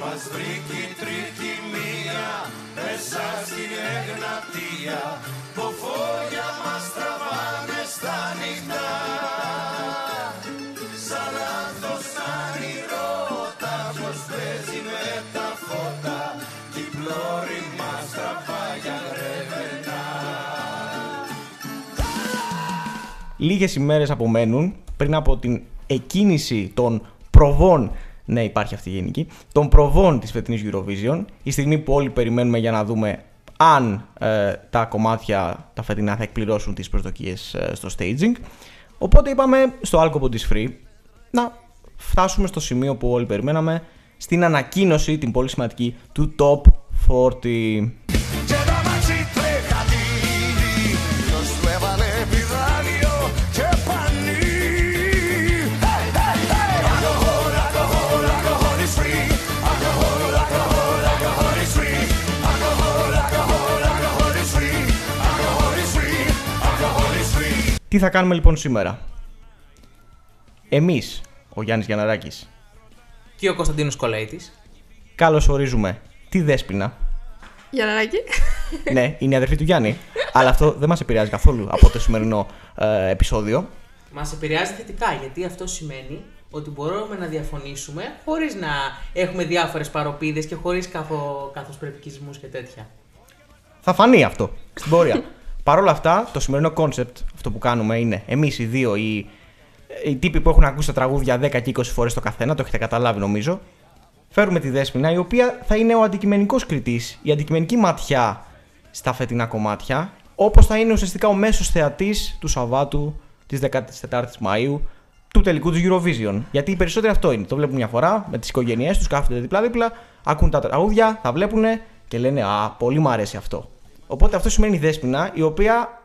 Μας βρήκε η τρίτη μία μέσα στην Εγνατία που φόγια μας τραβάνε στα νυχτά Σαν λάθος όνειρώτα πως παίζει με τα φώτα κι η πλώρη μας τραβάει για γρεβενά Λίγες ημέρες απομένουν πριν από την εκκίνηση των προβών ναι, υπάρχει αυτή η γενική. Των προβών της φετινής Eurovision. Η στιγμή που όλοι περιμένουμε για να δούμε αν ε, τα κομμάτια τα φετινά θα εκπληρώσουν τις προσδοκίες ε, στο staging. Οπότε είπαμε στο Alcopod is Free να φτάσουμε στο σημείο που όλοι περιμέναμε στην ανακοίνωση την πολύ σημαντική του Top 40. Τι θα κάνουμε λοιπόν σήμερα; Εμείς, ο Γιάννης Γιανναράκης, Και ο Κωνσταντίνος Κολαίτης. καλώς ορίζουμε τη Δέσποινα. Γιανναράκη. ναι, είναι η αδερφή του Γιάννη. αλλά αυτό δεν μας επηρεάζει καθόλου από το σημερινό ε, επεισόδιο. Μας επηρεάζει θετικά γιατί αυτό σημαίνει ότι μπορούμε να διαφωνήσουμε χωρίς να έχουμε διάφορες παροπίδες και χωρίς καθο, καθοσπρεπικισμούς και τέτοια. Θα φανεί αυτό στην πορεία. Παρ' όλα αυτά, το σημερινό concept, αυτό που κάνουμε είναι εμείς οι δύο, οι, οι τύποι που έχουν ακούσει τα τραγούδια 10 και 20 φορές το καθένα, το έχετε καταλάβει νομίζω. Φέραμε τη Δέσποινα, η οποία θα είναι ο αντικειμενικός κριτής, η αντικειμενική ματιά στα φετινά κομμάτια, όπως θα είναι ουσιαστικά ο μέσος θεατής του Σαββάτου της 14η Μαΐου του τελικού του Eurovision. Γιατί οι περισσότεροι αυτό είναι. Το βλέπουν μια φορά με τις οικογένειές τους, κάθονται δίπλα-δίπλα, ακούν τα τραγούδια, τα βλέπουν και λένε Α, πολύ μου αρέσει αυτό. Οπότε αυτό σημαίνει η Δέσποινα, η οποία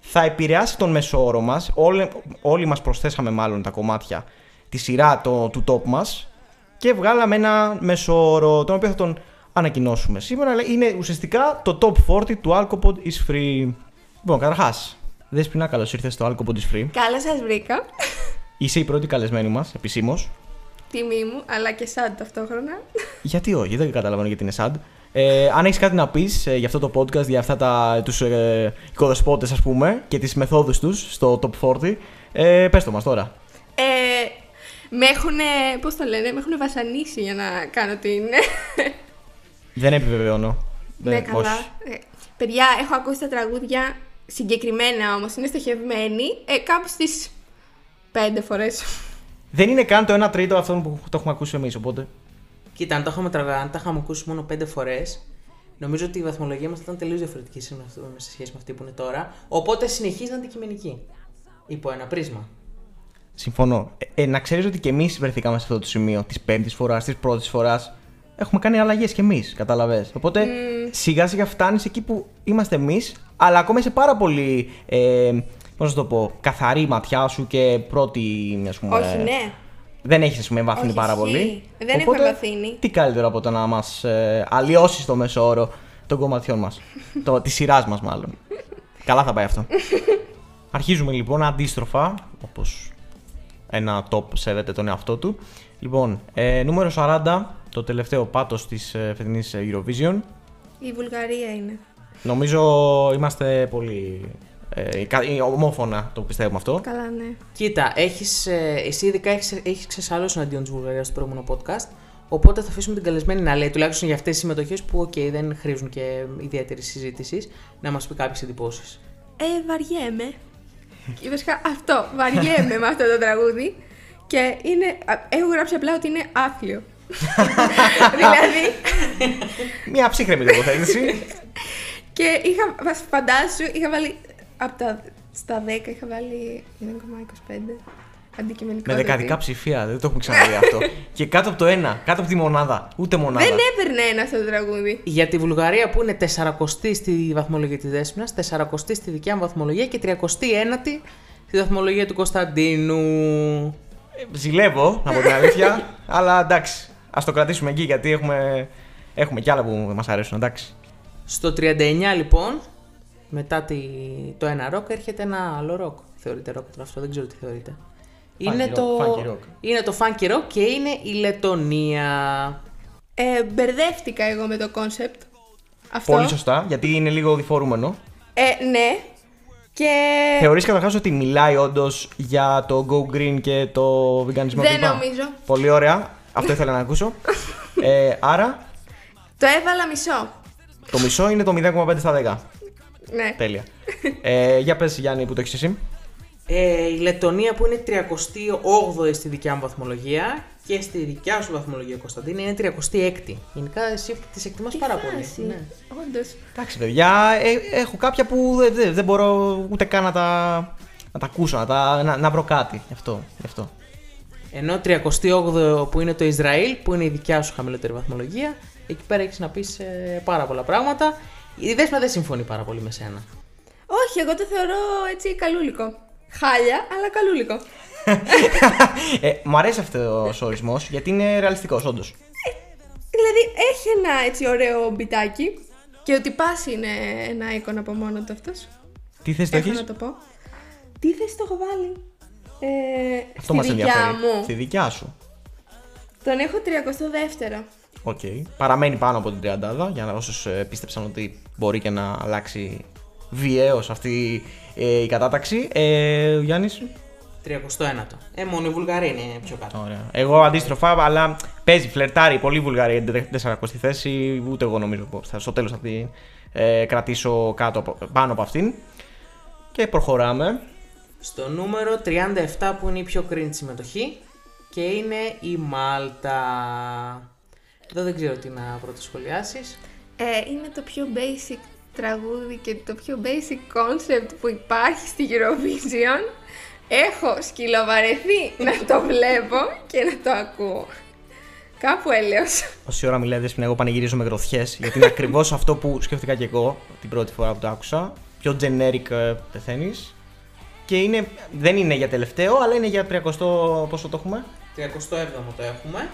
θα επηρεάσει τον μέσο όρο μας. Όλοι, όλοι μας προσθέσαμε μάλλον τα κομμάτια τη σειρά το, του top μας και βγάλαμε ένα μέσο όρο, τον οποίο θα τον ανακοινώσουμε σήμερα. αλλά Είναι ουσιαστικά το top 40 του Alcopod is free. Λοιπόν, καταρχάς, Δέσποινα, καλώς ήρθες στο Alcopod is free. Καλά σας βρήκα. Είσαι η πρώτη καλεσμένη μας, επισήμως. Τιμή μου, αλλά και σαν ταυτόχρονα. Γιατί όχι, δεν καταλαβαίνω γιατί είναι sad. Ε, αν έχεις κάτι να πεις ε, για αυτό το podcast, για αυτά τα, τους ε, οικοδεσπότες ας πούμε και τις μεθόδους τους στο Top 40, ε, πες το μας τώρα. Ε, με έχουν, πώς το λένε, με έχουν βασανίσει για να κάνω την... Δεν επιβεβαιώνω. ναι, Δεν- καλά. όχι. Ε, παιδιά, έχω ακούσει τα τραγούδια συγκεκριμένα όμως, είναι στοχευμένοι, ε, κάπου στις πέντε φορές. Δεν είναι καν το 1 τρίτο αυτό που το έχουμε ακούσει εμείς, οπότε... Κοίτα, αν το είχαμε, τραγα... αν τα είχαμε ακούσει μόνο πέντε φορές, νομίζω ότι η βαθμολογία μας θα ήταν τελείως διαφορετική σε αυτό- σε σχέση με αυτή που είναι τώρα. Οπότε συνεχίζει να είναι αντικειμενική. Υπό ένα πρίσμα. Συμφωνώ. Ε, ε, να ξέρεις ότι και εμείς βρεθήκαμε σε αυτό το σημείο της πέμπτης φοράς, της πρώτης φοράς. Έχουμε κάνει αλλαγές και εμείς, καταλαβες. Οπότε σιγά σιγά φτάνεις εκεί που είμαστε εμείς, αλλά ακόμα είσαι πάρα πολύ, ε, πώς να το πω, καθαρή η ματιά σου και πρώτη, ας πούμε... Όχι, ναι. Δεν έχεις, ας πούμε, βαθύνει Όχι, πάρα ισχύει. πολύ. Δεν έχουμε βαθύνει. Τι καλύτερο από το να μας ε, αλλοιώσεις το μέσο όρο των κομματιών μας; της σειράς μας, μάλλον. Καλά θα πάει αυτό. Αρχίζουμε λοιπόν αντίστροφα, όπως ένα top σέβεται τον εαυτό του. Λοιπόν, ε, νούμερο 40, το τελευταίο πάτο της ε, φετινής ε, Eurovision. Η Βουλγαρία είναι. Νομίζω είμαστε πολύ ε, κα- ε, ομόφωνα το πιστεύουμε αυτό. Καλά, ναι. Κοίτα, έχεις, ε, εσύ ειδικά έχεις, έχεις ξεσαλώσει εναντίον της Βουλγαρίας στο προηγούμενο podcast. Οπότε θα αφήσουμε την καλεσμένη να λέει, τουλάχιστον για αυτές τις συμμετοχές που οκ, δεν χρήζουν και ιδιαίτερης συζήτησης, να μας πει κάποιες εντυπώσεις. Ε, βαριέμαι. Και βασικά αυτό, βαριέμαι με αυτό το τραγούδι. Και είναι, α, έχω γράψει απλά ότι είναι άθλιο. δηλαδή, Μια ψύχρεμη τοποθέτηση. και είχα, βασ- φαντάσου, είχα βάλει, από τα, στα 10 είχα βάλει 0,25 αντικειμενικό. Με δηλαδή. δεκαδικά ψηφία, δεν το έχουμε ξαναδεί αυτό. και κάτω από το ένα, κάτω από τη μονάδα. Ούτε μονάδα. Δεν έπαιρνε ένα αυτό το τραγούδι. Για τη Βουλγαρία που είναι 40η στη βαθμολογία της Δέσποινας, 40η στη δικιά μου βαθμολογία και 39η στη βαθμολογία του Κωνσταντίνου. Ε, Ζηλεύω, να πω την αλήθεια. αλλά εντάξει, ας το κρατήσουμε εκεί γιατί έχουμε, έχουμε κι άλλα που μας αρέσουν, εντάξει. Στο 39 λοιπόν, μετά τη, το ένα ροκ, έρχεται ένα άλλο ροκ. Θεωρείται ροκ τώρα αυτό, δεν ξέρω τι θεωρείται. είναι, rock, το, funky rock. είναι το funky rock και είναι η Λετωνία. Ε, μπερδεύτηκα εγώ με το concept. Αυτό. Πολύ σωστά, γιατί είναι λίγο διφορούμενο. Ε, ναι. Και Θεωρείς καταρχάς ότι μιλάει όντως για το Go Green και το βιγκανισμό δεν κλπ; νομίζω. Πολύ ωραία. Αυτό ήθελα να ακούσω. Ε, άρα, Το έβαλα μισό. το μισό είναι το 0,5 στα 10. Ναι. Τέλεια. Ε, για πες Γιάννη που το έχεις εσύ. Ε, η Λετωνία που είναι 38η στη δικιά μου βαθμολογία και στη δικιά σου βαθμολογία Κωνσταντίνη είναι 36η. Γενικά εσύ τις εκτιμάς πάρα πολύ. Ναι. Όντως. Εντάξει παιδιά, ε, έχω κάποια που δεν, δεν, δεν μπορώ ούτε καν να τα, να τα ακούσω, να, τα, να, να βρω κάτι. Γι' αυτό. Γι αυτό. Ενώ 38ο που είναι το Ισραήλ, που είναι η δικιά σου χαμηλότερη βαθμολογία, εκεί πέρα έχεις να πεις πάρα πολλά πράγματα. Η Δέσπα δεν συμφωνεί πάρα πολύ με σένα. Όχι, εγώ το θεωρώ έτσι καλούλικο. Χάλια, αλλά καλούλικο. Ε, μου αρέσει αυτός ο ορισμός γιατί είναι ρεαλιστικός, όντως. Δηλαδή έχει ένα έτσι ωραίο μπιτάκι και ο τυπάς είναι ένα εικόνα από μόνο του αυτός. Τι θέση το Έχω έχεις, να το πω. Τι θέση το έχω βάλει. Ε, Αυτό στη μας δικιά ενδιαφέρει. μου. Στη δικιά σου. Τον έχω 32ο. Οκ. Παραμένει πάνω από την τριαντάδα για να όσους πίστεψαν ότι μπορεί και να αλλάξει βιαίως αυτή ε, η κατάταξη. Ε, ο Γιάννης. 39ο. Ε, μόνο η Βουλγαρία είναι πιο κάτω. Ωραία. Εγώ αντίστροφα, αλλά παίζει, φλερτάρει πολύ βουλγαρία για την 40η θέση. Ούτε εγώ νομίζω πως θα, στο τέλος θα την ε, κρατήσω κάτω, από- πάνω από αυτήν. Και προχωράμε. Στο νούμερο 37 που είναι η πιο κρίνη συμμετοχή και είναι η Μάλτα. Εδώ δεν ξέρω τι να πρωτοσχολιάσεις. Ε, είναι το πιο basic τραγούδι και το πιο basic concept που υπάρχει στη Eurovision. Έχω σκυλοβαρεθεί να το βλέπω και να το ακούω. Κάπου έλεος. Όση ώρα μιλάει Δέσποινα, εγώ πανηγυρίζω με γροθιές. γιατί είναι ακριβώς αυτό που σκέφτηκα και εγώ την πρώτη φορά που το άκουσα. Πιο generic ε, πεθαίνεις. Και είναι, δεν είναι για τελευταίο, αλλά είναι για 30 πόσο το έχουμε; 37ο το έχουμε.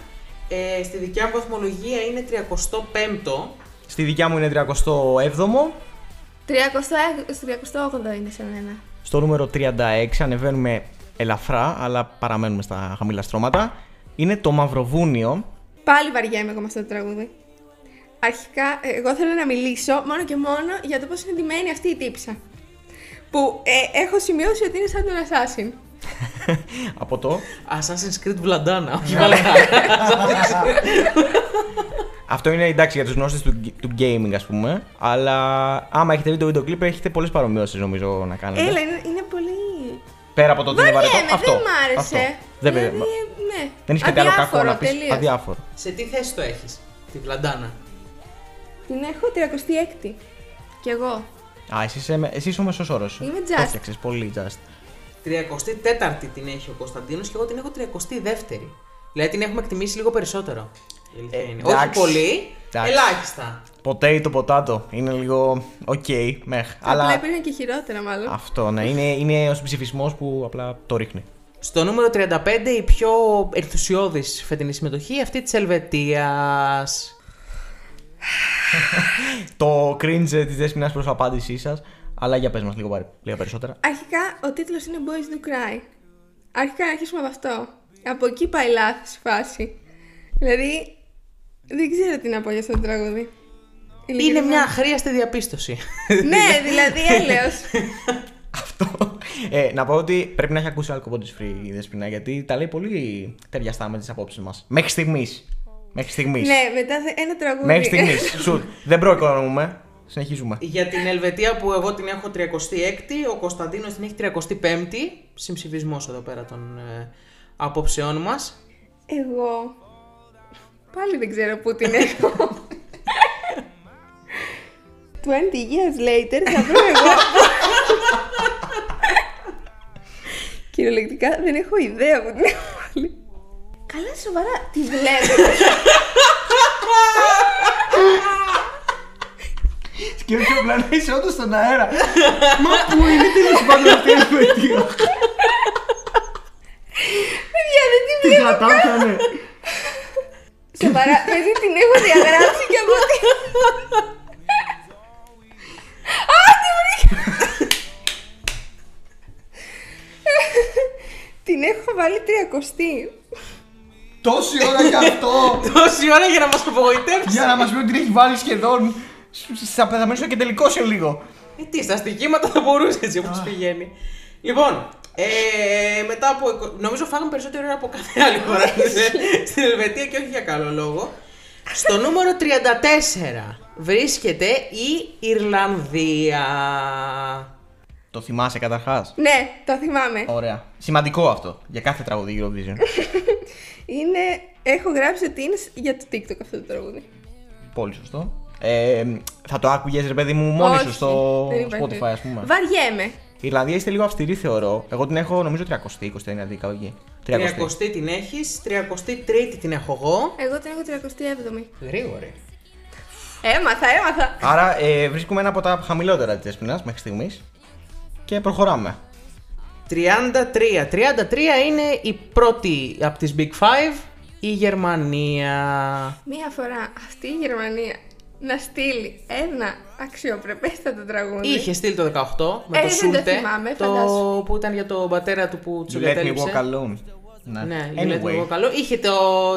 Ε, στη δικιά μου βαθμολογία είναι 35ο. Στη δικιά μου είναι 37ο. 38 είναι σε μένα. Στο νούμερο 36 ανεβαίνουμε ελαφρά, αλλά παραμένουμε στα χαμηλά στρώματα. Είναι το Μαυροβούνιο. Πάλι βαριέμαι εγώ με αυτό το τραγούδι. Αρχικά, ε, εγώ θέλω να μιλήσω μόνο και μόνο για το πώς είναι ντυμένη αυτή η τύψα. Που ε, έχω σημειώσει ότι είναι σαν τον Assassin. Από το; Assassin's Creed Vladana, όχι Valhalla. Αυτό είναι εντάξει για τους γνώστες του, του gaming, ας πούμε. Αλλά άμα έχετε δει το βίντεο κλιπ, έχετε πολλές παρομοιώσεις νομίζω να κάνετε. Έλα, είναι, είναι πολύ. Πέρα από το ότι είναι βαρετό. Βαριέμαι, Αυτό. δεν μ' άρεσε. Αυτό. Δεν, δηλαδή, δεν, ναι. δεν έχεις κάτι άλλο κακό Αδιάφορο, να πεις. τελείως. Αδιάφορο. Σε τι θέση το έχεις, τη Βλαντάνα. Την έχω 36η. Κι εγώ. Α, εσύ είσαι, εσύ είσαι ο μέσο όρος. Είμαι Το just. έφτιαξε πολύ just. 34η την έχει ο Κωνσταντίνος και εγώ την έχω 32η. Δηλαδή την έχουμε εκτιμήσει λίγο περισσότερο. Η αλήθεια Ε, είναι. εντάξει. Όχι πολύ, Εντάξει. ελάχιστα. Ποτέ το ποτάτο. Είναι λίγο. Οκ, μεχ. Απλά Αλλά υπήρχαν και χειρότερα, μάλλον. αυτό, ναι. Είναι, είναι ο ψηφισμός που απλά το ρίχνει. Στο νούμερο 35 η πιο ενθουσιώδης φετινή συμμετοχή αυτή της Ελβετίας. Το cringe της δέσπινα προς απάντησή σας. Αλλά για πες μας λίγο, παρε- λίγο περισσότερα. Αρχικά, ο τίτλος είναι Boys Do Cry. Αρχικά να αρχίσουμε από αυτό. Από εκεί πάει λάθος η φάση. Δηλαδή, δεν ξέρω τι να πω για αυτό το τραγούδι. Είναι Ειλικρινά. μια αχρίαστη διαπίστωση. ναι, δηλαδή έλεος. Αυτό. Ε, να πω ότι πρέπει να έχει ακούσει άλλο κομμάτι free η Δεσπινά γιατί τα λέει πολύ ταιριαστά με τις απόψεις μας. Μέχρι στιγμής. Μέχρι στιγμής. ναι, μετά θε- ένα τραγούδι. Μέχρι στιγμής. Σουτ. Δεν προοικονομούμε. Συνεχίζουμε. Για την Ελβετία που εγώ την έχω 36η, ο Κωνσταντίνος την έχει 35η. Συμψηφισμός εδώ πέρα των ε, απόψεών μας. Εγώ. Πάλι δεν ξέρω πού την έχω. 20 years later θα βρω εγώ. Κυριολεκτικά δεν έχω ιδέα που την έχω βάλει. Καλά σοβαρά, τη βλέπετε. Σκέφτομαι απλά να είσαι όντως στον αέρα. Μα πού είναι τέλος πάντων αυτή η Ελβετία. Παιδιά, δεν την Τι βλέπω. κατάφερε. Σοβαρά, παιδί την έχω διαγράψει και από τη... Α, τη βρήκα! την έχω βάλει τριακοστή. Τόση ώρα γι' αυτό! Τόση ώρα για να μας απογοητεύσει. για να μας πει ότι την έχει βάλει σχεδόν. Θα πεθαμένο και τελικό σε λίγο. Ε, τι, στα στοιχήματα θα μπορούσε έτσι όπως πηγαίνει. Λοιπόν, ε, μετά από. εικο- Νομίζω φάγαμε περισσότερη ώρα από κάθε άλλη χώρα στην- στην Ελβετία και όχι για καλό λόγο. Στο νούμερο 34 βρίσκεται η Ιρλανδία. Το θυμάσαι καταρχάς; Ναι, το θυμάμαι. Ωραία. Σημαντικό αυτό για κάθε τραγούδι Eurovision. Είναι... Έχω γράψει ότι είναι για το TikTok αυτό το τραγούδι. Πολύ σωστό. Ε, θα το άκουγες ρε παιδί μου μόνη Όχι, σου στο δεν υπάρχει. Spotify, ας πούμε. Βαριέμαι. Η Ιρλανδία είστε λίγο αυστηρή, θεωρώ. Εγώ την έχω νομίζω 30, 20, είναι δίκα, εκεί. 30. 30η την έχεις, 33η την έχω εγώ. Εγώ την έχω 37η. Γρήγορη. Έμαθα, έμαθα. Άρα ε, βρίσκουμε ένα από τα χαμηλότερα της Έσπινα μέχρι στιγμής. Και προχωράμε. 33. 33 είναι η πρώτη από τις Big Five, η Γερμανία. Μία φορά αυτή η Γερμανία να στείλει ένα αξιοπρεπέστατο τραγούδι. Είχε στείλει το 18 με Ε, το δεν το Σούλτε, θυμάμαι, το φαντάσου. που ήταν για τον πατέρα του που You του let me walk εγκατέλειψε. alone. Ναι, Ναι, you let me anyway. walk alone. Είχε το,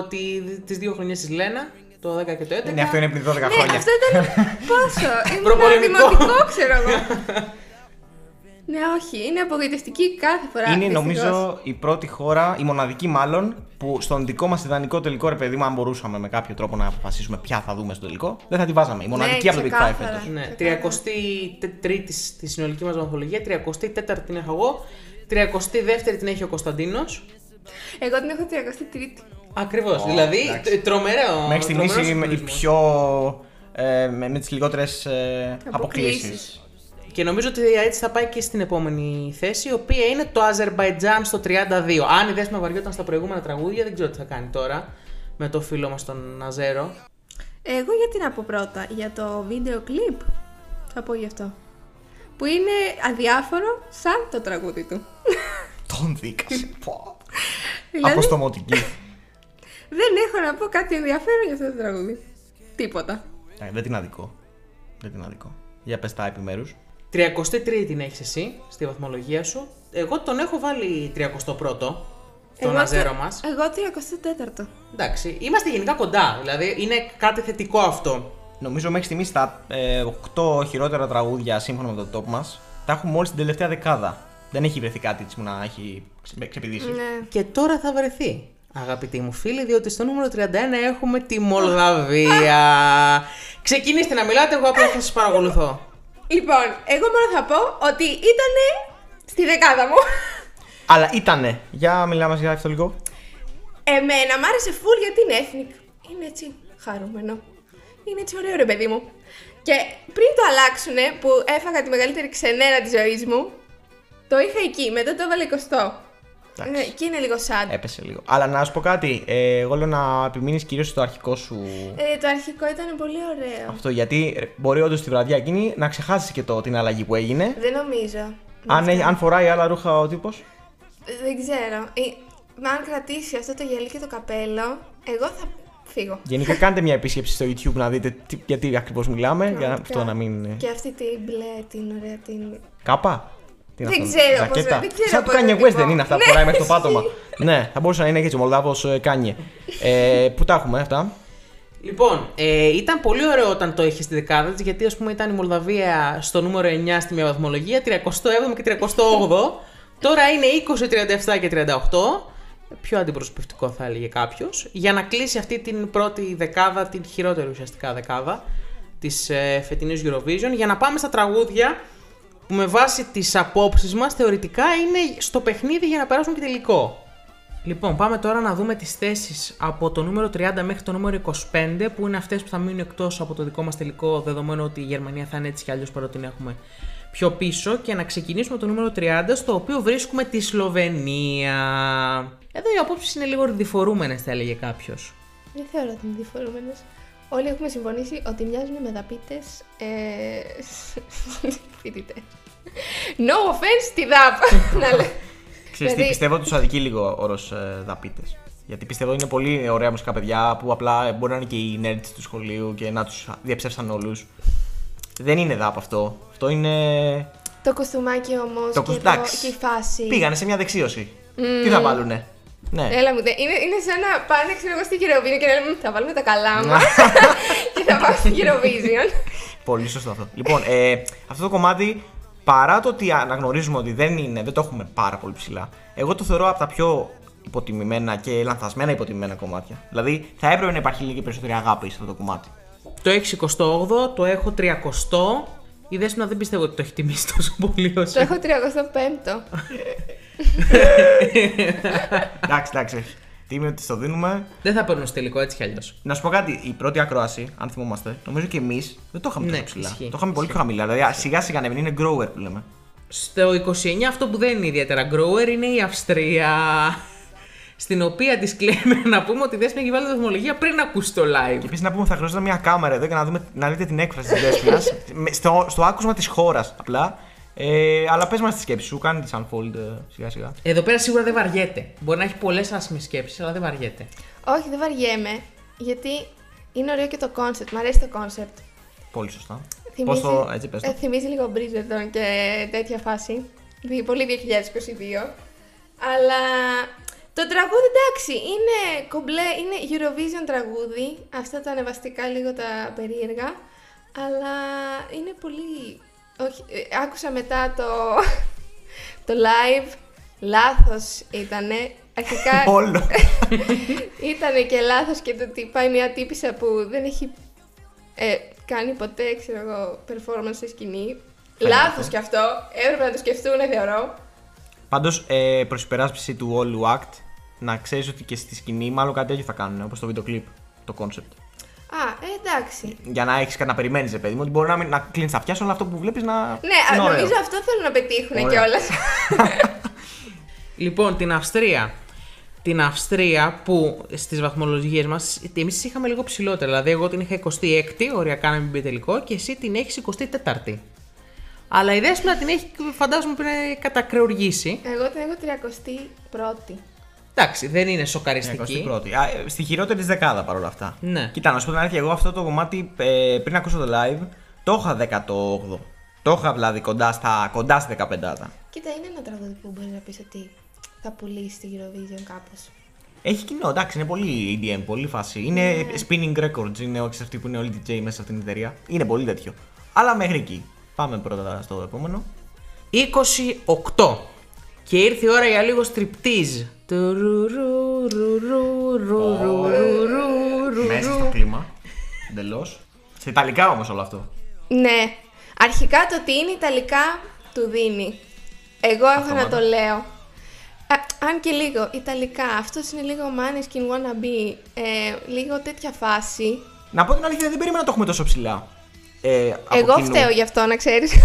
τη, τις δύο χρονιές της Λένα, το 10 και το 11. Ναι, αυτό είναι πριν 12 Ναι, χρόνια. αυτό ήταν. Πόσο. Ήμουν Προπολεμικό. δημοτικό, ξέρω εγώ. ναι, όχι. Είναι απογοητευτική κάθε φορά. Είναι δυστυχώς. νομίζω η πρώτη χώρα, η μοναδική μάλλον, που στον δικό μας ιδανικό τελικό ρε παιδί μου, αν μπορούσαμε με κάποιο τρόπο να αποφασίσουμε ποια θα δούμε στο τελικό, δεν θα τη βάζαμε. Η μοναδική Ναι, από το Big Five ξεκάθαρα. φέτος. Ναι, Ξεκάθαρα. 33η στη συνολική μας βαθμολογία, 34η την έχω εγώ, 32η την έχει ο Κωνσταντίνος. Εγώ την έχω 33η. Ακριβώς, δηλαδή εντάξει. τ- τρομερό. Μέχρι στιγμής τρομερός είμαι η συγκλονισμός. πιο. Ε, με, με τις λιγότερες ε, αποκλήσεις. Αποκλήσεις. Και νομίζω ότι έτσι θα πάει και στην επόμενη θέση, η οποία είναι το Αζερβαϊτζάν στο 32. Αν η Δέσμα βαριόταν στα προηγούμενα τραγούδια, δεν ξέρω τι θα κάνει τώρα με το φίλο μας τον Αζέρο. Εγώ γιατί να πω πρώτα, για το βίντεο κλιπ. Θα πω γι' αυτό. Που είναι αδιάφορο σαν το τραγούδι του. Τον δίκασε. Πω. Δηλαδή- Αποστομωτική. Δεν έχω να πω κάτι ενδιαφέρον για αυτό το τραγούδι. Τίποτα. Ε, δεν την αδικό. Δεν την αδικό. Για πες τα επιμέρους. 33η την έχεις εσύ στη βαθμολογία σου. Εγώ τον έχω βάλει 31ο, τον Εγώ Αζέρο το- μας. Εγώ 34ο. Εντάξει, είμαστε γενικά κοντά, δηλαδή είναι κάτι θετικό αυτό. Νομίζω μέχρι στιγμής τα ε, 8 χειρότερα τραγούδια σύμφωνα με το top μας τα έχουμε μόλι την τελευταία δεκάδα. Δεν έχει βρεθεί κάτι έτσι που να έχει ξε- ξεπηδήσει. Ναι. Και τώρα θα βρεθεί, αγαπητοί μου φίλοι, διότι στο νούμερο 31 έχουμε τη Μολδαβία. Ξεκινήστε να μιλάτε, εγώ απλά θα σας παρακολουθώ. Λοιπόν, εγώ μόνο θα πω ότι ήταν στη δεκάδα μου. Αλλά ήτανε. Για μιλάμε για αυτό λίγο. Εμένα μ' άρεσε full γιατί είναι ethnic. Είναι έτσι χαρούμενο. Είναι έτσι ωραίο ρε παιδί μου. Και πριν το αλλάξουνε που έφαγα τη μεγαλύτερη ξενέρα της ζωής μου, το είχα εκεί, μετά το έβαλε 20. Εντάξει. Ναι, και είναι λίγο sad. Έπεσε λίγο. Αλλά να σου πω κάτι. Ε, εγώ λέω να επιμείνεις κυρίως στο αρχικό σου Ε, το αρχικό ήταν πολύ ωραίο. αυτό. Γιατί ε, μπορεί όντως τη βραδιά εκείνη να ξεχάσεις και το, την αλλαγή που έγινε. Δεν νομίζω. Αν, έχει- αν φοράει άλλα ρούχα ο τύπος; Δεν ξέρω. Ε, μα αν κρατήσει αυτό το γυαλί και το καπέλο, εγώ θα φύγω. Γενικά κάντε μια επίσκεψη στο YouTube να δείτε τι, γιατί ακριβώς μιλάμε. Για να, Πραγματικά. αυτό να μην. ε, Και αυτή την μπλε, την ωραία την. Κάπα; Τι είναι Δεν αυτό, ξέρω πώς- ζακέτα; δεν ξέρω Σαν του πώς Kanye να την West πω. δεν είναι αυτά που Ναι, φοράει μέχρι το ισχύει. πάτωμα. ναι, θα μπορούσε να είναι και έτσι ο Μολδάβος Kanye. ε, πού τα έχουμε αυτά; Λοιπόν, ε, ήταν πολύ ωραίο όταν το είχες στη δεκάδα της, γιατί ας πούμε ήταν η Μολδαβία στο νούμερο 9 στη μία βαθμολογία, 37ο και 38ο. Τώρα είναι 20, 37 και 38. Πιο αντιπροσωπευτικό θα έλεγε κάποιος. Για να κλείσει αυτή την πρώτη δεκάδα, την χειρότερη ουσιαστικά δεκάδα της ε, φετινής Eurovision. Για να πάμε στα τραγούδια που με βάση τις απόψεις μας θεωρητικά είναι στο παιχνίδι για να περάσουν και τελικό. Λοιπόν, πάμε τώρα να δούμε τις θέσεις από το νούμερο 30 μέχρι το νούμερο 25, που είναι αυτές που θα μείνουν εκτός από το δικό μας τελικό, δεδομένου ότι η Γερμανία θα είναι έτσι κι αλλιώς παρότι την έχουμε πιο πίσω. Και να ξεκινήσουμε το νούμερο 30, στο οποίο βρίσκουμε τη Σλοβενία. Εδώ οι απόψεις είναι λίγο διφορούμενες, θα έλεγε κάποιος. Δεν θεωρώ ότι είναι διαφορούμενε. Όλοι έχουμε συμφωνήσει ότι μοιάζουν με δαπίτες ε, φοιτητές. No offense στη ΔΑΠ. να λέω. Ξέρεις τι, Δηλαδή- πιστεύω ότι τους αδικεί λίγο ο όρος ε, δαπίτες. Γιατί πιστεύω είναι πολύ ωραία μουσικά παιδιά που απλά μπορεί να είναι και οι nerds του σχολείου και να τους διαψεύσαν όλους. Δεν είναι δαπ αυτό. Αυτό είναι. Το κοστούμάκι όμως Το και, κοσ- το- εντάξει. και η φάση. Πήγανε σε μια δεξίωση. Τι θα βάλουνε; Ναι. Έλα μου, δε- είναι, είναι σαν να πάνε ξέρω εγώ στη Eurovision και να λέμε θα βάλουμε τα καλά μας και θα πάμε στη Eurovision. Πολύ σωστό αυτό. Λοιπόν, ε, αυτό το κομμάτι, παρά το ότι αναγνωρίζουμε ότι δεν, είναι, δεν το έχουμε πάρα πολύ ψηλά, εγώ το θεωρώ από τα πιο υποτιμημένα και λανθασμένα υποτιμημένα κομμάτια. Δηλαδή, θα έπρεπε να υπάρχει λίγη περισσότερη αγάπη σε αυτό το κομμάτι. Το 68ο, το έχω 30ο. Η Δέσποινα δεν πιστεύω ότι το έχει τιμήσει τόσο πολύ όσο. Το έχω 35ο. εντάξει, εντάξει. Τι είναι ότι στο δίνουμε. Δεν θα παίρνω στο τελικό έτσι κι αλλιώς. Να σου πω κάτι, η πρώτη ακρόαση, αν θυμόμαστε, νομίζω και εμείς δεν το είχαμε Ναι, τόσο ψηλά. ισχύει, το είχαμε πολύ πιο χαμηλά. Δηλαδή, σιγά σιγά ανεβαίνει, είναι grower που λέμε. Στο 29 αυτό που δεν είναι ιδιαίτερα grower είναι η Αυστρία. Στην οποία disclaimer να πούμε ότι η Δέσποινα έχει βάλει τη βαθμολογία πριν να ακούσει το live. Και επίσης να πούμε θα χρειαζόταν μια κάμερα εδώ για να, δούμε, να δείτε την έκφραση της Δέσποινα. στο, στο άκουσμα της χώρας απλά. Ε, αλλά πες μας τη σκέψη σου, κάνει τη unfold ε, σιγά σιγά. Εδώ πέρα σίγουρα δεν βαριέται. Μπορεί να έχει πολλές άσχημες σκέψεις, αλλά δεν βαριέται. Όχι, δεν βαριέμαι, γιατί είναι ωραίο και το concept. Μ' αρέσει το concept. Πολύ σωστά. Θυμίζει, Πώς το. Έτσι, πες το. ε, θυμίζει λίγο Bridgerton και τέτοια φάση. Δι- Πολύ 2022. Αλλά το τραγούδι εντάξει, είναι κομπλέ, είναι Eurovision τραγούδι. Αυτά τα ανεβαστικά λίγο τα περίεργα. Αλλά είναι πολύ. Όχι, ε, άκουσα μετά το, το live. Λάθος ήτανε. Αρχικά Όλο. ήταν και λάθος και το ότι πάει μια τύπησα που δεν έχει ε, κάνει ποτέ, ξέρω εγώ, performance στη σκηνή. Λάθος κι αυτό. Έπρεπε να το σκεφτούν, θεωρώ. Πάντως, ε, προς υπεράσπιση του όλου act, να ξέρεις ότι και στη σκηνή μάλλον κάτι τέτοιο θα κάνουν, όπως το βίντεο κλιπ, το concept. Α, ε, εντάξει. Για να έχεις κάτι να περιμένει, παιδί μου, ότι μπορεί να, μην- να κλείνεις τα αυτιά σου, αλλά αυτό που βλέπεις να. Ναι, είναι α, ωραίο. νομίζω αυτό θέλουν να πετύχουν Ωραία. κιόλας. Λοιπόν, την Αυστρία. Την Αυστρία που στις βαθμολογίες μας εμείς είχαμε λίγο ψηλότερα. Δηλαδή, εγώ την είχα 26η, οριακά να μην μπει τελικό, και εσύ την έχεις 24η. Αλλά η Δέσποινα την έχει, φαντάζομαι, πριν κατακρεουργήσει. Εγώ την έχω 31η. Εντάξει, δεν είναι Ναι, σοκαριστική. 21η. Α, ε, στη χειρότερη δεκάδα παρόλα αυτά. Ναι. Κοίτα, να σου πω την αλήθεια, εγώ αυτό το κομμάτι ε, πριν ακούσω το live το είχα 18. Το είχα δηλαδή κοντά, στα, κοντά στη 15. Κοίτα, είναι ένα τραγούδι που μπορεί να πεις ότι θα πουλήσει τη Eurovision κάπως. Έχει κοινό, εντάξει, είναι πολύ EDM, πολύ φάση. Είναι spinning records, είναι όχι αυτοί που είναι όλοι DJ μέσα σε αυτήν την εταιρεία. Είναι πολύ τέτοιο. Αλλά μέχρι εκεί. Πάμε πρώτα στο επόμενο. 28. Και ήρθε η ώρα για λίγο στριπτίζ. Μέσα στο κλίμα. Εντελώς. Σε ιταλικά όμως όλο αυτό. Ναι. Αρχικά το ότι είναι Ιταλικά του δίνει. Εγώ έχω να Αυτόματα. το λέω. Α, αν και λίγο Ιταλικά. Αυτός είναι λίγο Maneskin wannabe. Ε, λίγο τέτοια φάση. Να πω την αλήθεια, δεν περίμενα να το έχουμε τόσο ψηλά. Ε, από Εγώ κοινού. φταίω γι' αυτό, να ξέρεις. Α,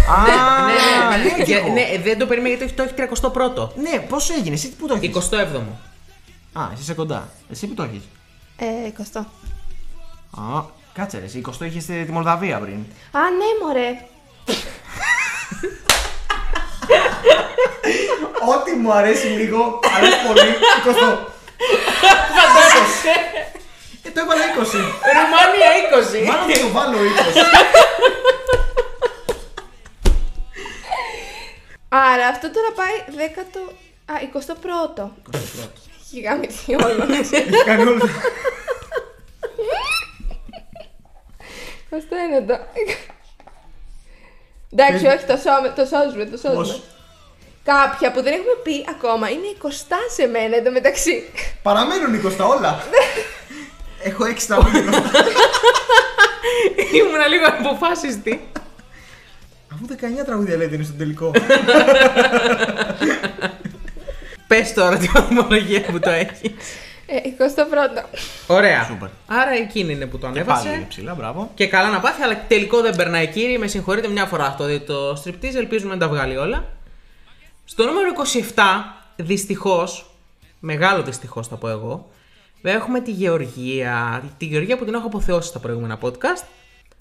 ναι, ναι, ναι, ναι, και Για- εγώ. ναι, δεν το περίμενε γιατί το έχει 31ο. Ναι, πώ έγινε, εσύ πού το έχεις; 27ο. Α, εσύ είσαι κοντά. Εσύ πού το έχεις; Ε, 20. Α, κάτσε ρε, εσύ 20 είχες τη Μολδαβία πριν. Α, ναι, μωρέ. Ό,τι μου αρέσει λίγο, αρέσει πολύ, 20. Ε, το έβαλα 20. Ρουμάνια 20. Μάλλον θα το βάλω 20. Άρα αυτό τώρα πάει 10ο. Α, 21ο. Έχει γάμισει όλο. Έχει κάνει όλο. 21ο. Εντάξει, όχι, το, σώμε, το σώζουμε, το σώζουμε. Πώς; Κάποια που δεν έχουμε πει ακόμα είναι 20 σε μένα εντωμεταξύ. Παραμένουν 20 όλα. Έχω 6 τα βίντεο. Ήμουν λίγο αποφάσιστη. Αφού 19 τραγούδια λέτε είναι στο τελικό. Πες τώρα τη βαθμολογία που το έχεις. Ε, 21ο. Ωραία. Σούπερ. Άρα εκείνη είναι που το Και πάλι είναι ανέβασε. ψηλά, μπράβο. Και καλά να πάθει, αλλά τελικό δεν περνάει κύριε. Με συγχωρείτε μια φορά αυτό δει το striptease. Ελπίζουμε να τα βγάλει όλα. Στο νούμερο 27, δυστυχώς, μεγάλο δυστυχώς θα πω εγώ, έχουμε τη Γεωργία. Τη Γεωργία που την έχω αποθεώσει στα προηγούμενα podcast.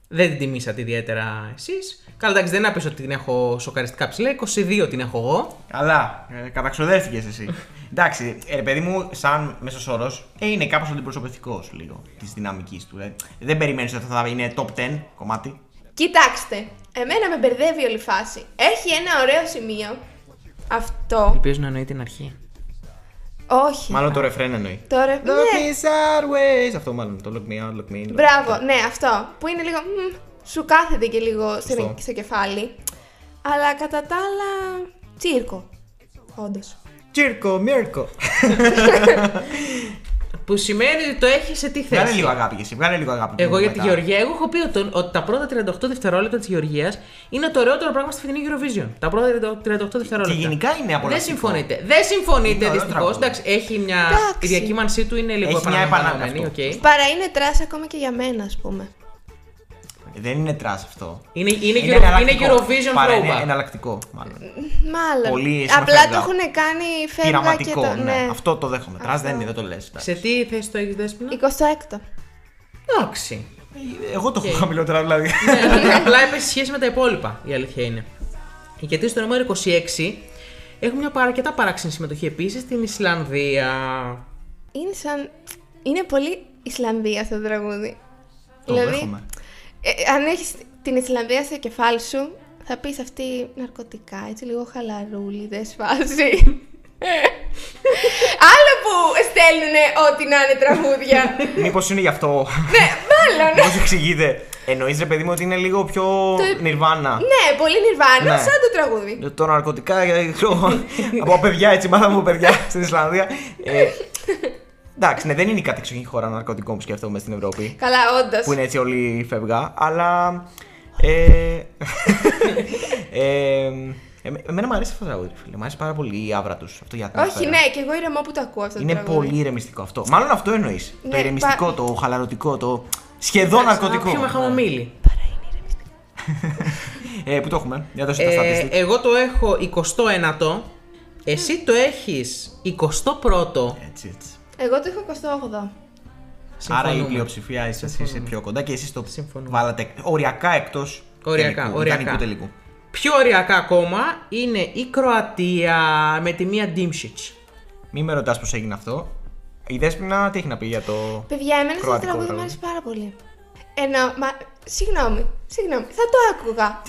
Δεν την τιμήσατε ιδιαίτερα εσείς. Καλά, εντάξει, δεν άπεισα ότι την έχω σοκαριστικά ψηλά. 22 την έχω εγώ. Καλά, ε, καταξοδεύτηκες εσύ. Εντάξει, ε, ρε παιδί μου, σαν μέσος όρος, ε, είναι κάπως αντιπροσωπευτικός λίγο της δυναμικής του. Δηλαδή, δεν περιμένεις ότι θα είναι top 10 κομμάτι. Κοιτάξτε, εμένα με μπερδεύει όλη η φάση. Έχει ένα ωραίο σημείο. Αυτό. Ελπίζω να εννοεί την αρχή. Όχι. Μάλλον το ρεφρέν εννοεί. Τώρα. Look Ναι. me sideways. Αυτό μάλλον. Το look me out, look me in. Μπράβο, ναι, αυτό. Που είναι λίγο. μμ, σου κάθεται και λίγο στην- Σωστό. στο κεφάλι. Αλλά κατά τα άλλα. Τσίρκο. Όντως. Τσίρκο, μίρκο. Που σημαίνει ότι το έχεις σε τι θέση. Βγάλε λίγο αγάπη και εσύ. Βγάλε λίγο αγάπη. Εγώ για τη Μετά. Γεωργία, εγώ έχω πει ότι, ότι τα πρώτα 38 δευτερόλεπτα της Γεωργίας είναι το ωραιότερο πράγμα στη φετινή Eurovision. Τα πρώτα 38 δευτερόλεπτα. Και γενικά είναι Δεν απολαυστικό. συμφωνείτε. Δεν συμφωνείτε Είναι ωραίο δυστυχώς. τραγούδι. Εντάξει, έχει μια. Εντάξει. Η διακύμανσή του είναι λίγο Έχει μια επαναλαμβανόμενη. επανάληψη οκ. Παρά είναι trash ακόμα και για μένα, ας πούμε. Δεν είναι trash αυτό. Είναι, είναι, Euro- είναι εναλλακτικό. Eurovision Παρά είναι throwback. εναλλακτικό, μάλλον. Μάλλον. Πολύ Απλά συνοφεύγα. το έχουν κάνει φεύγα και Πειραματικό, το. ναι. Αυτό το δέχομαι. Trash Αυτό. δεν είναι, δεν το λες. Σε τι θέση το έχεις δέσπινα. 26ο. Εντάξει. Εγώ το έχω Οκ. χαμηλότερα δηλαδή. Ναι, Απλά έπεσε σχέση με τα υπόλοιπα, η αλήθεια είναι. Γιατί στο νούμερο 26 έχουμε μια παρα- αρκετά παράξενη συμμετοχή επίσης στην Ισλανδία. Είναι σαν. Είναι πολύ Ισλανδία αυτό το τραγούδι. Το δέχομαι. Ε, αν έχεις την Ισλανδία στο κεφάλι σου, θα πεις αυτή ναρκωτικά, έτσι λίγο χαλαρούλι, δεν σφάζει. Άλλο που στέλνουν ό,τι να είναι τραγούδια. Μήπως είναι γι' αυτό; ναι, μάλλον. Πώ εξηγείτε. Εννοείς ρε παιδί μου ότι είναι λίγο πιο νιρβάνα. ναι, πολύ νιρβάνα, Ναι. σαν το τραγούδι. Το ναρκωτικά, ε, ξέρω, από παιδιά έτσι μάθαμε από παιδιά στην Ισλανδία. Ε, εντάξει, ναι, δεν είναι η κατεξοχή χώρα ναρκωτικών που σκέφτομαι στην Ευρώπη. Καλά, όντως. Που είναι έτσι όλοι φεύγα, αλλά. Ε, ε, εμέ- εμένα μου αρέσει αυτό το τραγούδι, ρε φίλε. Μου αρέσει πάρα πολύ η άβρα τους. Αυτό για την Όχι, ατμόσφαιρα. ναι, και εγώ ηρεμώ που το ακούω αυτό το Είναι τραγούδι. πολύ ηρεμιστικό αυτό. Μάλλον αυτό εννοείς. το Ναι, ηρεμιστικό, πα- το χαλαρωτικό, το σχεδόν ναρκωτικό. Πιο με χαμομήλι. Ε, πού το έχουμε, για δώσε τα Ε, στατιστικά. εγώ το έχω 29ο. Εσύ το έχεις 21ο. Έτσι, έτσι. Εγώ το έχω 28. Άρα η Συμφωνούμε. πλειοψηφία είσαι, εσύ είσαι πιο κοντά και εσείς το Συμφωνούμε. βάλατε οριακά εκτός. Οριακά, τελικού, οριακά. ιδανικού τελικού. Πιο ωριακά ακόμα είναι η Κροατία με τη μία Ντίμσιτς. Μην με ρωτάς πώς έγινε αυτό. Η Δέσποινα τι έχει να πει για το. Παιδιά, εμένα αυτό το Κροατικό τραγούδι μου τραγούδι; αρέσει πάρα πολύ. Ενώ, μα, συγγνώμη, συγγνώμη, θα το άκουγα.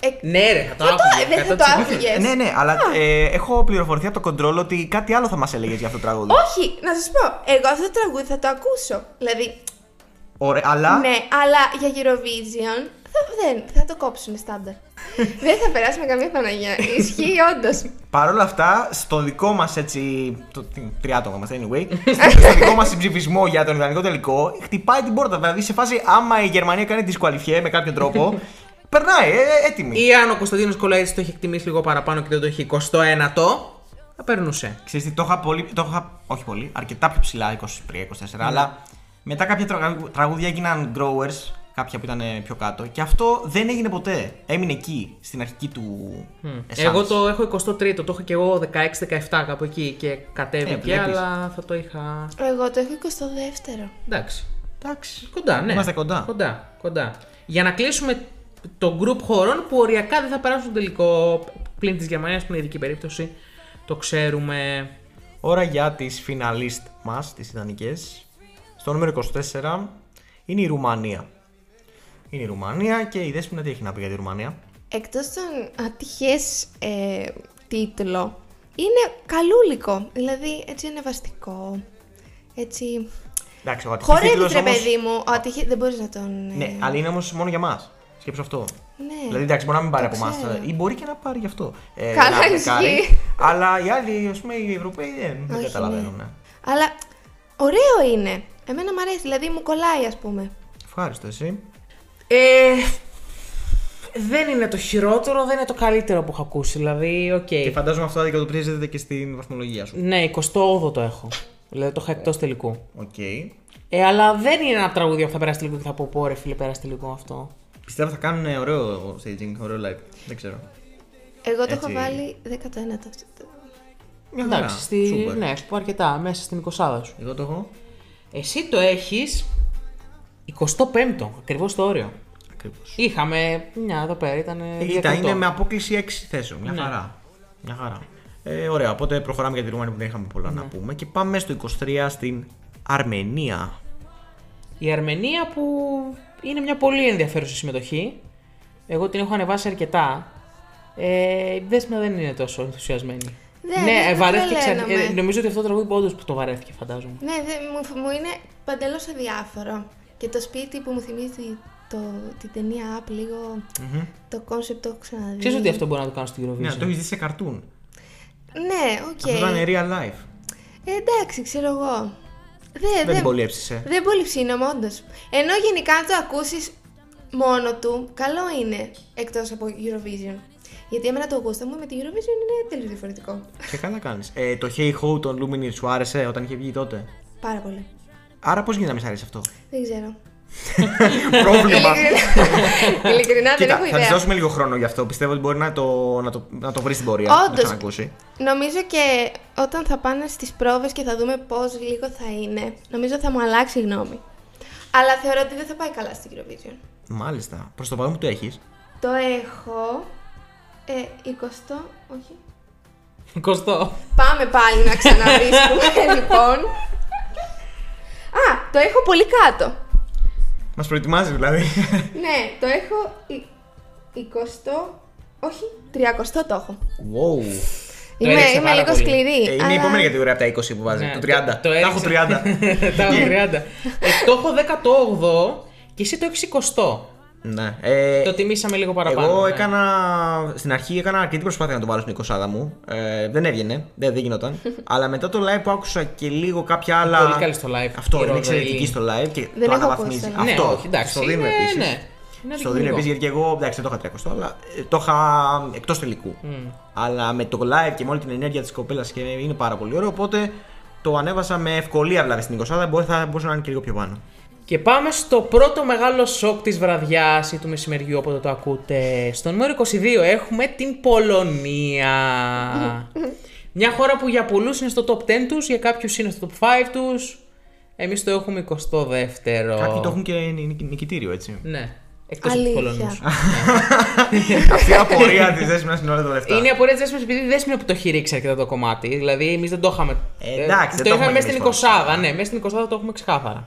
Ε, Ναι, ρε, θα το θα το, άκουγε. δεν θα το 100%. άκουγες. Ναι, ναι, αλλά ε, έχω πληροφορηθεί από το control ότι κάτι άλλο θα μας έλεγες για αυτό το τραγούδι. Όχι, να σας πω, εγώ αυτό το τραγούδι θα το ακούσω. Δηλαδή, Ωραία, αλλά. ναι, αλλά για Eurovision θα, δεν, θα το κόψουν στάνταρ. δεν θα περάσει με καμία Παναγία. Ισχύει όντως. Παρ' όλα αυτά, στο δικό μας έτσι. Το, τι, τριάτομα είμαστε, anyway. στο δικό μας συμψηφισμό για τον ιδανικό τελικό, χτυπάει την πόρτα. Δηλαδή, σε φάση, άμα η Γερμανία κάνει δυσκουαλιφιέ με κάποιο τρόπο, περνάει, ε, ε, έτοιμη. Ή αν ο Κωνσταντίνος Κολαίδης το έχει εκτιμήσει λίγο παραπάνω και δεν το έχει 21ο, θα περνούσε. Ξέρεις τι, το είχα πολύ, το είχα, όχι πολύ, αρκετά πιο ψηλά, 23-24, αλλά μετά κάποια τραγου- τραγούδια έγιναν growers, κάποια που ήταν ε, πιο κάτω, και αυτό δεν έγινε ποτέ. Έμεινε εκεί, στην αρχική του essence. Εγώ το έχω 23ο, το έχω και εγώ 16-17 κάπου εκεί και κατέβηκε, Ε, βλέπεις. αλλά θα το είχα. Εγώ το έχω 22ο. Εντάξει. Εντάξει. Κοντά, ναι. Είμαστε κοντά. Κοντά, κοντά. Για να κλείσουμε το group χωρών που οριακά δεν θα περάσουν στο τελικό πλην της Γερμανίας, που είναι ειδική περίπτωση. Το ξέρουμε. Ώρα για τις φιναλίστ μας, τις ιδανικές. Στο νούμερο 24 είναι η Ρουμανία. Είναι η Ρουμανία και η Δέσποινα τι έχει να πει για τη Ρουμανία; Εκτός των ατυχές ε, τίτλο, είναι καλούλικο. Δηλαδή, έτσι ανεβαστικό. Έτσι... Εντάξει, ο ατυχής Χορεύει, τίτλος ρε όμως- παιδί μου. Ο ατυχή... Δεν μπορείς να τον... ε, Ναι, αλλά είναι όμως μόνο για μας. Σκέψου αυτό. ναι. Δηλαδή, εντάξει, μπορεί να μην πάρει Το από εμάς. ξέρω. Ή μπορεί και να πάρει γι' αυτό. Ε, Καλά, να ισχύει. μπλεκάρει. Αλλά οι άλλοι, ας πούμε, οι Ευρωπαίοι δεν, δεν Όχι, καταλαβαίνουν. ναι. ναι. Αλλά ωραίο είναι. Εμένα μου αρέσει, δηλαδή μου κολλάει, ας πούμε. Ευχάριστο, εσύ. Ε, δεν είναι το χειρότερο, δεν είναι το καλύτερο που έχω ακούσει. Δηλαδή, οκ. Και φαντάζομαι αυτό αντικατοπτρίζεται και στην βαθμολογία σου. Ναι, 28ο το έχω. Δηλαδή το είχα εκτός τελικού. Οκ. Ε, αλλά δεν είναι ένα τραγούδι που θα περάσει τελικό και θα πω πω ρε φίλε, πέρασε τελικό αυτό. Πιστεύω θα κάνουν ε, ωραίο staging, ωραίο live. Δεν ξέρω. Εγώ το Έτσι. έχω βάλει 19ο αυτό. το- Μια χαρά. Εντάξει, στη... Σούπερ. ναι, σου πω αρκετά, μέσα στην 20 σου. Εγώ το έχω. Εσύ το έχεις 25ο, ακριβώς το όριο. Ακριβώς. Είχαμε μια εδώ πέρα, ήταν. Κοίτα, είναι με απόκληση 6 θέσεων. Μια Ναι. χαρά. Μια χαρά. Ε, ωραία, οπότε προχωράμε για τη Ρουμανία που δεν είχαμε πολλά Ναι. να πούμε. Και πάμε στο 23 στην Αρμενία. Η Αρμενία που είναι μια πολύ ενδιαφέρουσα συμμετοχή. Εγώ την έχω ανεβάσει αρκετά. Ε, η Δέσποινα δεν είναι τόσο ενθουσιασμένη. Δεν, ναι, δεν βαρέθηκε. τρελαίνομαι. ξα- ε, νομίζω ότι αυτό το τραγούδι όντως το βαρέθηκε, φαντάζομαι. Ναι, δεν, μου, μου είναι παντελώς αδιάφορο. Και το σπίτι που μου θυμίζει το, την ταινία Up λίγο. Το κόνσεπτ το έχω ξαναδεί. Ξέρεις ότι αυτό μπορεί να το κάνω στην Eurovision; Ναι, το έχεις δει σε καρτούν. Ναι, οκ. Αυτό ήταν real life. Ε, εντάξει, ξέρω εγώ. Δε, Δεν δε- την πολύ έψησε. Δεν πολύ ψήνομαι, όντως. Ενώ γενικά αν το ακούσεις μόνο του, καλό είναι εκτός από Eurovision. Γιατί εμένα το γούστα μου με τη Eurovision είναι τελείως διαφορετικό. Και καλά κάνεις. Ε, το Hey Ho των Luminous σου άρεσε όταν είχε βγει τότε; Πάρα πολύ. Άρα πώς γίνεται να μην σ' αρέσει αυτό; Δεν ξέρω. Πρόβλημα. Ειλικρινά, ειλικρινά δεν Κοίτα, έχω θα της ιδέα. δώσουμε λίγο χρόνο γι' αυτό. Πιστεύω ότι μπορεί να το, να το, να το βρεις στην πορεία. Όντως. Να το ξανακούσει. Νομίζω και όταν θα πάνε στις πρόβες και θα δούμε πώς λίγο θα είναι, νομίζω θα μου αλλάξει η γνώμη. Αλλά θεωρώ ότι δεν θα πάει καλά στην Eurovision. Μάλιστα. Προς το παρόν που το έχεις; Το έχω... Ε, 20, όχι. Κοστό. Πάμε πάλι να ξαναβρίσκουμε, λοιπόν. Α, το έχω πολύ κάτω. Μας προετοιμάζεις δηλαδή. Ναι, το έχω... η- 20, όχι, 30 το έχω. wow. Είμαι, έριξε είμαι πάρα λίγο πολύ. σκληρή. Ε, είναι η αλλά- επόμενη κατηγορία από τα 20 που βάζει. Ναι, το 30. το- το τα έχω 30. έριξε. Τα έχω 30. Ε, το έχω 18 και εσύ το έχεις 20. Ναι. Ε, Το τιμήσαμε λίγο παραπάνω. Εγώ ναι. έκανα. Στην αρχή έκανα αρκετή προσπάθεια να το βάλω στην 20 μου. Ε, δεν έβγαινε, δεν, δεν γινόταν. αλλά μετά το live που άκουσα και λίγο κάποια άλλα. Πολύ καλή στο live. Αυτό Η είναι Ρόδο εξαιρετική Ήλ. στο live και Δεν το έχω αναβαθμίζει. ακούσει, αλλά. Ναι, Αυτό. όχι, εντάξει, Στο δίνω είναι- επίσης. ναι. Είναι Στο δίνω αντικειμενικό. επίσης γιατί και εγώ εντάξει δεν το είχα 300 αλλά ε, το είχα εκτός τελικού. Αλλά με το live και με όλη την ενέργεια της κοπέλας και είναι πάρα πολύ ωραίο. Οπότε το ανέβασα με ευκολία δηλαδή στην 20 μπορεί, θα μπορούσε να είναι και λίγο πιο πάνω. Και πάμε στο πρώτο μεγάλο σοκ της βραδιάς ή του μεσημεριού όποτε το ακούτε. Στο νούμερο 22 έχουμε την Πολωνία. Μια χώρα που για πολλούς είναι στο top 10 τους, για κάποιους είναι στο top 5 τους. Εμείς το έχουμε 22ο. Κάποιοι το έχουν και νικ- νικητήριο έτσι. Ναι, εκτός από τους Αλήθεια. Πολωνούς. Αυτή η απορία της δέσμευση είναι όλα τα λεφτά. Είναι η απορία της δέσμευση επειδή η δέσμευση που το έχει ρίξει αρκετά το κομμάτι. Δηλαδή, εμείς δεν το είχαμε. Ε, εντάξει, δεν το το είχαμε έχουμε μέσα κι στην εμείς 20. Ναι, μέσα στην 20 το έχουμε ξεκάθαρα.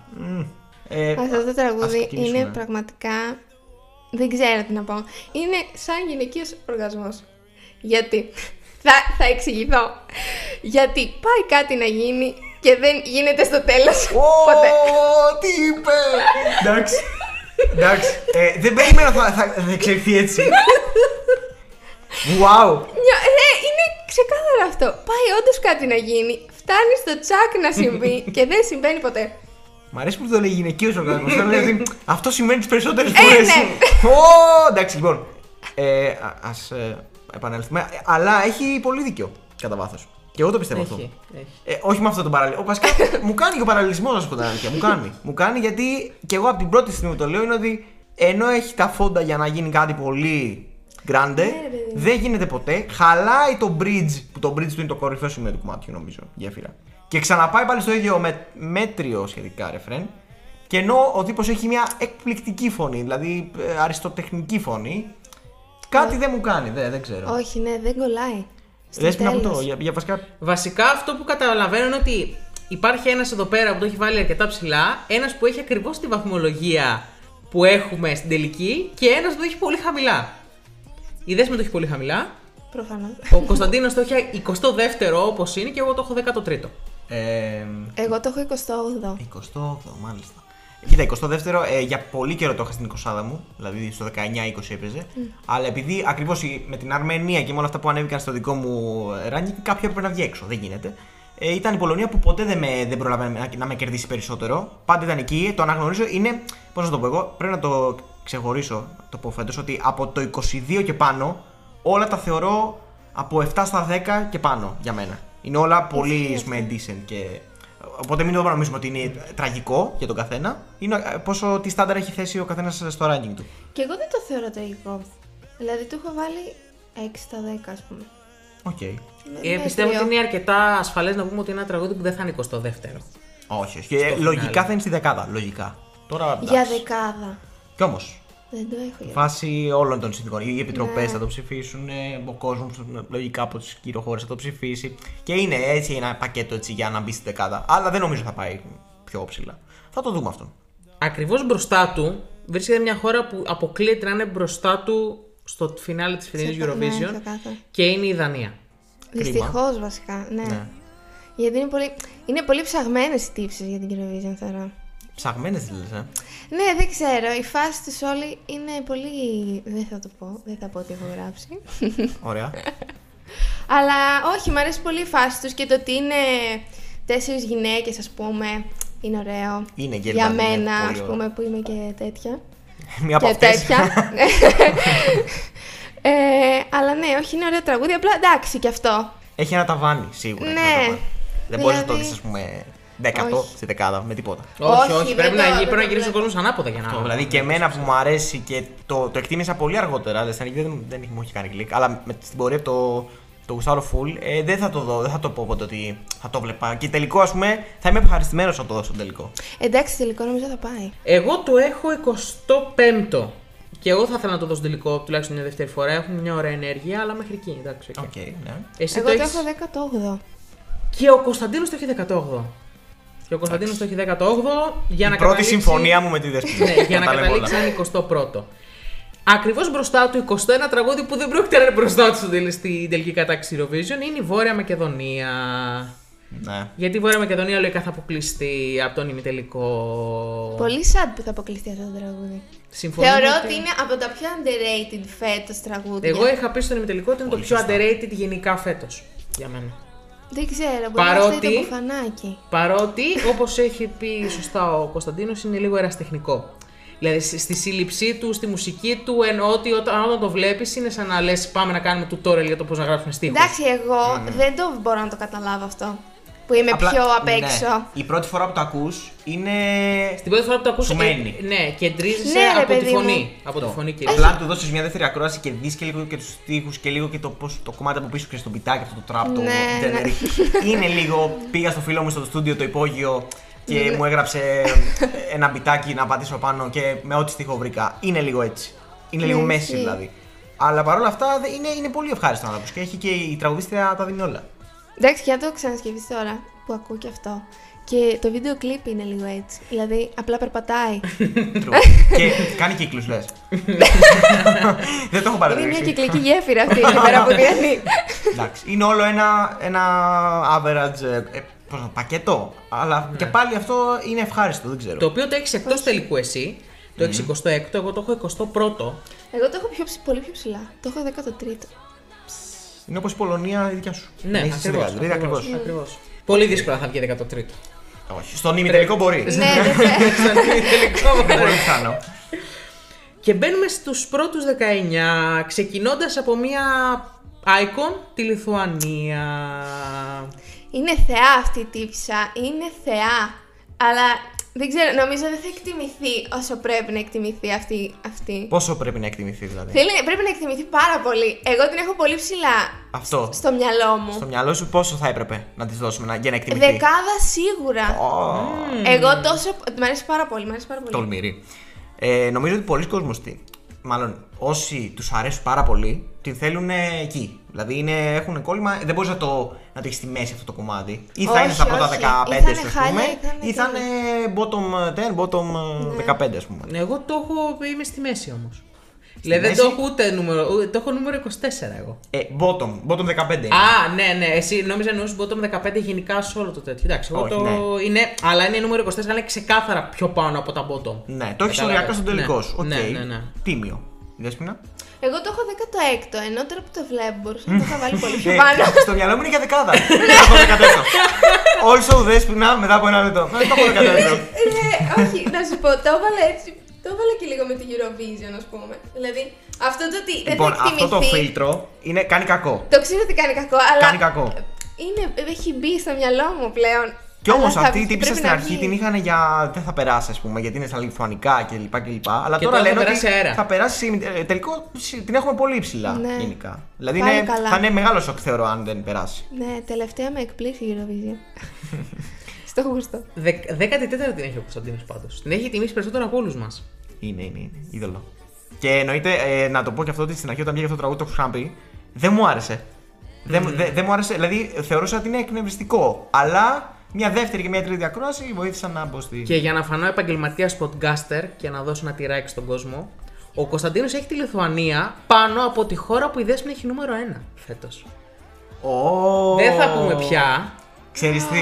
Ε, Αυτό το ας τραγούδι ξεκινήσουμε. είναι πραγματικά. Δεν ξέρω τι να πω. Είναι σαν γυναικείος οργασμός. Γιατί. Θα, θα εξηγηθώ. Γιατί πάει κάτι να γίνει και δεν γίνεται στο τέλος. Ω, Ποτέ. τι είπε! Εντάξει. Εντάξει. Ε, δεν περίμενα θα, θα, θα εξελιχθεί έτσι. Wow! Νια- ε, είναι ξεκάθαρο αυτό. Πάει όντως κάτι να γίνει, φτάνει στο τσακ να συμβεί και δεν συμβαίνει ποτέ. Μ' αρέσει που το λέει γυναικείος οργανισμό. Θέλω να λέει ότι αυτό σημαίνει τις περισσότερες Ε, φορές. ναι. εντάξει, λοιπόν. Ε, Α επανέλθουμε. Ε, Αλλά έχει πολύ δίκιο κατά βάθος. Και εγώ το πιστεύω αυτό. Έχει, έχει. Ε, όχι με αυτό τον παραλληλισμό. Βασικά μου κάνει και ο παραλληλισμός, να σου πω την αλήθεια. Μου κάνει. μου κάνει γιατί και εγώ από την πρώτη στιγμή που το λέω είναι ότι ενώ έχει τα φόντα για να γίνει κάτι πολύ grande, Ναι, ρε παιδί μου. δεν γίνεται ποτέ. Χαλάει το bridge, που το bridge του είναι το κορυφαίο σημείο του κομμάτιου, νομίζω, γέφυρα. Και ξαναπάει πάλι στο ίδιο με, μέτριο σχετικά ρεφρέν. Και ενώ ο τύπος έχει μια εκπληκτική φωνή, δηλαδή ε, αριστοτεχνική φωνή, κάτι δεν μου κάνει, δεν, δεν ξέρω. Όχι, ναι, δεν κολλάει. Στο Δες να τέλος. αυτό, για, για βασικά Βασικά αυτό που καταλαβαίνω είναι ότι υπάρχει ένας εδώ πέρα που το έχει βάλει αρκετά ψηλά, ένας που έχει ακριβώς τη βαθμολογία που έχουμε στην τελική και ένας που το έχει πολύ χαμηλά. Η Δέσμη το έχει πολύ χαμηλά; Προφανώς. Ο Κωνσταντίνος το έχει 22ο όπως είναι και εγώ το έχω 13ο. Ε, Εγώ το έχω 28. 28, μάλιστα. Κοίτα, 22ο, ε, για πολύ καιρό το είχα στην 20 μου, δηλαδή στο 19-20 έπαιζε. Αλλά επειδή ακριβώς με την Αρμενία και με όλα αυτά που ανέβηκαν στο δικό μου ranking, κάποιο έπρεπε να βγει έξω. Δεν γίνεται. Ε, ήταν η Πολωνία που ποτέ δεν, με, δεν πρόλαβε να, να με κερδίσει περισσότερο. Πάντα ήταν εκεί, το αναγνωρίζω. Είναι, πώς να το πω εγώ, πρέπει να το ξεχωρίσω, το πω φέτος, ότι από το 22 και πάνω όλα τα θεωρώ από 7 στα 10 και πάνω για μένα. Είναι όλα πολύ αυτό. με decent και. Οπότε μην το νομίζουμε ότι είναι τραγικό για τον καθένα. Είναι ε, πόσο τι στάνταρ έχει θέσει ο καθένας στο ranking του. Και εγώ δεν το θεωρώ τραγικό. Δηλαδή του έχω βάλει 6 στα 10, ας πούμε. Οκ. Είναι Ε, πιστεύω μέτριο. ότι είναι αρκετά ασφαλές να πούμε ότι είναι ένα τραγούδι που δεν θα είναι 22ο. Όχι, όχι. Και Στο λογικά φινάλε. θα είναι στη δεκάδα. Λογικά. Τώρα. Για εντάξει. δεκάδα. Κι όμως, Δεν το έχω για βάσει όλων των συνθήκων. Οι επιτροπές Ναι. θα το ψηφίσουν, ε, ο κόσμος λογικά από τις κύριες χώρες θα το ψηφίσει. Και είναι έτσι ένα πακέτο έτσι για να μπει στη δεκάδα. Αλλά δεν νομίζω θα πάει πιο ψηλά. Θα το δούμε αυτό. Ακριβώς μπροστά του βρίσκεται μια χώρα που αποκλείεται να είναι μπροστά του στο φινάλε της φετινής Ξεκα- ναι, Eurovision ξεκάθαρα. και είναι η Δανία. Δυστυχώς βασικά, ναι. Ναι. Γιατί είναι πολύ, είναι πολύ ψαγμένες οι τύψεις για την Eurovision, θεωρώ. Ψαγμένες τι λε, ε. Ναι, δεν ξέρω. Η φάση του όλοι είναι πολύ. Δεν θα το πω. Δεν θα πω τι έχω γράψει. Ωραία. Αλλά όχι, μου αρέσει πολύ η φάση τους και το ότι είναι τέσσερις γυναίκες, ας πούμε. Είναι ωραίο. Είναι και Για δηλαδή, είναι μένα, πολύ ας ωραίο. πούμε, που είμαι και τέτοια. Μία από και αυτές. τέτοια. ε, αλλά ναι, όχι, είναι ωραίο τραγούδι. Απλά εντάξει και αυτό. Έχει ένα ταβάνι, σίγουρα. έχει Ναι. ένα ταβάνι. Δεν μπορείς να το Δηλαδή- δεις, ας πούμε, δέκατο Όχι. στη δεκάδα με τίποτα. Όχι, Όχι, όχι, δεν πρέπει, το- να, δεν πρέπει να το γυρίσει ο βλέπω. κόσμο ανάποδα για να. Το, δηλαδή και εμένα που μου αρέσει και το, το εκτίμησα πολύ αργότερα. Δηλαδή στην αρχή δεν, δεν μου έχει κάνει κλικ. Αλλά με, στην πορεία το, το γουστάρω full. Ε, δεν θα το δω, δεν θα το πω ποτέ ότι θα το βλέπα. Και τελικό, ας πούμε, θα είμαι ευχαριστημένος να το δω στο τελικό. Εντάξει, τελικό νομίζω θα πάει. Εγώ το έχω 25ο. Και εγώ θα ήθελα να το δω στο τελικό τουλάχιστον μια δεύτερη φορά. Έχουν μια ωραία ενέργεια, αλλά μέχρι εκεί. Εντάξει, ok. Ok, ναι. Εσύ Εγώ το το έχεις... έχω 18. Και ο Κωνσταντίνος το έχει 18ο. Και ο Κωνσταντίνος το έχει 18ο για Η να πρώτη καταλήξει- συμφωνία μου με τη Δεσπίνα. Ναι, για να Τα λέμε όλα. καταλήξει σαν 21ο. Ακριβώς μπροστά του 21 τραγούδι που δεν πρόκειται να είναι μπροστά του στην τελ- στην τελική κατάξη Eurovision είναι η Βόρεια Μακεδονία. Ναι. Γιατί η Βόρεια Μακεδονία λογικά θα αποκλειστεί από τον ημιτελικό. Πολύ sad που θα αποκλειστεί αυτό το τραγούδι. Συμφωνούμε Θεωρώ ότι είναι από τα πιο underrated φέτος τραγούδια. Εγώ είχα πει στον ημιτελικό ότι είναι Πολύ το πιο σωστά. underrated γενικά φέτος. Για μένα. Δεν ξέρω, μπορεί Παρότι- να είστε το φανάκι. Παρότι, όπως έχει πει σωστά ο Κωνσταντίνος, είναι λίγο εραστεχνικό. Δηλαδή στη στη σύλληψή του, στη μουσική του, εννοώ ότι όταν, όταν το βλέπεις είναι σαν να λες: Πάμε να κάνουμε tutorial για το πώς να γράψουμε στίχους. Εντάξει, εγώ δεν το μπορώ να το καταλάβω αυτό. Που είμαι Απλά- πιο απ' έξω. Ναι. Η πρώτη φορά που το ακούς είναι. Την πρώτη φορά που το ακούσει. Σου μένει. ναι, κεντρίζεσαι Ναι, ρε, από τη παιδί μου. φωνή. Από τη φωνή κυρίως. Απλά να του δώσεις μια δεύτερη ακρόαση και δεις και λίγο και τους τοίχου και λίγο και το, πώς, το κομμάτι από πίσω και στο πιτάκι, αυτό το τραπ, το Ναι, generic. Είναι λίγο. Πήγα στο φίλο μου στο στούντιο το υπόγειο και Ναι. μου έγραψε ένα μπιτάκι να πατήσω πάνω και με ό,τι στίχο βρήκα. Είναι λίγο έτσι. Είναι λίγο Ναι, μέση ισχύει. δηλαδή. Αλλά παρόλα αυτά δεν- είναι, είναι πολύ ευχάριστο να το ακούς και έχει και η τραγουδίστρια τα δίνει όλα. Εντάξει, για να το ξανασκεφτείς τώρα που ακούω και αυτό. Και το βίντεο κλιπ είναι λίγο έτσι. Δηλαδή, απλά περπατάει. True. και κάνει κύκλους λες. δεν το έχω είναι μια παρατηρήσει. κυκλική γέφυρα αυτή εκεί πέρα που διανύει. Εντάξει, είναι όλο ένα, ένα average ε, ε, πώς να το- πακέτο. Αλλά και πάλι αυτό είναι ευχάριστο, δεν ξέρω. Το οποίο το έχεις εκτός τελικού εσύ. Το έχει 26ο, εγώ το έχω 21ο. Εγώ το έχω πιο, ψη- πολύ πιο ψηλά. Το έχω 13ο. Είναι όπως η Πολωνία η δικιά σου. Ναι, Έχεις τη ακριβώς. δικιά σου, δηλαδή ακριβώς. Ακριβώς. Πολύ δύσκολα θα βγει 13ο. Όχι. Στον ημιτελικό μπορεί. ναι, δεν θέλω. Είναι πολύ πιθανό. Και μπαίνουμε στους πρώτους 19, ξεκινώντας από μία icon, τη Λιθουανία. Είναι θεά αυτή η τύψα. Είναι θεά. Αλλά δεν ξέρω, νομίζω δεν θα εκτιμηθεί όσο πρέπει να εκτιμηθεί αυτή. αυτή. Πόσο πρέπει να εκτιμηθεί δηλαδή; Θέλει, πρέπει να εκτιμηθεί πάρα πολύ. Εγώ την έχω πολύ ψηλά Αυτό. στο μυαλό μου. Στο μυαλό σου πόσο θα έπρεπε να της δώσουμε να- για να εκτιμηθεί; Δεκάδα σίγουρα. Ω, Εγώ τόσο. Μ' αρέσει πάρα πολύ. Μ' αρέσει πάρα πολύ. Τολμηρή. Ε, νομίζω ότι πολλοί κόσμος, τι- μάλλον όσοι τους αρέσουν πάρα πολύ, την θέλουν εκεί. Δηλαδή είναι, έχουν κόλλημα, δεν μπορείς να το, να το έχεις στη μέση αυτό το κομμάτι. Ή θα Όχι, είναι στα πρώτα όχι. 15 Ή θα σου, είναι ας χάλια, πούμε, ή θα είναι ή θα είναι bottom 10, bottom Ναι. 15 ας πούμε. Εγώ το έχω, είμαι στη μέση όμως. Δηλαδή δεν μέση; το έχω ούτε νούμερο, ούτε- το έχω νούμερο 24 εγώ. Ε, bottom, bottom 15 είναι. Α, ναι, ναι, εσύ νόμιζα εννοούσες bottom 15 γενικά σε όλο το τέτοιο. Εντάξει, εγώ Όχι, το. ναι. Είναι, αλλά είναι νούμερο 24, αλλά είναι ξεκάθαρα πιο πάνω από τα bottom. Ναι, το έχεις Κατάλαβες. οριακά στον τελικό Ναι, σου. Οκ. ναι, ναι, ναι. Τίμιο. Δέσποινα; Εγώ το έχω 16ο, ενώ τώρα που το βλέπω μπορούσα να το είχα βάλει πολύ πιο Ε, πάνω. στο μυαλό μου είναι για δεκάδα. Δεν έχω 14. Also, Δέσποινα, μετά από ένα λεπτό. Δεν το έχω 14. Ναι, όχι, να σου πω, το έβαλα έτσι. Το έβαλα και λίγο με τη Eurovision, ας πούμε. Δηλαδή, αυτό το ότι δεν Λοιπόν, θα αυτό το εκτιμηθεί. φίλτρο είναι, κάνει κακό. Το ξέρω ότι κάνει κακό, αλλά. Κάνει κακό. Είναι, έχει μπει στο μυαλό μου πλέον. Κι όμως Αλλά θα- αυτή η τύπησα πρέπει στην να αρχή βγει. την είχαν για. Δεν θα περάσει, ας πούμε, γιατί είναι στα λιθουανικά κλπ. κλπ. Αλλά Και τώρα τώρα θα λένε ότι περάσει αέρα. θα περάσει. ε, Τελικό σι- την έχουμε πολύ υψηλά Ναι. γενικά. Δηλαδή Πάλι είναι, καλά. θα είναι μεγάλο σοκ θεωρώ αν δεν περάσει. Ναι, τελευταία με εκπλήσει η Eurovision. στο γούστο. 14η την έχει ο Κωνσταντίνος πάντως. Την έχει τιμήσει περισσότερο από όλους μας. Είναι, είναι, είναι. Είδωλο. Και εννοείται, ε, να το πω και αυτό ότι στην αρχή όταν βγήκε αυτό το τραγούδι το έχω ξαναπεί, δεν μου άρεσε. Δεν, μου- δεν- δεν μου άρεσε, δηλαδή θεωρούσα ότι είναι εκνευριστικό. Αλλά μια δεύτερη και μια τρίτη ακρόαση βοήθησαν να μπω στη. Και για να φανώ επαγγελματίας podcaster και να δώσω ένα τυράκι στον κόσμο, ο Κωνσταντίνος έχει τη Λιθουανία πάνω από τη χώρα που η Δέσποινα έχει νούμερο 1 φέτος. Ω. Δεν θα πούμε πια. Ξέρεις τι;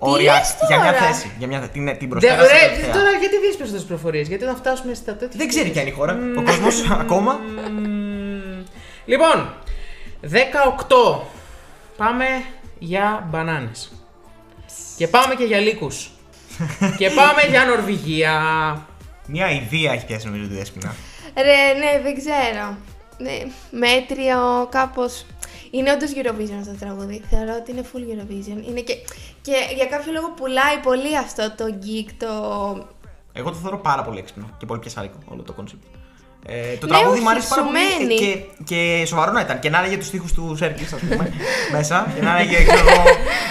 Τι Όρια λες για μια τώρα; θέση. Για μια, την, την Δεν, προστέρα ρε, τελευταία. τώρα γιατί δίνει περισσότερε πληροφορίες, Γιατί όταν φτάσουμε στα τέτοια. Δεν ξέρει ποια είναι η χώρα. Ο κόσμος ακόμα. Μμμ. Λοιπόν, 18. Πάμε για μπανάνες. Και πάμε και για λύκους. και πάμε για Νορβηγία. Μια ιδέα έχει πιάσει νομίζω τη Δέσποινα. Ρε, ναι, δεν ξέρω. Ναι, μέτριο, κάπως... Είναι όντως Eurovision αυτό το τραγούδι. Θεωρώ ότι είναι full Eurovision. Είναι και, και για κάποιο λόγο πουλάει πολύ αυτό το geek, το. Εγώ το θεωρώ πάρα πολύ έξυπνο και πολύ πιασάρικο όλο το κόνσεπτ. Ε, το Ναι, τραγούδι όχι, μου άρεσε πάρα σου πολύ μένει. ε, και, και σοβαρό να ήταν. Και να έλεγε τους στίχους του Σέρκης, ας πούμε, μέσα. Και να έλεγε, ξέρω εγώ,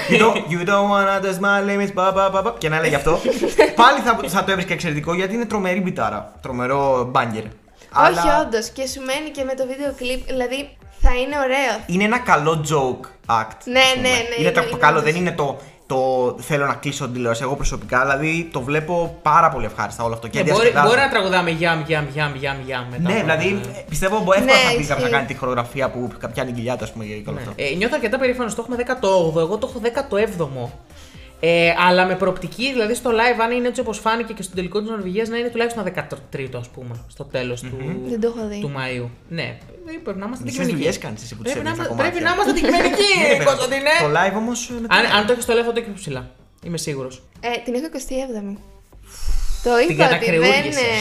you don't, you don't wanna touch my limits, ba, ba, ba, ba, και να έλεγε αυτό. Πάλι θα, θα το έβρισκα εξαιρετικό γιατί είναι τρομερή μπιτάρα. Τρομερό μπάγκερ. Όχι, όντως. Και σου μένει και με το βίντεο κλιπ. Δηλαδή θα είναι ωραίο. είναι ένα καλό joke act. Ναι, ας πούμε. ναι, ναι, Είναι το, είναι- το είναι καλό, όντως. δεν είναι το, το θέλω να κλείσω την τηλεόραση. Εγώ προσωπικά δηλαδή το βλέπω πάρα πολύ ευχάριστα όλο αυτό. Και Ε, μπορεί, διασκεδάζω. μπορεί να τραγουδάμε γιαμ, γιαμ, γιαμ, γιαμ, γιαμ μετά. Ναι, από- δηλαδή ε, πιστεύω μπορεί εύκολα Ναι, θα πει κάποιος να ισχύει. κάνει τη χορογραφία που πιάνει κοιλιάτα, ας πούμε, και όλο αυτό. Ε, νιώθω αρκετά περήφανος. Το έχουμε 18ο, εγώ το έχω 17ο. Ε, αλλά με προοπτική, δηλαδή στο live, αν είναι έτσι όπως φάνηκε και στον τελικό της Νορβηγίας, να είναι τουλάχιστον 13ο, ας πούμε, στο τέλος του, Δεν το έχω δει. του Μαΐου. Ναι, ε, πρέπει να είμαστε Μισές αντικειμενικοί. δουλειές κάνεις εσύ που τις πρέπει, να, έβγαινες τα είμα- πρέπει κομμάτια. να είμαστε αντικειμενικοί, Ναι, παιδί, Κωνσταντίνε. Το live όμως. Αν, αν το έχεις στο live, θα το έχεις πιο ψηλά. Είμαι σίγουρος. Ε, την έχω 27η. Το Την είπα ότι δεν. κατακρεούργησες,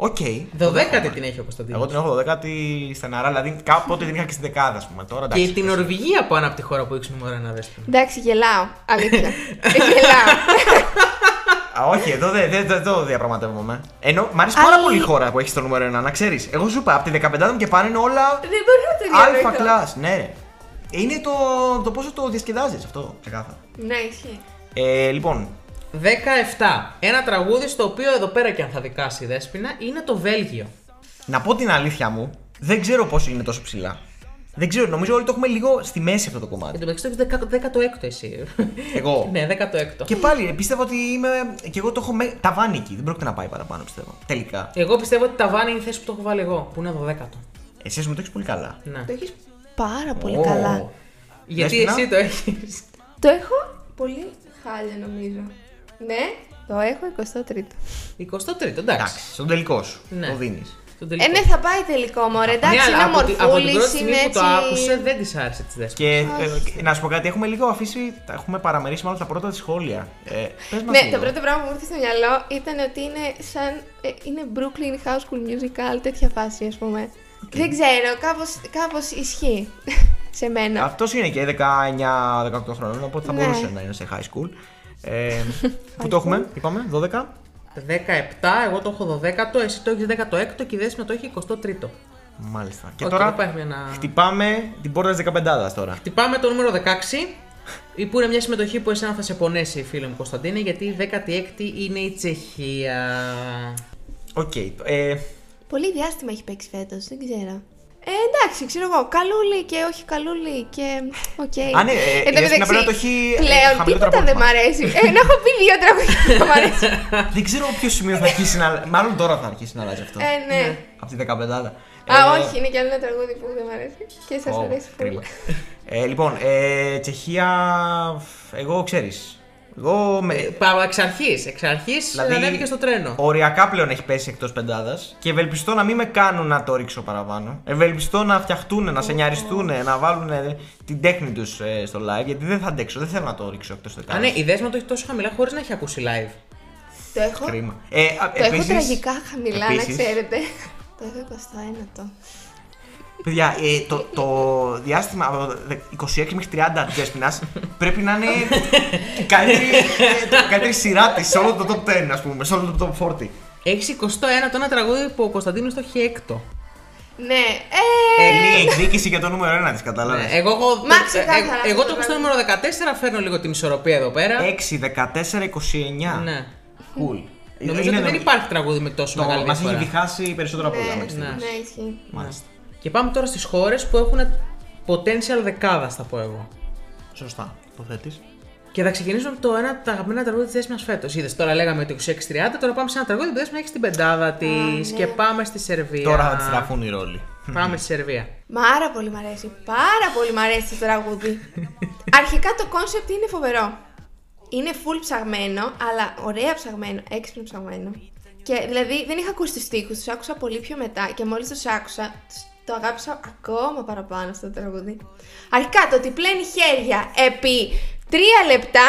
ε, Οκ. 12η την έχει ο Κωνσταντίνος. Εγώ την έχω 12η στεναρά, δηλαδή κάποτε την είχα και στην δεκάδα, ας πούμε. Τώρα Και εντάξει. την Νορβηγία πάνω από τη χώρα που έχει νούμερο ένα δέσποινα. Εντάξει, γελάω. Αλήθεια. Ε, γελάω. Α, όχι, εδώ δεν δεν- δεν το διαπραγματεύομαι. Ενώ μ' αρέσει πάρα Αλλά- πολύ η χώρα που έχεις το νούμερο 1, να ξέρεις. Εγώ σου είπα, από τη 15 μου και πάνω είναι όλα Δεν μπορώ να το αλφα διαβάσω. class, ναι. ρε. Είναι το, το πόσο το διασκεδάζεις αυτό, ξεκάθαρα. Ναι, ισχύει. Ε, λοιπόν, 17. Ένα τραγούδι στο οποίο εδώ πέρα και αν θα δικάσει η δέσποινα είναι το Βέλγιο. να πω την αλήθεια μου, δεν ξέρω πώς είναι τόσο ψηλά. Δεν ξέρω, νομίζω όλοι το έχουμε λίγο στη μέση αυτό το Εν κομμάτι. τω μεταξύ το έχεις 16ο εσύ. Εγώ. ναι, 16ο. Και πάλι πίστευα ότι είμαι. και εγώ το έχω με... ταβάνι εκεί. Δεν πρόκειται να πάει παραπάνω, πιστεύω. Τελικά. Εγώ πιστεύω ότι τα βάνη είναι η θέση που το έχω βάλει εγώ, που είναι 12ο. Εσύ μου το έχεις πολύ καλά. Ναι. Το έχεις πάρα πολύ Ω. καλά. Γιατί Δέσποινα. εσύ το έχεις. Το έχω πολύ χάλια νομίζω. Ναι, το έχω 23ο. 23ο, εντάξει. Εντάξει, στον τελικό σου. Ναι. Το δίνεις. Στον Ε, τελικό. ναι, θα πάει τελικό μωρέ. Εντάξει, Ναι, αλλά είναι από, τη- από την μορφούλης, πρώτη στιγμή είναι που έτσι... το άκουσε δεν της άρεσε τη δέσποινα. Και Όχι. ε, και να σου πω κάτι, έχουμε λίγο αφήσει. τα Έχουμε παραμερίσει μάλλον τα πρώτα της σχόλια. Ε, πες μας Ναι, λίγο. το πρώτο πράγμα που μου ήρθε στο μυαλό ήταν ότι είναι σαν. ε, είναι Brooklyn House School Musical, τέτοια φάση, ας πούμε. Δεν ξέρω, κάπως, κάπως ισχύει σε μένα. Αυτός είναι και 19-18 χρόνων, οπότε θα Ναι. μπορούσε να είναι σε high school. Ε, πού το έχουμε, είπαμε, 12. 17, εγώ το έχω 12ο, εσύ το έχεις 16ο και η Δέσποινα το έχει 23ο. Μάλιστα. Και Οκ, τώρα υπάρχει ένα- χτυπάμε την πόρτα της 15 τώρα. Χτυπάμε το νούμερο 16, ή που είναι μια συμμετοχή που εσένα θα σε πονέσει, φίλε μου Κωνσταντίνε, γιατί η 16η είναι η Τσεχία. Οκ. ε, Πολύ διάστημα έχει παίξει φέτος, δεν ξέρω. Ε, εντάξει, ξέρω εγώ. Καλούλη και όχι καλούλη και. Οκ. Α, ναι, ε, Εν τω η Δέσποινα μεταξύ, πρέπει να το έχει, ε, Πλέον χαμηλότερο τίποτα δεν μ' απόγευμα. αρέσει. Ε, να έχω πει δύο τραγούδια που δεν μ' αρέσει. δεν ξέρω ποιο σημείο θα αρχίσει να. Μάλλον τώρα θα αρχίσει να αλλάζει αυτό. Ε, ναι. Από τη 15. Α, όχι, είναι κι άλλο ένα τραγούδι που δεν μ' αρέσει. Και σας Ω, αρέσει πολύ. κρίμα. ε, λοιπόν, ε, Τσεχία. Εγώ ξέρεις. Εγώ με, Πάω εξ αρχής. Εξ αρχής Δηλαδή, ανέβηκε στο τρένο. Οριακά πλέον έχει πέσει εκτός πεντάδας και ευελπιστώ να μην με κάνουν να το ρίξω παραπάνω. Ευελπιστώ να φτιαχτούν, να σενιαριστούν, να βάλουν την τέχνη τους στο live γιατί δεν θα αντέξω. Δεν θέλω να το ρίξω εκτός Α, πεντάδα. ναι, η δέσμα το έχει τόσο χαμηλά χωρίς να έχει ακούσει live. Το έχω, Κρίμα. Ε, α, το έχω επίσης- τραγικά χαμηλά, να επίσης, ξέρετε. Το έχω 21ο. Παιδιά, ε, το, το διάστημα από 26 μέχρι 30 της Δέσποινα πρέπει να είναι η καλύτερη, ε, η καλύτερη σειρά της σε όλο το top 10, ας πούμε, σε όλο το top 40. Έχεις 21 το ένα τραγούδι που ο Κωνσταντίνος το έχει έκτο. Ναι, ε, Είναι η εκδίκηση για το νούμερο 1 της, κατάλαβε. Ναι, εγώ, έχω- Μα ε, ξεκάθαρα ε, αυτό εγώ το το έχω στο πράγμα. νούμερο 14, φέρνω λίγο την ισορροπία εδώ πέρα. 6, 14, 29. Ναι. Cool. Νομίζω ότι δεν υπάρχει τραγούδι με τόσο Το μεγάλη μας έχει διαφορά. διχάσει περισσότερο από όλα. ναι, μέχρι στιγμής. Ναι. ναι, ισχύει. Μάλιστα. Και πάμε τώρα στις χώρες που έχουν potential δεκάδα, θα πω εγώ. Σωστά. Το θέτει. Και θα ξεκινήσουμε από το ένα από τα αγαπημένα τραγούδια της Δέσμιας φέτος. Είδες τώρα λέγαμε το 26-30, τώρα πάμε σε ένα τραγούδι που η Δέσποινα έχει στην πεντάδα της ναι. και πάμε στη Σερβία. Τώρα θα αντιστραφούν οι ρόλοι. Πάμε στη Σερβία. Πάρα πολύ μ' αρέσει. Πάρα πολύ μ' αρέσει το τραγούδι. Αρχικά το κόνσεπτ είναι φοβερό. Είναι full ψαγμένο, αλλά ωραία ψαγμένο, έξυπνο ψαγμένο. Και δηλαδή δεν είχα ακούσει τους στίχους, τους άκουσα πολύ πιο μετά και μόλις τους άκουσα, τους- το αγάπησα ακόμα παραπάνω αυτό το τραγούδι. Αρχικά το ότι πλένει χέρια επί τρία λεπτά.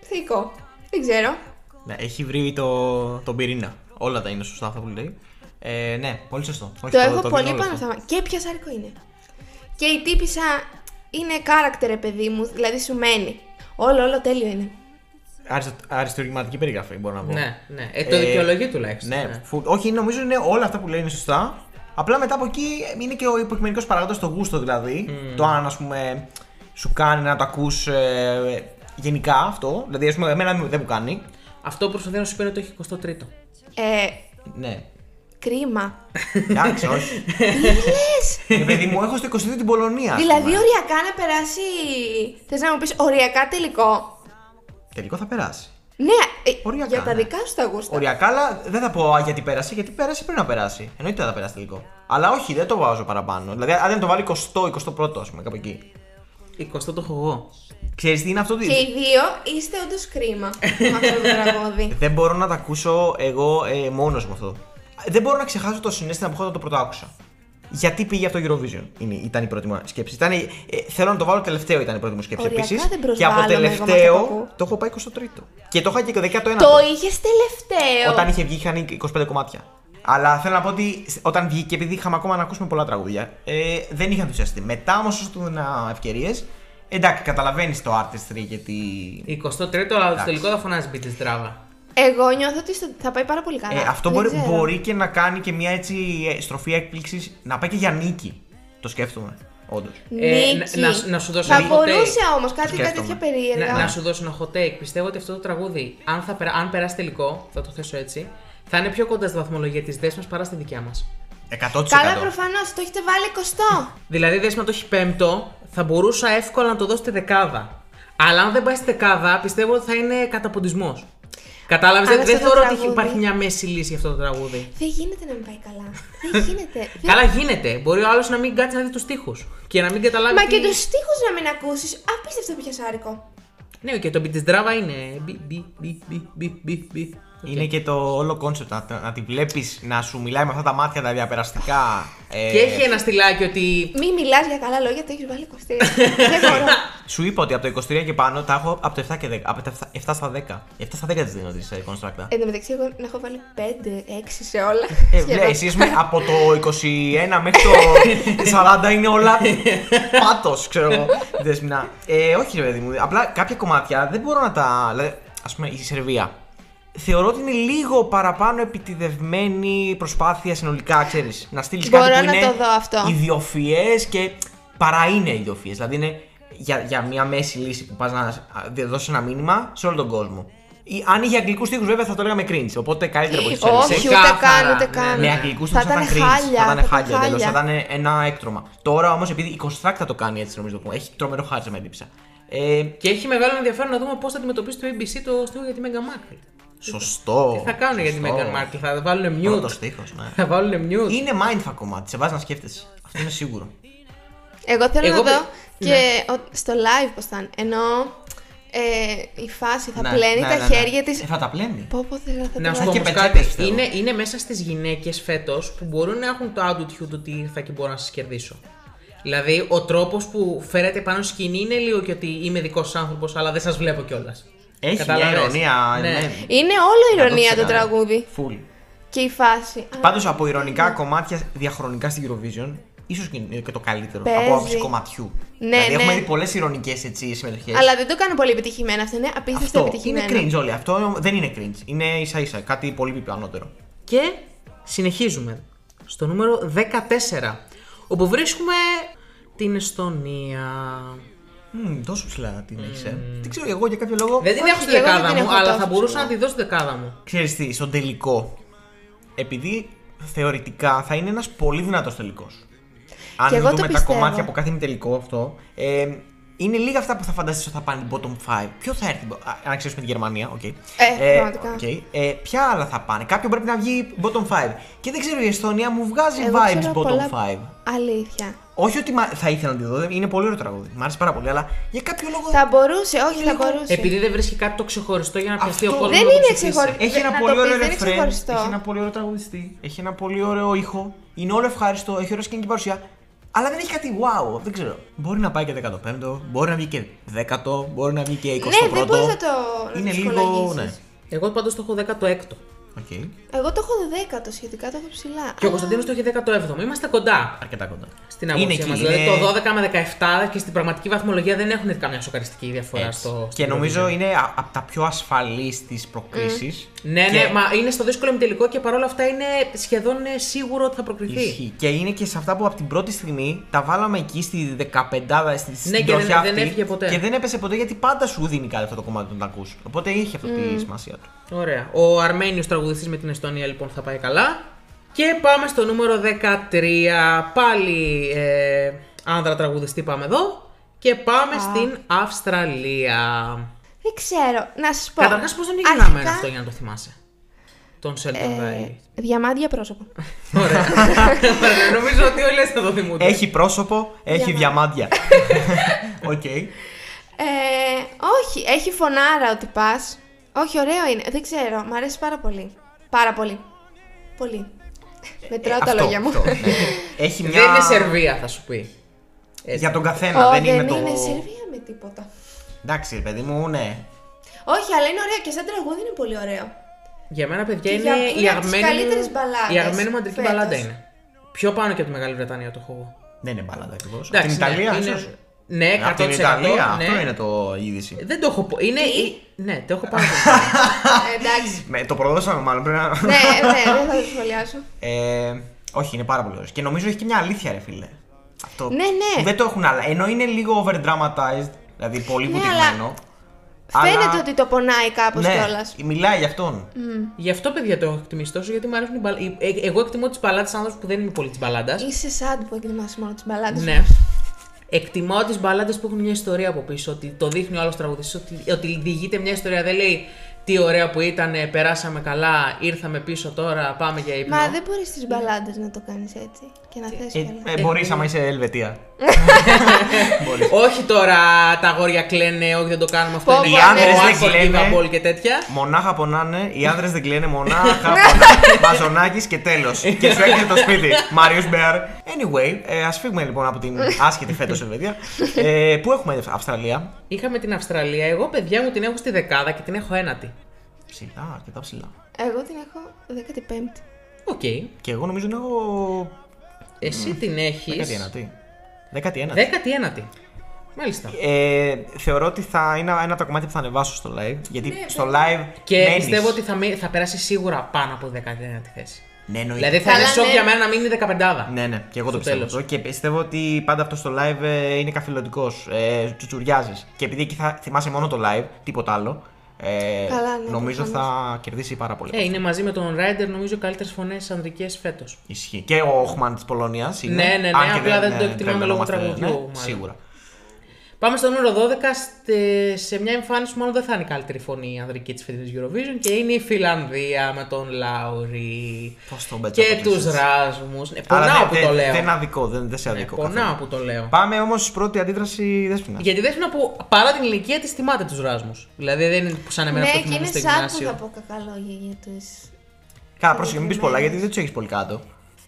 Θεϊκό. Δεν ξέρω. Ναι, έχει βρει το, τον πυρήνα. Όλα τα είναι σωστά αυτά που λέει. Ε, ναι, πολύ σωστό. Όχι, το έχω το πολύ δίνω όλο πάνω αυτό. στα μάτια. Και πιασάρικο είναι. Και η τύπησα είναι character, παιδί μου, δηλαδή σου μένει. Όλο, όλο τέλειο είναι. Αριστο- Αριστουργηματική περιγραφή, μπορώ να πω. Ναι, ναι. Ε, το Ε, δικαιολογεί τουλάχιστον. Ναι, φου- όχι, νομίζω είναι όλα αυτά που λέει είναι σωστά. Απλά μετά από εκεί είναι και ο υποκειμενικός παράγοντας το γούστο δηλαδή. Το αν ας πούμε σου κάνει να το ακούς γενικά αυτό. Δηλαδή, ας πούμε, εμένα δεν μου κάνει. Αυτό που προσπαθεί να σου πει είναι ότι έχει 23ο. Ε, Ναι. κρίμα. Εντάξει, όχι. Λες! Ε, παιδί μου, έχω στο 22 την Πολωνία. ας δηλαδή, πούμε. οριακά να περάσει. Θες να μου πεις οριακά τελικό. Τελικό θα περάσει. Ναι, ε, Οριακά, για τα ναι. δικά σου τα γούστα. Οριακά, αλλά δεν θα πω α, γιατί πέρασε, γιατί πέρασε πριν να περάσει. Εννοείται δεν θα περάσει τελικό. Αλλά όχι, δεν το βάζω παραπάνω. Δηλαδή, αν δεν το βάλει 20-21ο, ας πούμε, κάπου εκεί. 20 το έχω εγώ. Ξέρεις τι είναι αυτό. τι- Και οι δύο είστε όντως κρίμα με αυτό το τραγούδι. Δεν μπορώ να τα ακούσω εγώ ε, μόνος μου αυτό. Δεν μπορώ να ξεχάσω το συνέστημα που έχω όταν το πρώτο άκουσα. Γιατί πήγε αυτό το Eurovision, είναι, ήταν η πρώτη μου σκέψη. Ήταν, ε, θέλω να το βάλω τελευταίο, ήταν η πρώτη μου σκέψη Οριακά επίσης. δεν Και από προσβάλλομαι εγώ με αυτό που τελευταίο ακούω. το έχω πάει 23ο. Και το είχα και 19ο. το είχες τελευταίο. Όταν είχε βγει είχαν 25 κομμάτια. Αλλά θέλω να πω ότι όταν βγήκε, επειδή είχαμε ακόμα να ακούσουμε πολλά τραγούδια, ε, δεν είχα ενθουσιαστεί. Μετά όμως, όσο του έδινα ευκαιρίες, εντάξει, καταλαβαίνεις το artistry γιατί. 23ο, αλλά στο τελικό θα φωνάζει μπει τη στράβα. Εγώ νιώθω ότι στο- θα πάει πάρα πολύ καλά. Ε, αυτό Δεν μπορεί, ξέρω. μπορεί και να κάνει και μια έτσι ε, στροφή έκπληξης να πάει και για νίκη. Το σκέφτομαι. Όντως. Ε, Νίκη. να- να- να σου δώσω Θα ένα hot μπορούσε take. όμως κάτι, κάτι Σκέφτομαι. τέτοια περίεργα. Να, να σου δώσω ένα hot take. Πιστεύω ότι αυτό το τραγούδι, αν, θα, περα- αν περάσει τελικό, θα το θέσω έτσι, θα είναι πιο κοντά στη βαθμολογία της δέσμε παρά στη δικιά μας. 100%. Καλά, προφανώς το έχετε βάλει 20. Δηλαδή, η δέσμα το έχει πέμπτο, θα μπορούσα εύκολα να το δώσω στη δεκάδα. Αλλά αν δεν πάει στη δεκάδα, πιστεύω ότι θα είναι καταποντισμός. Κατάλαβες, Αν δεν, δεν αυτό το θεωρώ ότι τραγούδι- υπάρχει μια μέση λύση για αυτό το τραγούδι. Δεν γίνεται να μην πάει καλά. Δεν γίνεται. Δεν- Καλά γίνεται. Μπορεί ο άλλος να μην κάτσει να δει τους στίχους και να μην καταλάβει. Μα τι- και τους στίχους να μην ακούσεις. Απίστευτα πιασάρικο. Ναι, και το beat τη ντράβα είναι. Μπι, μπι, μπι, μπι, μπι, μπι, μπι. Οκ. Είναι και το όλο κόνσεπτ να, να τη βλέπεις να σου μιλάει με αυτά τα μάτια τα διαπεραστικά. ε, Και έχει ένα στυλάκι ότι. Μην μιλάς για καλά λόγια, το έχεις βάλει 23. Δεν μπορώ. Σου είπα ότι από το 23 και πάνω τα έχω από το 7 και 10. Από το 7, 7 στα 10. 7 στα 10 τι δίνω τη ε, Constructa. Εν τω μεταξύ, εγώ να έχω βάλει 5-6 σε όλα. Ε, Σχεδόν. βλέ, εσείς με, από το 21 μέχρι το 40 είναι όλα πάτος, ξέρω εγώ. Δεσμινά. Ε, όχι, ρε παιδί μου. Απλά κάποια κομμάτια δεν μπορώ να τα. Δηλαδή, ας πούμε, η Σερβία. Θεωρώ ότι είναι λίγο παραπάνω επιτιδευμένη προσπάθεια συνολικά, ξέρεις. Να στείλεις κάτι Μπορώ που να είναι το δω αυτό. ιδιοφυές και παρά είναι ιδιοφυές. Δηλαδή είναι για, για μια μέση λύση που πας να δώσει ένα μήνυμα σε όλο τον κόσμο. Ή, αν είχε αγγλικούς τείχου, βέβαια θα το λέγαμε cringe. Οπότε καλύτερα από τη Σερβία. Όχι, ούτε Ξεκάθαρα, καν, ούτε ναι, καν. Με αγγλικούς θα θα ήταν ήταν cringe. χάλια. Θα ήταν θα χάλια ήταν εντελώ. Θα ήταν ένα έκτρωμα. Τώρα όμως επειδή η Construct το κάνει έτσι νομίζω. που Έχει τρομερό χάρτη με εντύπωσα. Ε, Και έχει μεγάλο ενδιαφέρον να δούμε πώς θα αντιμετωπίσει το ABC το στίχο για τη Meghan Markle. σωστό. Τι θα κάνουν για τη σωστό. Meghan Markle, θα βάλουν Πρώτος mute. στίχος, ναι. Θα βάλουν mute. Είναι mindfuck κομμάτι. Σε βάζει να σκέφτεσαι. Αυτό είναι σίγουρο. Εγώ θέλω Εγώ να παι- δω ναι. και ο- στο live πώς θα είναι. Ενώ ε, η φάση θα Ναι, πλένει ναι, τα ναι, ναι. χέρια της. Ε, θα τα πλένει. Πω, πω, θέλω θα Να το σου και πω δω. όμως πετσέτες, κάτι. πιστεύω. Είναι, είναι μέσα στις γυναίκες φέτος που μπορούν να έχουν το attitude ότι ήρθα και μπορώ να σας κερδίσω. Δηλαδή, ο τρόπος που φέρετε πάνω στη σκηνή είναι λίγο και ότι είμαι δικός άνθρωπος, αλλά δεν σας βλέπω κιόλας. Έχει μια Κατάλαβες; ηρωνία. Ναι. ναι. Είναι όλο ηρωνία 100%. το τραγούδι. Full. Και η φάση. Α, Πάντως από ηρωνικά κομμάτια διαχρονικά στην Eurovision, ίσως και είναι και το καλύτερο Παίζει. από άποψη κομματιού. Ναι, δηλαδή έχουμε ναι. δει πολλές ηρωνικές συμμετοχές. Αλλά δεν το κάνω πολύ επιτυχημένο. Αυτό είναι απίστευτα Αυτό είναι επιτυχημένο. cringe όλοι. Αυτό δεν είναι cringe. Είναι ίσα ίσα κάτι πολύ πιο ανώτερο. Και συνεχίζουμε στο νούμερο 14, όπου βρίσκουμε την Εστονία. Μμμ, τόσο ψηλά την έχεις, ε. Δεν ξέρω εγώ για κάποιο λόγο. Δεν την Όχι, έχω στη και εγώ δεν δεκάδα την μου, έχω αλλά τόσο θα μπορούσα ψηλά. να τη δώσω στη δεκάδα μου. Ξέρεις τι, στον τελικό. Επειδή θεωρητικά θα είναι ένας πολύ δυνατός τελικός. Αν Και εγώ το δούμε τα πιστεύω. κομμάτια από κάθε τελικό αυτό. Ε, είναι λίγα αυτά που θα φανταστείς ότι θα πάνε bottom 5. Ποιο θα έρθει, α, αν εξαιρέσουμε τη Γερμανία, οκ. Ε, πραγματικά. οκ. Ε, ποια άλλα θα πάνε; Κάποιο πρέπει να βγει bottom 5. Και δεν ξέρω, η Εσθονία μου βγάζει Εγώ vibes ξέρω bottom πολλά- 5. Αλήθεια. Όχι ότι μα- θα ήθελα να τη δω, δεν- είναι πολύ ωραίο τραγούδι. Μ' άρεσε πάρα πολύ, αλλά για κάποιο λόγο. Θα μπορούσε, όχι, θα λίγο- μπορούσε. Επειδή δεν βρίσκει κάτι το ξεχωριστό για να πιαστεί ο Αυτό. κόσμος. Δεν είναι ξεχωριστό. Έχει ένα να πολύ το ωραίο πεις, δεν είναι ρεφρέν, ξεχωριστό. έχει ένα πολύ ωραίο τραγουδιστή, έχει ένα πολύ ωραίο ήχο, είναι όλο ευχάριστο, έχει ωραία σκηνική παρουσία. Αλλά δεν έχει κάτι wow, δεν ξέρω. Μπορεί να πάει και 15ο, μπορεί να βγει και 10ο, μπορεί να βγει και 21ο. Ναι, δεν μπορείς να το να Είναι το λίγο. στοιχολογίσεις. Ναι. Εγώ πάντως το έχω 16ο. Οκ. Εγώ το έχω δέκατο σχετικά, το έχω ψηλά. Και ο Κωνσταντίνος το έχει 17ο. Είμαστε κοντά Αρκετά κοντά. στην Είναι άποψή εκεί, μας. είναι- Δηλαδή το 12 με 17 και στην πραγματική βαθμολογία δεν έχουν καμιά σοκαριστική διαφορά Έτσι. στο. Και στην νομίζω Eurovision. είναι από τα πιο ασφαλείς της προκλήσεις. Ναι, ναι, μα είναι στο δύσκολο ημιτελικό και παρόλα αυτά είναι σχεδόν ε, σίγουρο ότι θα προκριθεί. Ισχύει. Και είναι και σε αυτά που από την πρώτη στιγμή τα βάλαμε εκεί στη 15 στη στην Ναι, και τροχιά δεν- δεν αυτή έφυγε ποτέ. Και δεν έπεσε ποτέ γιατί πάντα σου δίνει κάτι αυτό το κομμάτι όταν τα ακούς. Οπότε είχε αυτή τη σημασία του. Ωραία. Ο Αρμένιος τραγουδιστής με την Εστονία λοιπόν θα πάει καλά. Και πάμε στο νούμερο 13. Πάλι ε, άνδρα τραγουδιστή πάμε εδώ. Και πάμε στην Αυστραλία. Δεν ξέρω, να σας πω. Καταρχάς, πώς τον έχει Αρχικά, γραμμένο αυτό για να το θυμάσαι; Τον Sheldon ε, Riley. Διαμάντια πρόσωπο. Ωραία. Ωραία, Νομίζω ότι όλοι έτσι θα το θυμούνται. Έχει πρόσωπο, έχει Διαμάντια. διαμάντια. Οκ. Ε, όχι, έχει φωνάρα ότι πας. Όχι, ωραίο είναι. Δεν ξέρω, μου αρέσει πάρα πολύ. Πάρα πολύ. Πολύ. Μετράω τα Αυτό, λόγια μου. αυτό, ναι. Έχει μια. Δεν είναι Σερβία, θα σου πει. Έτσι. Για τον καθένα, Ω, δεν δεν είναι είναι το. Σερβία με τίποτα. Εντάξει, ρε παιδί μου, ναι. Όχι, αλλά είναι ωραίο και σαν τραγούδι είναι πολύ ωραίο. Για μένα, παιδιά, Και είναι για- η είναι από τις αγαπημένη καλύτερες μου, μπαλάντες η αγαπημένη μου αντρική φέτος. μπαλάντα είναι. Πιο πάνω και από τη Μεγάλη Βρετανία το έχω εγώ. Δεν είναι μπαλάντα ακριβώς. Από Εντάξει, την Ιταλία, ναι, ίσως. Είναι- Ναι, 100%. Από την Ιταλία, ναι. αυτό είναι το η είδηση. Δεν το έχω πω. Είναι. Τι; η- Ναι, το έχω πάρει. Ε, εντάξει. Με, το προδώσαμε μάλλον πρέπει να. ναι, ναι, δεν θα το σχολιάσω. Ε, όχι, είναι πάρα πολύ ωραίο. Και νομίζω έχει και μια αλήθεια, ρε φίλε. Αυτό Ναι, ναι. που Δεν το έχουν άλλα. Ενώ είναι λίγο over dramatized, δηλαδή πολύ Ναι, βουτυγμένο. Φαίνεται ότι το πονάει κάπως ναι, κιόλας. μιλάει για αυτόν. Γι' αυτό, παιδιά, το έχω εκτιμήσει τόσο, γιατί μου αρέσουν οι μπαλ... ε, Εγώ εκτιμώ τις μπαλάντε σαν άνθρωπος που δεν είμαι πολύ της μπαλάντας. Είσαι sad που εκτιμάς μόνο τις μπαλάντε. Ναι. Εκτιμώ τις μπαλάντες που έχουν μια ιστορία από πίσω. Ότι το δείχνει ο άλλος τραγουδιστής, ότι, ότι διηγείται μια ιστορία. Δεν λέει τι ωραία που ήταν, περάσαμε καλά, ήρθαμε πίσω τώρα, πάμε για ύπνο. Μα δεν μπορείς τις μπαλάντες να το κάνεις έτσι και να θες Ε, καλά. ε, Μπορείς άμα είσαι Ελβετία. Όχι τώρα τα αγόρια κλαίνε, όχι δεν το κάνουμε αυτό. Πω, είναι πω, ο ναι. Οι άνδρες Άλκο, δεν κλαίνε. Diva Ball και τέτοια. Μονάχα πονάνε, οι άνδρες δεν κλαίνε, μονάχα πονάνε. Μαζονάκι και τέλος. και σου έρχεται το σπίτι. Μάριο Μπέαρ. Anyway, ε, ας φύγουμε λοιπόν από την άσχετη φέτος Ελβετία. Ε, πού έχουμε Αυστραλία; Είχαμε την Αυστραλία. Εγώ, παιδιά μου, την έχω στη δεκάδα και την έχω ένατη. Ψηλά, αρκετά ψηλά. Εγώ την έχω 15η. Οκ. Και εγώ νομίζω είναι έχω. Εσύ την έχεις. 19η. 19η. Δέκατη ένατη. Μάλιστα. Ε, θεωρώ ότι θα είναι ένα από τα κομμάτια που θα ανεβάσω στο live. Γιατί στο live. Και μένεις. πιστεύω ότι θα, μει- θα περάσει σίγουρα πάνω από 19η θέση. Ναι, εννοείται. Δηλαδή θα Καλά, είναι σοκ ναι. για μένα να μην είναι 15. Ναι, ναι, και εγώ το Στο πιστεύω τέλος. αυτό. Και πιστεύω ότι πάντα αυτό στο live ε, είναι καθηλωτικός. Ε, Τσουτσουριάζεις. Και επειδή εκεί θα θυμάσαι μόνο το live, τίποτα άλλο. Ε, Καλά, ναι, νομίζω προφανώς. θα κερδίσει πάρα πολύ. Ε, είναι μαζί με τον Ράιντερ νομίζω καλύτερες φωνές ανδρικές φέτος. Ισχύει. Και ο Όχμαν της Πολωνίας είναι. Ναι, ναι, ναι, αν και απλά δεν το ε, εκτιμάμε λόγω τρελαινόμαστε, τραγουδιού, ναι, μάλλον. Σίγουρα. Πάμε στο νούμερο 12. στε- σε μια εμφάνιση που μάλλον δεν θα είναι η καλύτερη φωνή η ανδρική της φετινής Eurovision και είναι η Φιλανδία με τον Λάουρι. Πώς τον πέτσα Και από τους τις- Ράσμους. Ε, Αλλά πονάω δεν- που δεν- το λέω. Δεν είναι αδικό, δεν, δεν σε Ναι, αδικό. πονάω καθόλου. που το λέω. Πάμε όμως πρώτη αντίδραση Δέσποινα. Γιατί δέσποινα που παρά την ηλικία της θυμάται τους Ράσμους. Δηλαδή δεν είναι σαν εμένα Ναι, που και θυμόμαι είναι στο sad που γυμνάσιο. θα πω κακά λόγια για τους. Καλά, πρόσεχε, μην πεις πολλά γιατί δεν τους έχεις πολύ κάτω.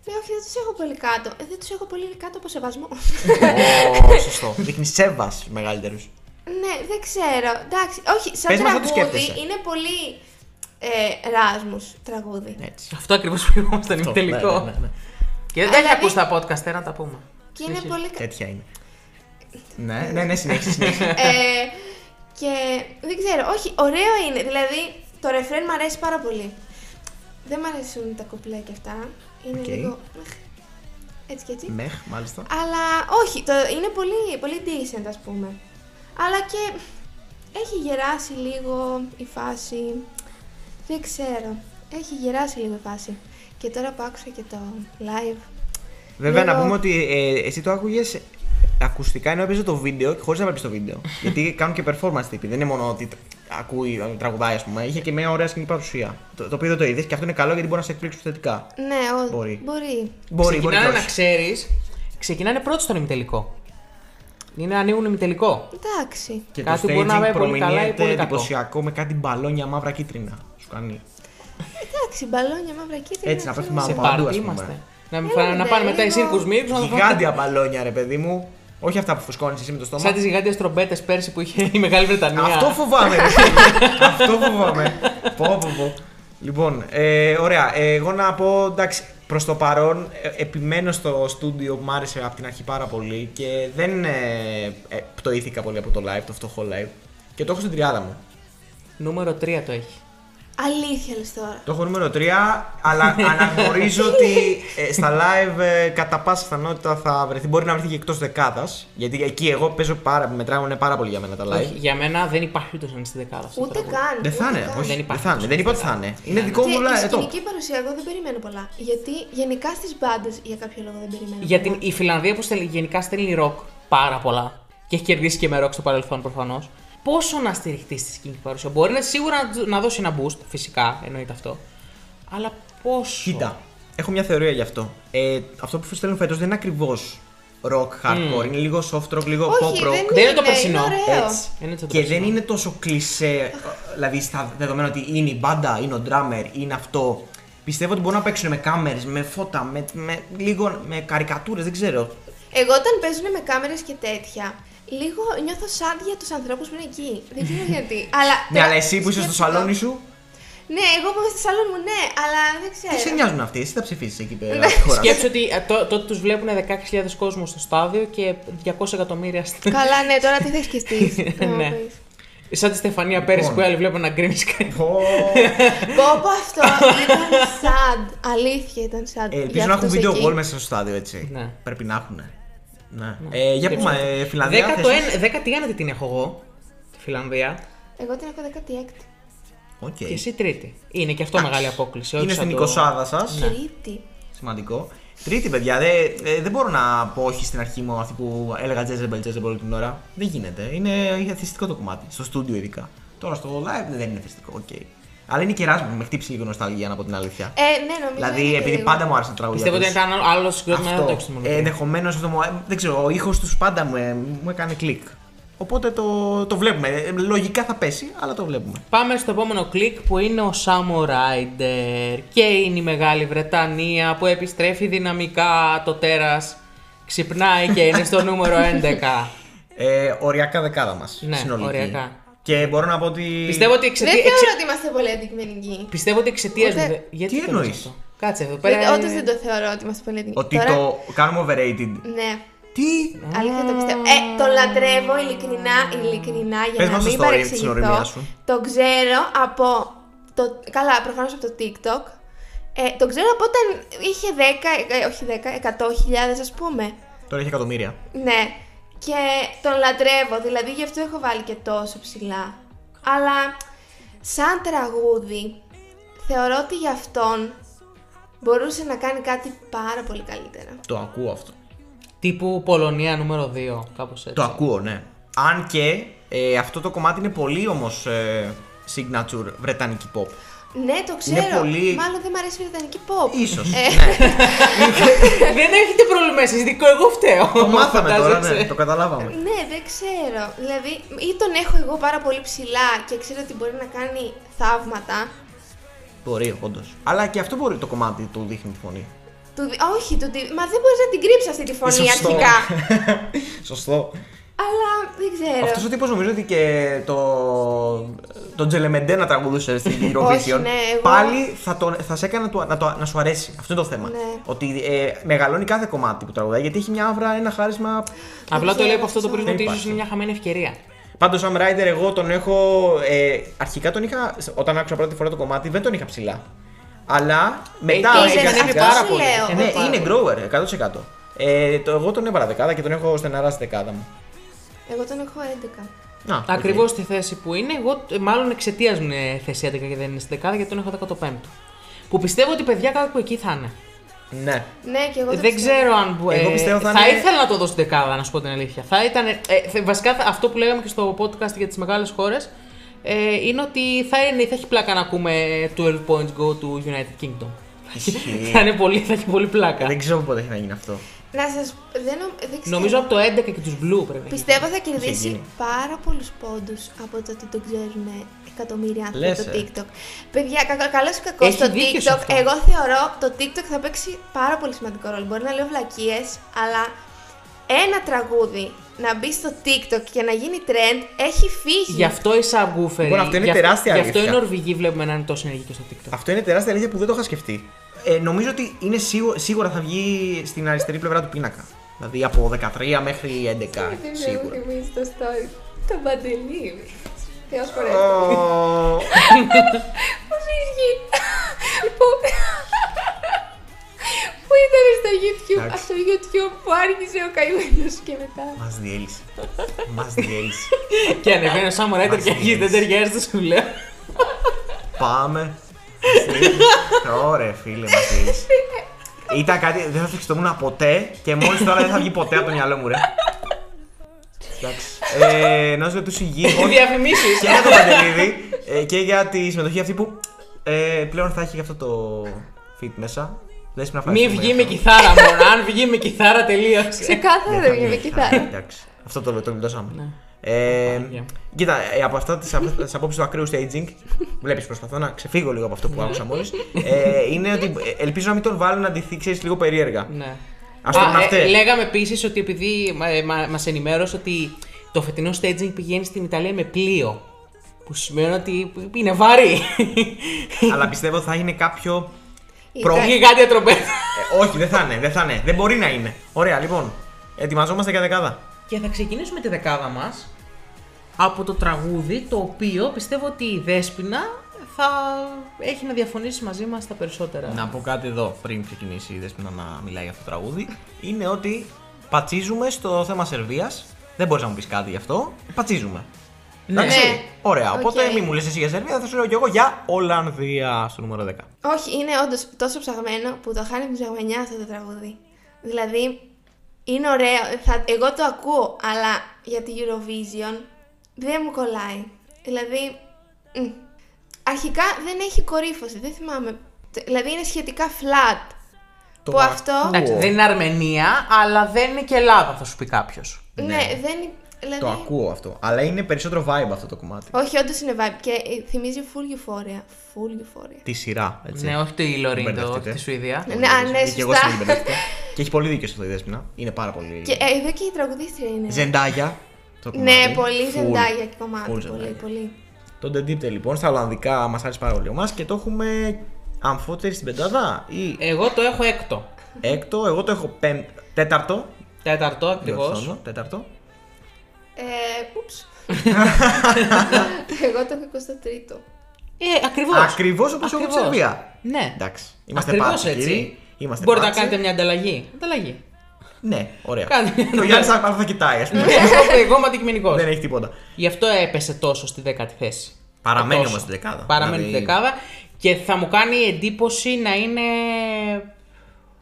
Ναι, όχι, δεν τους έχω πολύ κάτω. Ε, δεν τους έχω πολύ κάτω από σεβασμό. Ω, Σωστό. Δείχνεις σέβας μεγαλύτερους. ναι, δεν ξέρω. Εντάξει, όχι, σαν Πες μας ό,τι τραγούδι σκέφτεσαι. είναι πολύ ε, Ράσμους τραγούδι. Έτσι. Αυτό ακριβώς που είπαμε στον Αυτό, ημιτελικό. ναι, ναι, ναι, ναι. Και δεν τα έχεις Δηλαδή- ακούσει τα podcast, ε, να τα πούμε. Και είναι Συνεχίζεις. πολύ. κα- Τέτοια είναι. Ναι, ναι, ναι, συνέχισε. συνέχισε. ε, και δεν ξέρω, όχι, ωραίο είναι. Δηλαδή, το ρεφρέν μου αρέσει πάρα πολύ. Δεν μου αρέσουν τα κουπλέ και αυτά. Είναι Οκ. λίγο. meh, Έτσι και έτσι. Meh, μάλιστα. Αλλά όχι, το, είναι πολύ, πολύ decent ας πούμε. Αλλά και έχει γεράσει λίγο η φάση. Δεν ξέρω. Έχει γεράσει λίγο η φάση. Και τώρα που άκουσα και το live. Βέβαια, να Λίγο- πούμε ότι ε, εσύ το άκουγες ακουστικά ενώ έπαιζε το βίντεο και χωρίς να βλέπεις το βίντεο. Γιατί κάνουν και performance τύποι. Δεν είναι μόνο ότι ακούει, τραγουδάει, ας πούμε. Είχε και μια ωραία σκηνική παρουσία. Το, το οποίο δεν το είδες και αυτό είναι καλό γιατί μπορεί να σε εκπλήξει θετικά. Ναι, ο... Μπορεί. μπορεί. Μπορεί, μπορεί. ξεκινάνε και να όχι. ξέρεις, ξεκινάνε πρώτοι στον ημιτελικό. Είναι ανοίγουν ημιτελικό. Εντάξει. Και Κάτι το μπορεί να staging πάει πολύ καλά ή προμηνύεται πολύ κακό. εντυπωσιακό με κάτι μπαλόνια μαύρα κίτρινα. Σου κάνει. Εντάξει, μπαλόνια μαύρα κίτρινα. Έτσι, να ξέρω πέφτει εγώ. Σε παντού, ας πάρτι πούμε. είμαστε. Να, μην Έλα, φάνε- να ρε, πάνε μετά οι λίγο. σύρκους μύρκους να το Γιγάντια μπαλόνια, ρε παιδί μου. Όχι αυτά που φουσκώνεις εσύ με το στόμα. Σαν τις γιγάντιες τρομπέτες πέρσι που είχε η Μεγάλη Βρετανία. Αυτό φοβάμαι. ρε φίλε. Αυτό φοβάμαι. Πω, πω, πω. Λοιπόν, ε, ωραία. Ε, εγώ να πω εντάξει. Προς το παρόν, ε, επιμένω στο στούντιο που μου άρεσε από την αρχή πάρα πολύ και δεν ε, ε, πτωήθηκα πολύ από το live, το φτωχό live. Και το έχω στην τριάδα μου. Νούμερο 3 το έχει. Αλήθεια λες τώρα. Το έχω νούμερο 3, αλλά αναγνωρίζω ότι ε, στα live ε, κατά πάσα πιθανότητα θα βρεθεί. Μπορεί να βρεθεί και εκτός δεκάδας. Γιατί εκεί εγώ παίζω πάρα, μετράγουν πάρα πολύ για μένα τα live. Όχι, για μένα δεν υπάρχει ούτε σαν στη δεκάδα. αυτό το Ούτε τραγούδι. καν. Δεν θα ούτε είναι, καν. όχι. Δεν Δεν, υπάρχει θα είναι. τόσο Δεν είπα ότι σωστά. θα είναι. Είναι δικό Και μου η live. ε, το. σκηνική παρουσία εγώ δεν περιμένω πολλά. Γιατί γενικά στις μπάντες για κάποιο λόγο δεν περιμένω Γιατί πολλά. η Φιλανδία που στέλνει, γενικά στέλνει ροκ πάρα πολλά και έχει κερδίσει και με ροκ στο παρελθόν προφανώς. Πόσο να στηριχτείς στη σκηνική παρουσία. Μπορεί να, σίγουρα να, να δώσει ένα boost, φυσικά εννοείται αυτό. Αλλά πόσο; Κοίτα, έχω μια θεωρία γι' αυτό. Ε, αυτό που στέλνουν φέτος δεν είναι ακριβώς rock hardcore. Είναι λίγο soft rock, λίγο Όχι, pop rock. δεν, Δεν είναι το περσινό. ωραίο. Έτσι. Είναι έτσι το Και περσινό. δεν είναι τόσο κλισέ, δηλαδή στα δεδομένα ότι είναι η μπάντα, είναι ο drummer, είναι αυτό. Πιστεύω ότι μπορούν να παίξουν με κάμερες, με φώτα, με, με, λίγο με καρικατούρες, δεν ξέρω. Εγώ όταν παίζουν με κάμερες και τέτοια, λίγο νιώθω σαν για τους ανθρώπους που είναι εκεί. Δεν ξέρω γιατί. αλλά, Ναι, αλλά εσύ που είσαι στο σκέψου το. σαλόνι σου, Ναι, εγώ που είμαι στο σαλόνι μου, ναι, αλλά δεν ξέρω. τι σε νοιάζουν αυτοί, εσύ θα ψηφίσεις εκεί πέρα. Ναι. στη χώρα σου. Σκέψου ότι ε, τό- τότε τους βλέπουν 16.000 κόσμος στο στάδιο και 200 εκατομμύρια στην. Καλά, ναι, τώρα τι θα σκεφτείς. να μου Ναι. πεις. Σαν τη Στεφανία πέρυσι Λοιπόν. που άλλοι βλέπουν ένα green screen. Πω. Πω πω αυτό ήταν sad. Αλήθεια ήταν sad. Ε, για Ελπίζω να έχουν αυτούς βίντεο εκεί. call μέσα στο στάδιο, έτσι. Ναι. Πρέπει να έχουν. Ναι. Ε, για πούμε, ε, Φιλανδία. Δέκατο θέσεις; ένα- Δέκατη ένατη την έχω εγώ. Τη Φιλανδία. Εγώ την έχω 16η. Οκ. Και εσύ τρίτη. Είναι και αυτό μεγάλη απόκλιση. όχι Είναι σαν στην το- εικοσάδα σας. Τρίτη. Σημαντικό. Τρίτη, παιδιά, δεν ε, δεν μπορώ να πω όχι στην αρχή μου αυτή που έλεγα Jezebel, Jezebel όλη την ώρα. Δεν γίνεται. Είναι εθιστικό το κομμάτι. Στο στούντιο ειδικά. Τώρα στο live δεν είναι εθιστικό, οκ. Αλλά είναι κεράσμα, με χτύψει λίγο νοσταλγία να πω την αλήθεια. Ε, ναι, νομίζω. δηλαδή, είναι επειδή λίγο. πάντα μου άρεσαν τα τραγούδια. Πιστεύω ότι τους. ήταν άλλο- άλλο συγκρότημα δεν το Αυτό. έχεις στο Ε, μονοπάτι. Ενδεχομένως αυτό μου. ε, Δεν ξέρω, ο ήχος τους πάντα μου, ε, μου έκανε κλικ. Οπότε το, το βλέπουμε. Ε, Λογικά θα πέσει, αλλά το βλέπουμε. Πάμε στο επόμενο κλικ που είναι ο Samo Rider και είναι η Μεγάλη Βρετανία που επιστρέφει δυναμικά το τέρας ξυπνάει και είναι στο νούμερο 11. Ε, οριακά δεκάδα μας. Ναι, συνολική. οριακά. Και μπορώ να πω ότι. Πιστεύω ότι Δεν εξαιτία. θεωρώ εξαι- ότι είμαστε πολύ αντικειμενικοί. Πιστεύω ότι εξαιτίας. Ούτε- μου- Γιατί Τι το λες εννοείς; αυτό; Κάτσε εδώ πέρα. Δεν, είναι- όντως δεν το θεωρώ ότι είμαστε πολύ αντικειμενικοί. Ότι Τώρα- το κάνουμε overrated. Ναι. Τι; Αλήθεια το πιστεύω. Ε, το λατρεύω ειλικρινά, ειλικρινά για Πες να μας το μην story της παρεξηγηθώ. οριμίας σου. Το ξέρω από το. Καλά, προφανώς από το TikTok. Ε, το ξέρω από όταν είχε 10, ε, όχι 10, 100.000 ας πούμε. Τώρα έχει εκατομμύρια. Ναι. Και τον λατρεύω, δηλαδή γι' αυτό έχω βάλει και τόσο ψηλά. Αλλά σαν τραγούδι, θεωρώ ότι για αυτόν μπορούσε να κάνει κάτι πάρα πολύ καλύτερα. Το ακούω αυτό. Τύπου Πολωνία νούμερο 2, κάπως έτσι. Το ακούω, ναι. Αν και ε, αυτό το κομμάτι είναι πολύ όμως ε, signature βρετανική pop. Ναι, το ξέρω. πολύ- Μάλλον δεν μου αρέσει η βρετανική pop. Ίσως, Ε, ναι. δεν έχετε πρόβλημα εσείς, δικό εγώ φταίω. Το μάθαμε τώρα, Φαντάζεσαι. ναι, το καταλάβαμε. Ναι, δεν ξέρω. Δηλαδή, ή τον έχω εγώ πάρα πολύ ψηλά και ξέρω ότι μπορεί να κάνει θαύματα. Μπορεί, όντως. Αλλά και αυτό μπορεί το κομμάτι του δείχνει τη φωνή. Του, δι- όχι, του, δι- μα δεν μπορείς να την κρύψεις αυτή τη φωνή Σωστό. αρχικά. Σωστό. Αλλά δεν ξέρω. Αυτός ο τύπος νομίζω ότι και το. Το Τζελεμεντέ να τραγουδούσε στην Eurovision. ναι, εγώ- Πάλι θα, τον, θα σε έκανε να, του- να, το- να σου αρέσει. Αυτό είναι το θέμα. Ναι. Ότι ε, μεγαλώνει κάθε κομμάτι που τραγουδάει γιατί έχει μια αύρα, ένα χάρισμα. Απλά το λέω από αυτό το Δεν πρίσμα ότι ίσως υπάρχει. είναι μια χαμένη ευκαιρία. Πάντως, Sam Rider, εγώ τον έχω. Ε, αρχικά τον είχα. Όταν άκουσα πρώτη φορά το κομμάτι, δεν τον είχα ψηλά. Αλλά μετά. τώρα έχει σιγά ανέβει σιγά- πάρα πολύ. λέω. Ε, ναι, πάρα είναι πολύ. grower, 100%. Ε, το, εγώ τον έβαλα δεκάδα και τον έχω στανταρά στη δεκάδα μου. Εγώ τον έχω 11. Να, οκ. Ακριβώς στη θέση που είναι, εγώ ε, μάλλον εξαιτίας μου είναι θέση 11 και δεν είναι στη δεκάδα γιατί τον έχω 15ο. Που πιστεύω ότι παιδιά κάπου εκεί θα είναι. Ναι. Ναι, και εγώ το Δεν πιστεύω. ξέρω αν. μπο- Εγώ ε, πιστεύω θα θα είναι- ήθελα να το δώσω στην δεκάδα, να σου πω την αλήθεια. Θα ήταν. Ε, θε- βασικά θα- αυτό που λέγαμε και στο podcast για τις μεγάλες χώρες ε, είναι ότι θα, είναι, θα έχει πλάκα να ακούμε 12 points go to United Kingdom. Ισχύει. θα, είναι πολύ, θα έχει πολύ πλάκα. Δεν ξέρω πότε έχει να γίνει αυτό. Να σας... Δεν, νο- δεν ξέρω. Νομίζω από το 11 και τους Blue πρέπει να Πιστεύω θα Είχε κερδίσει γίνει. πάρα πολλούς πόντους από το ότι το ξέρουν εκατομμύρια άνθρωποι Λες, το ε. TikTok. Παιδιά, καλός ή κακός, Έχει το δίκιο σε TikTok, αυτό. εγώ θεωρώ το TikTok θα παίξει πάρα πολύ σημαντικό ρόλο. Μπορεί να λέω βλακίες, αλλά ένα τραγούδι να μπει στο TikTok και να γίνει trend έχει φύγει. Γι' αυτό οι subwoofers. Λοιπόν, αυτό είναι γι' τεράστια Γι' αυτό οι αλήθεια. Νορβηγοί βλέπουμε να είναι τόσο ενεργοί και στο TikTok. Αυτό είναι τεράστια αλήθεια που δεν το είχα σκεφτεί. Ε, νομίζω ότι είναι σίγουρα, σίγουρα θα βγει στην αριστερή πλευρά του πίνακα. Δηλαδή από 13 μέχρι 11. Δεν σίγουρα. μου θυμίζει το story. Το μπαντελίδι. Θεός χωρές. Ω, Πώς ισχύει. Που... Που ήταν στο YouTube, Εντάξει. στο YouTube που άρχισε ο καημένος και μετά. Μας διέλυσε. Μας διέλυσε. και ανεβαίνει ο Σάμο Ράιτερ και αρχίζει δεν ταιριάζει, σου λέω. Πάμε. Ωραία, φίλε, μας διέλυσε. Ήταν κάτι, δεν θα το σκεφτόμουν ποτέ και μόλις τώρα δεν θα βγει ποτέ από το μυαλό μου, ρε. Εντάξει. Ε, να σου ρωτήσω υγιή. Διαφημίσεις. και για το Παντελίδη ε, και για τη συμμετοχή αυτή που ε, πλέον θα έχει και αυτό το fit μέσα. Δεν πρέπει να Μη ευχαριστούμε βγει με γι' αυτό. κιθάρα μόνο. Αν βγει με κιθάρα, τελείωσε. Ξεκάθαρα Δεν δεν θα βγαίνει με βγει. κιθάρα. Εντάξει. Αυτό το, το γλιτώσαμε. Ναι. Ε, Παναγία. κοίτα, ε, από αυτά τις απόψεις του ακραίου staging, βλέπεις, προσπαθώ να ξεφύγω λίγο από αυτό που άκουσα μόλις. Ε, είναι ότι ε, ελπίζω να μην τον βάλουν να ντυθεί, ξέρεις, λίγο περίεργα. Ναι. Αστροναυτέ. Α, ε, λέγαμε επίσης ότι επειδή ε, μα, μας ενημέρωσε ότι το φετινό staging πηγαίνει στην Ιταλία με πλοίο. Που σημαίνει ότι είναι βαρύ. Αλλά πιστεύω ότι θα είναι κάποιο. Ήταν- Προ- Γιγάντια τρομπέτα. Ε, όχι, δεν θα είναι, δεν θα είναι. Δεν μπορεί να είναι. Ωραία, λοιπόν. Ετοιμαζόμαστε για δεκάδα. Και θα ξεκινήσουμε τη δεκάδα μας από το τραγούδι το οποίο πιστεύω ότι η Δέσποινα θα έχει να διαφωνήσει μαζί μας τα περισσότερα. Να πω κάτι εδώ πριν ξεκινήσει η Δέσποινα να μιλάει για αυτό το τραγούδι. Είναι ότι πατσίζουμε στο θέμα Σερβίας. Δεν μπορείς να μου πεις κάτι γι' αυτό. Πατσίζουμε. Ναι. Εντάξει. Ναι. Ωραία. Οκ. Οπότε μη μου λες εσύ για Σερβία, θα σου λέω κι εγώ για Ολλανδία στο νούμερο 10. Όχι, είναι όντως τόσο ψαγμένο που το χάνει την ψαγμενιά αυτό το τραγούδι. Δηλαδή, είναι ωραίο. Θα, εγώ το ακούω, αλλά για τη Eurovision δεν μου κολλάει. Δηλαδή, μ. αρχικά δεν έχει κορύφωση, δεν θυμάμαι. Δηλαδή είναι σχετικά flat. Το που αυτό. ακούω. Εντάξει, δεν είναι Αρμενία, αλλά δεν είναι και Ελλάδα, θα σου πει κάποιος. Ναι, δεν είναι. Δηλαδή, Το ακούω αυτό. Αλλά είναι περισσότερο vibe αυτό το κομμάτι. Όχι, όντως είναι vibe και ε, θυμίζει full euphoria. Full euphoria. Τη σειρά, έτσι. Ναι, όχι τη Λορίντο, μπερδευτείτε. τη Σουηδία. Ναι, α, ναι, Και εγώ σωστά. συμπεριφέρθηκα. Και έχει πολύ δίκιο σε αυτό η Δέσποινα. Είναι πάρα πολύ. Και ε, εδώ και η τραγουδίστρια είναι. Ζεντάγια. Το κομμάτι. Ναι, πολύ Full. ζεντάγια και κομμάτι. Full Πολύ, ζεντάγια. πολύ. Το The Deep λοιπόν στα Ολλανδικά μας άρεσε πάρα πολύ εμάς και το έχουμε αμφότερη στην πεντάδα ή Εγώ το έχω έκτο. έκτο. Εγώ το έχω πέμπ... τέταρτο. Τέταρτο ακριβώς. Διορθώνω, Τέταρτο. Ε, ούψ. Εγώ το έχω 23ο. Ε, ακριβώς. Ακριβώς όπως εγώ τη Σερβία. Ναι. Εντάξει. Είμαστε Ακριβώς πάτσι, έτσι. κύριοι. Είμαστε Μπορείτε να πάτσι. κάνετε μια ανταλλαγή. Ανταλλαγή. Ναι, ωραία. Κάντε μια Και ο Γιάννης θα, θα κοιτάει, ας πούμε. εγώ, εγώ είμαι αντικειμενικός. Δεν έχει τίποτα. Γι' αυτό έπεσε τόσο στη δέκατη θέση. Παραμένει Τόσο. όμως στη δεκάδα. Παραμένει Δηλαδή- στη δεκάδα και θα μου κάνει εντύπωση να είναι.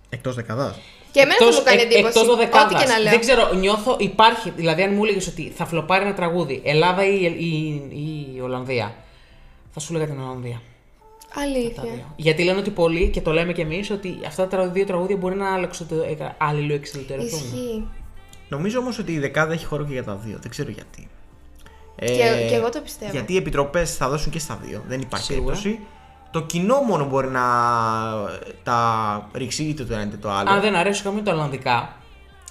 Εκτός δεκαδάς. Και εμένα θα εκτός- μου κάνει εκ- εντύπωση. εκτός δωδεκάδας. Ό,τι και να λέω. Δεν ξέρω, νιώθω, υπάρχει. Δηλαδή, αν μου έλεγες ότι θα φλοπάρει ένα τραγούδι Ελλάδα ή, ή, ή η Ολλανδία, θα σου έλεγα την Ολλανδία. Τα Αλήθεια. δύο. Γιατί λένε ότι πολλοί, και το λέμε κι εμείς, ότι αυτά τα δύο τραγούδια μπορεί να αλληλοεξελιτερωθούν. Ισχύει. Νομίζω όμως ότι η δεκάδα έχει χώρο και για τα δύο. Δεν ξέρω γιατί. Ε, Και- και εγώ το πιστεύω. Γιατί οι επιτροπές θα δώσουν και στα δύο. Δεν υπάρχει Σίγουρα. περίπτωση. Το κοινό μόνο μπορεί να τα ρίξει είτε το ένα είτε το άλλο. Αν δεν αρέσει καμία τα Ολλανδικά.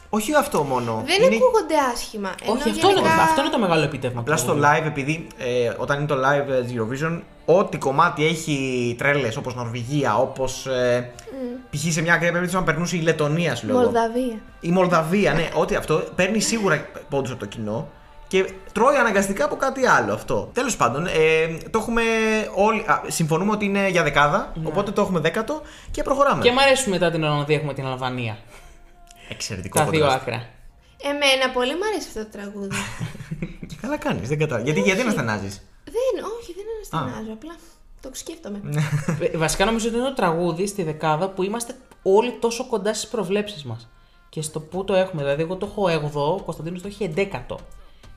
Όχι αυτό μόνο. Δεν Είναι- ακούγονται άσχημα. Όχι, ενώ αυτό, είναι, το- γενικά- αυτό είναι το μεγάλο επίτευγμα. Απλά του στο τραγουδιού. live, επειδή ε, όταν είναι το live ε, της Eurovision, ό,τι κομμάτι έχει τρέλες όπως Νορβηγία, όπως. Ε, Π.χ. σε μια ακραία περίπτωση να περνούσε η Λετωνία, σου λέω. εγώ. Μολδαβία. Η Μολδαβία, ναι, ό,τι αυτό παίρνει σίγουρα πόντους από το κοινό και τρώει αναγκαστικά από κάτι άλλο αυτό. Τέλος πάντων, ε, το έχουμε όλοι. α, συμφωνούμε ότι είναι για δεκάδα, οπότε το έχουμε δέκατο και προχωράμε. Και μ' αρέσει μετά την Ολλανδία έχουμε την Αλβανία. Εξαιρετικό Τα δύο contrast. άκρα. Εμένα πολύ μου αρέσει αυτό το τραγούδι. Και καλά κάνεις, δεν κατάλαβα. Γιατί, γιατί να στενάζεις; δεν, όχι, δεν αναστενάζω. Απλά το σκέφτομαι. Ε, Βασικά νομίζω ότι είναι το τραγούδι στη δεκάδα που είμαστε όλοι τόσο κοντά στις προβλέψεις μας. Και στο πού το έχουμε. Δηλαδή, εγώ το έχω 8, ο Κωνσταντίνος το έχει 11.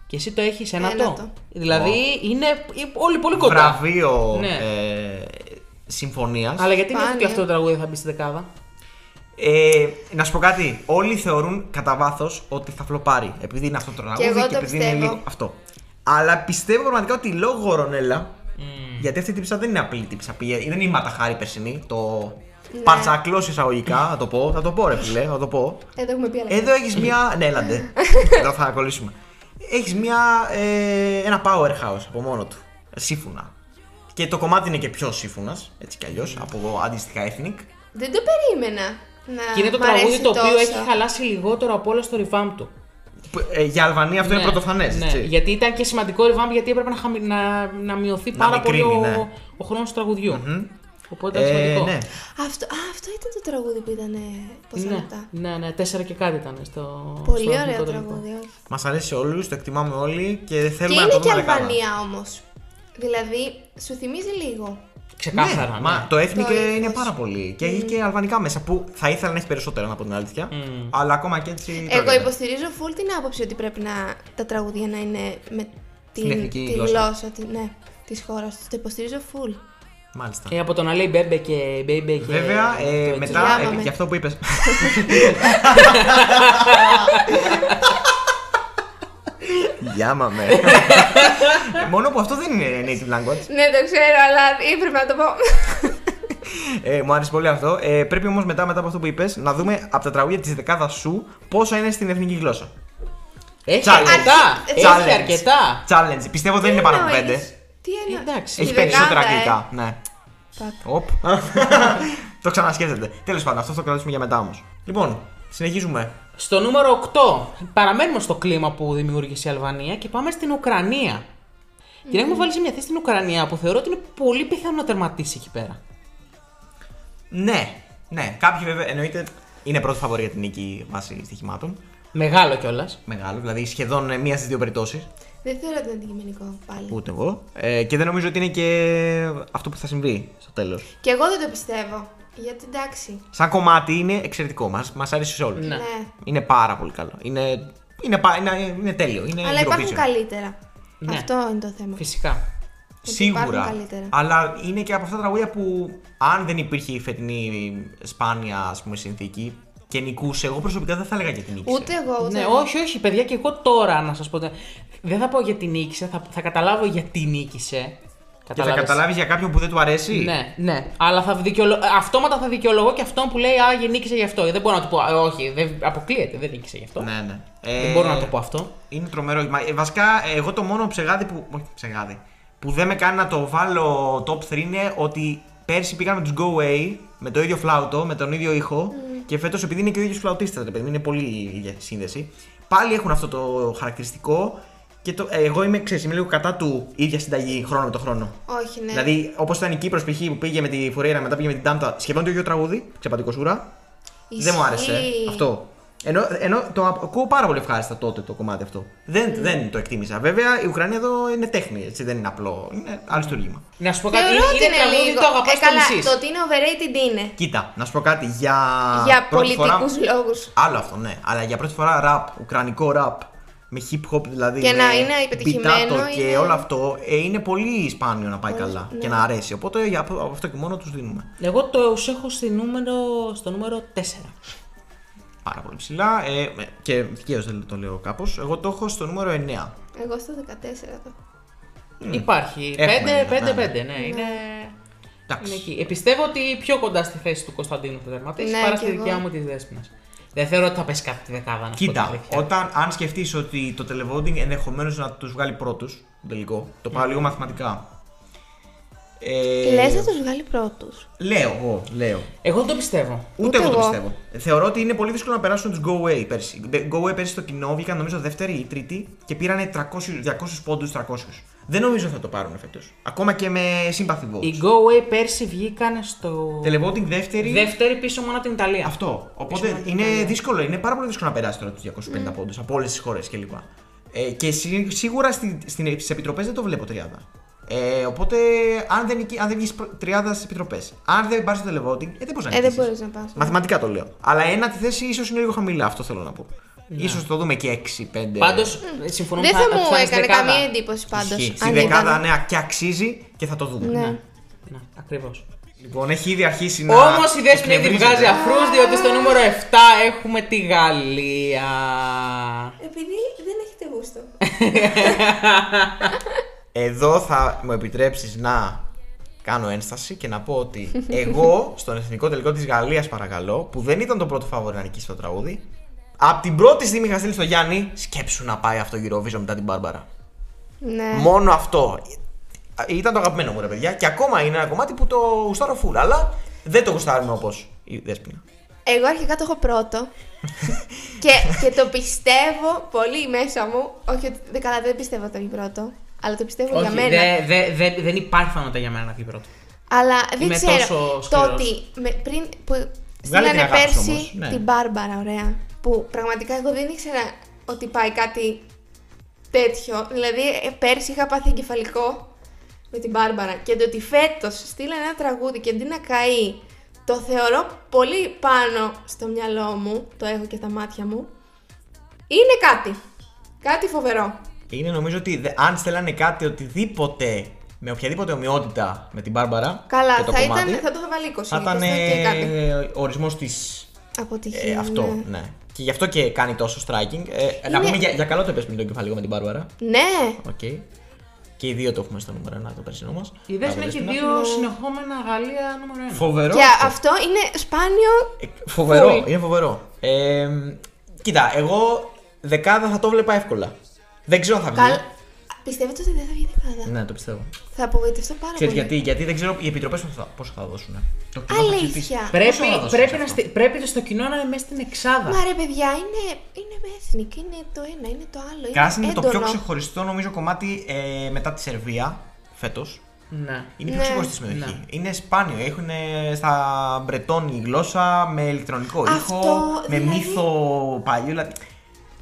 Και εσύ το έχεις ένατο. Ένατο. Δηλαδή, είναι όλοι πολύ κοντά. Βραβείο Ναι. ε, συμφωνίας. Αλλά γιατί νιώθω ότι Σπάνιο. αυτό το τραγούδι θα μπει στη δεκάδα; Ε, να σου πω κάτι. Όλοι θεωρούν κατά βάθος ότι θα φλοπάρει. Επειδή είναι αυτό το τραγούδι εγώ και το επειδή είναι πιστεύω. λίγο αυτό. Αλλά πιστεύω πραγματικά ότι λόγω Ρονέλα. Γιατί αυτή η τύψα δεν είναι απλή τύψα. Πήγε, δεν είναι η Ματαχάρη περσινή. Το Ναι. παρτσακλώ εισαγωγικά. Θα το πω. Θα το πω, ρε φίλε. Θα το πω. Ε, το έχουμε πει αλλά. Εδώ έχεις μια. ναι, έλαντε. Εδώ θα κολλήσουμε. Έχεις μια. Ε, ένα powerhouse από μόνο του. Σύμφωνα. Και το κομμάτι είναι και πιο σύμφωνας, έτσι κι αλλιώς, από αντίστοιχα ethnic. Δεν το περίμενα. Να Και είναι το μ' αρέσει τραγούδι το οποίο τόσο. έχει χαλάσει λιγότερο από όλα στο revamp του. Που, ε, για Αλβανία αυτό είναι πρωτοφανές. Ναι, γιατί ήταν και σημαντικό revamp γιατί έπρεπε να, χαμη- να, να μειωθεί Να πάρα πολύ μικρύνει, ο, ναι. ο χρόνος του τραγουδιου Οπότε ήταν Ε, σημαντικό. ναι. Αυτό, α, αυτό ήταν το τραγούδι που ήταν πόσα Ναι, λεπτά; ναι, ναι, τέσσερα και κάτι ήταν στο. Πολύ στο ωραίο εθνικό τελικό. τραγούδι, όχι. Μας αρέσει σε όλους, το εκτιμάμε όλοι και Και θέλουμε να είναι το και δούμε δεκάδα. Αλβανία όμως. Δηλαδή, σου θυμίζει λίγο. Ξεκάθαρα. Ναι, Ναι, μα το ethnic Το είναι ύφος. πάρα πολύ. Και έχει και αλβανικά μέσα που θα ήθελα να έχει περισσότερα να πω την αλήθεια. Αλλά ακόμα και έτσι. Εγώ τρώγεται. υποστηρίζω full την άποψη ότι πρέπει να, τα τραγούδια να είναι με την, εθνική τη γλώσσα. γλώσσα, τη, ναι, της χώρας τους. Το υποστηρίζω full. Μάλιστα. Ε, από το να λέει μπέμπε και μπέμπε και. Βέβαια, το ε, έτσι. μετά, Γιάμαμε. ε, για αυτό που είπες. Γιάμαμε. Μόνο που αυτό δεν είναι native language. Ναι, το ξέρω, αλλά έπρεπε να το πω. Ε, μου άρεσε πολύ αυτό. Ε, πρέπει όμως μετά, μετά από αυτό που είπες, να δούμε από τα τραγούδια της δεκάδας σου πόσα είναι στην εθνική γλώσσα. Έχει Challenge. αρκετά. Έχει Challenge. αρκετά. Challenge. Πιστεύω δεν είναι πάνω από εννοείς; πέντε. Τι εννοείς; Εντάξει. Έχει Στη περισσότερα δεκάδα, ε. αγγλικά. Ναι. Fuck. Οπ. το ξανασκέφτεται. Τέλος πάντων, αυτό θα το κρατήσουμε για μετά όμως. Λοιπόν, συνεχίζουμε. Στο νούμερο 8 παραμένουμε στο κλίμα που δημιούργησε η Αλβανία και πάμε στην Ουκρανία. Την έχουμε βάλεις σε μια θέση στην Ουκρανία που θεωρώ ότι είναι πολύ πιθανό να τερματίσει εκεί πέρα. Ναι, ναι. Κάποιοι βέβαια εννοείται είναι πρώτη φαβορή για την νίκη βάσει στοιχημάτων. Μεγάλο κιόλας. Μεγάλο, δηλαδή σχεδόν ε, μία στις δύο περιπτώσεις. Δεν θεωρώ ότι είναι αντικειμενικό πάλι. Ούτε εγώ. Ε, και δεν νομίζω ότι είναι και αυτό που θα συμβεί στο τέλος. Και εγώ δεν το πιστεύω. Γιατί εντάξει. Σαν κομμάτι είναι εξαιρετικό. Μας μας αρέσει σε όλους. Ναι. Ναι. Είναι πάρα πολύ καλό. Είναι, είναι, πα- είναι, είναι τέλειο. Είναι Αλλά υπάρχουν Eurovision. καλύτερα. Ναι. Αυτό είναι το θέμα. Φυσικά. Ότι υπάρχουν Σίγουρα. καλύτερα. Αλλά είναι και από αυτά τα τραγούδια που αν δεν υπήρχε η φετινή σπάνια ας πούμε, συνθήκη και νικούσε, εγώ προσωπικά δεν θα έλεγα για την νίκη. Ούτε εγώ, ούτε Ναι, εγώ. όχι, όχι, παιδιά, και εγώ τώρα να σας πω. Δεν θα πω γιατί νίκησε, θα, θα καταλάβω γιατί νίκησε. Και θα Κατάλαβες. καταλάβεις για κάποιον που δεν του αρέσει. Ναι, ναι. Αλλά θα δικαιολο... αυτόματα θα δικαιολογώ και αυτόν που λέει Α, για νίκησε γι' αυτό. Δεν μπορώ να του πω. «Α, όχι, δεν... αποκλείεται, δεν νίκησε γι' αυτό. ναι. ναι. Δεν Ε, μπορώ να το πω αυτό. Είναι τρομερό. Μα, ε, βασικά, εγώ το μόνο ψεγάδι που. Όχι, ψεγάδι. Που δεν με κάνει να το βάλω top 3 είναι ότι πέρσι πήγαμε τους Go Away με το ίδιο φλάουτο, με τον ίδιο ήχο. Και φέτος, επειδή είναι και ο ίδιος φλαουτίστας, ρε παιδί, μου, είναι πολύ η ίδια σύνδεση. Πάλι έχουν αυτό το χαρακτηριστικό. Και το, ε, εγώ είμαι, ξέρεις, είμαι λίγο κατά του ίδια συνταγή χρόνο με το χρόνο. Όχι, ναι. Δηλαδή, όπως ήταν η Κύπρος π.χ. που πήγε με τη Φορέιρα, μετά πήγε με την Τάμτα, σχεδόν το ίδιο τραγούδι, ξεπατικοσούρα. Δεν μου άρεσε Ισχύει. αυτό. Ενώ, ενώ το ακούω πάρα πολύ ευχάριστα τότε το κομμάτι αυτό. Δεν, δεν το εκτίμησα. Βέβαια η Ουκρανία εδώ είναι τέχνη, έτσι, δεν είναι απλό. Είναι αριστούργημα. Να σου πω κάτι. Θεωρώ Είναι, ότι είναι είναι τραγούδι λίγο. το αγαπάς Ε, στο καλά, μισείς. το ότι είναι overrated είναι. Κοίτα, να σου πω κάτι. Για, Για πρώτη πολιτικούς φορά- λόγους. Άλλο αυτό, ναι. Αλλά για πρώτη φορά ραπ, ουκρανικό ραπ. Με hip hop δηλαδή. Και με να είναι πετυχημένο, beat-up και είναι- όλο αυτό ε, είναι πολύ σπάνιο να πάει Πολύ- καλά ναι. και να αρέσει. Οπότε για από αυτό και μόνο τους δίνουμε. Εγώ το έχω στη νούμερο, στο νούμερο 4. Πάρα πολύ ψηλά. Ε, και δικαίως δεν το λέω κάπως. Εγώ το έχω στο νούμερο 9. Εγώ στο 14 το. Υπάρχει. Έχουμε 5-5-5, ένα, ναι, ναι, ναι. είναι. Εντάξει. Είναι εκεί. Ε, πιστεύω ότι πιο κοντά στη θέση του Κωνσταντίνου θα τερματίσει Ναι, παρά κι στη εγώ. δικιά μου της δέσπινα. Δεν θεωρώ ότι θα πέσει κάτι τη δεκάδα να σου πω την Κοίτα, αλήθεια. όταν, αν σκεφτείς ότι το televoting ενδεχομένως να τους βγάλει πρώτους, τελικό, το πάω λίγο μαθηματικά. Ε, Λες να τους βγάλει πρώτους. Λέω εγώ, λέω. Εγώ δεν το πιστεύω. Ούτε, Ούτε εγώ το εγώ. πιστεύω. Θεωρώ ότι είναι πολύ δύσκολο να περάσουν τους Go Away πέρσι. Go Away πέρσι στο κοινό βγήκαν νομίζω δεύτερη ή τρίτη και πήραν 300, 200 πόντους, 300. Δεν νομίζω θα το πάρουν φέτος. Ακόμα και με sympathy votes. Οι Go Away πέρσι βγήκαν στο. Televoting δεύτερη. Δεύτερη πίσω μόνο από την Ιταλία. Αυτό. Οπότε Πίσω από την είναι Ιταλία. δύσκολο, είναι πάρα πολύ δύσκολο να περάσει τώρα τους 250 πόντους από όλες τις χώρες κλπ. Ε, και σί- σίγουρα στις επιτροπές δεν το βλέπω 30. Ε, οπότε, αν δεν, νικεί- αν δεν βγεις τριάδα στι επιτροπές, αν δεν πάρεις το televoting, ε, δεν μπορείς να Ε, δεν νικήσεις. μπορείς να πας. Μαθηματικά το λέω. Αλλά ένα τη θέση ίσως είναι λίγο χαμηλά, αυτό θέλω να πω. Ίσως το δούμε και 6-5. Πάντως, συμφωνούμε Δεν θα μου φτάνεις έκανε δεκάδα. καμία εντύπωση πάντως. Ισχύει. Στη δεκάδα, ναι, και αξίζει και θα το δούμε. Ναι. Ναι, ακριβώς. Λοιπόν, έχει ήδη αρχίσει να. Όμως η Δέσποινα τη εκνευρίζεται. βγάζει αφρούς διότι στο νούμερο 7 έχουμε τη Γαλλία. Επειδή δεν έχετε γούστο. Εδώ θα μου επιτρέψεις να κάνω ένσταση και να πω ότι εγώ στον εθνικό τελικό της Γαλλίας παρακαλώ, που δεν ήταν το πρώτο φαβορή να νικήσει το τραγούδι, από την πρώτη στιγμή είχα στείλει στο Γιάννη, σκέψου να πάει αυτό Eurovision μετά την Μπάρμπαρα. Ναι. Μόνο αυτό. Ήταν το αγαπημένο μου ρε παιδιά και ακόμα είναι ένα κομμάτι που το γουστάρω full, αλλά δεν το γουστάρουμε όπως η Δέσποινα. Εγώ αρχικά το έχω πρώτο. και, και το πιστεύω πολύ μέσα μου. Όχι ότι δεν, καλά, δεν πιστεύω ότι θα βγει πρώτο. Αλλά το πιστεύω για Όχι, μένα. δε- δε- δε- δεν υπάρχει πιθανότητα για μένα να βγει πρώτο. Αλλά δεν Είμαι ξέρω. τόσο Το σκληρός. ότι με, πριν που την στείλανε αγάπη πέρσι σου όμως, ναι. την Μπάρμπαρα, ωραία. Που πραγματικά εγώ δεν ήξερα ότι πάει κάτι τέτοιο. Δηλαδή ε, πέρσι είχα πάθει εγκεφαλικό με την Μπάρμπαρα. Και το ότι φέτος στείλανε ένα τραγούδι και αντί να καεί, το θεωρώ πολύ πάνω στο μυαλό μου. Το έχω και στα μάτια μου. Είναι κάτι. Κάτι φοβερό. Είναι νομίζω ότι δε- αν στέλνανε κάτι οτιδήποτε με οποιαδήποτε ομοιότητα με την Μπάρμπαρα Καλά, και το θα, κομμάτι, ήταν, θα το θα βάλει 20. θα ήταν 20 και κάτι. ο ορισμός της Αποτυχία. Ε, αυτό, ναι. ναι. Και γι' αυτό και κάνει τόσο striking. Ε, Να Είναι- πούμε για, για καλό το πες πριν τελικό με την Μπάρμπαρα. Ναι, Οκ. Και οι δύο το έχουμε στο νούμερο 1 το περσινό μας. Η Δέσποινα έχει δύο συνεχόμενα Γαλλία νούμερο 1. Φοβερό. και αυτό. αυτό είναι σπάνιο. Ε, φοβερό, Full. είναι φοβερό. Ε, κοίτα, εγώ δεκάδα θα το βλέπα εύκολα. Δεν ξέρω αν θα βγει. Καλ... Πιστεύετε ότι δεν θα βγει δεκάδα. Ναι, το πιστεύω. Θα απογοητευτώ πάρα Ξέρεις πολύ. γιατί, γιατί δεν ξέρω οι επιτροπές πόσο θα, πόσο θα δώσουν. Το κοινό θα Αλήθεια. ψηφίσει. Πρέπει, Πόσο θα δώσει πρέπει, σε να αυτό; στη- πρέπει στο κοινό να είναι μέσα στην εξάδα. Μα ρε παιδιά, είναι, είναι με ethnic, είναι το ένα, είναι το άλλο. Κράσιν είναι το πιο έντονο. ξεχωριστό νομίζω κομμάτι ε, μετά τη Σερβία φέτος. Ναι. Είναι πιο Ναι. ξεχωριστή συμμετοχή. Ναι. Είναι σπάνιο. Έχουν στα Μπρετόνι γλώσσα με ηλεκτρονικό Αυτό, ήχο, με δηλαδή- μύθο παλιό. δηλαδή-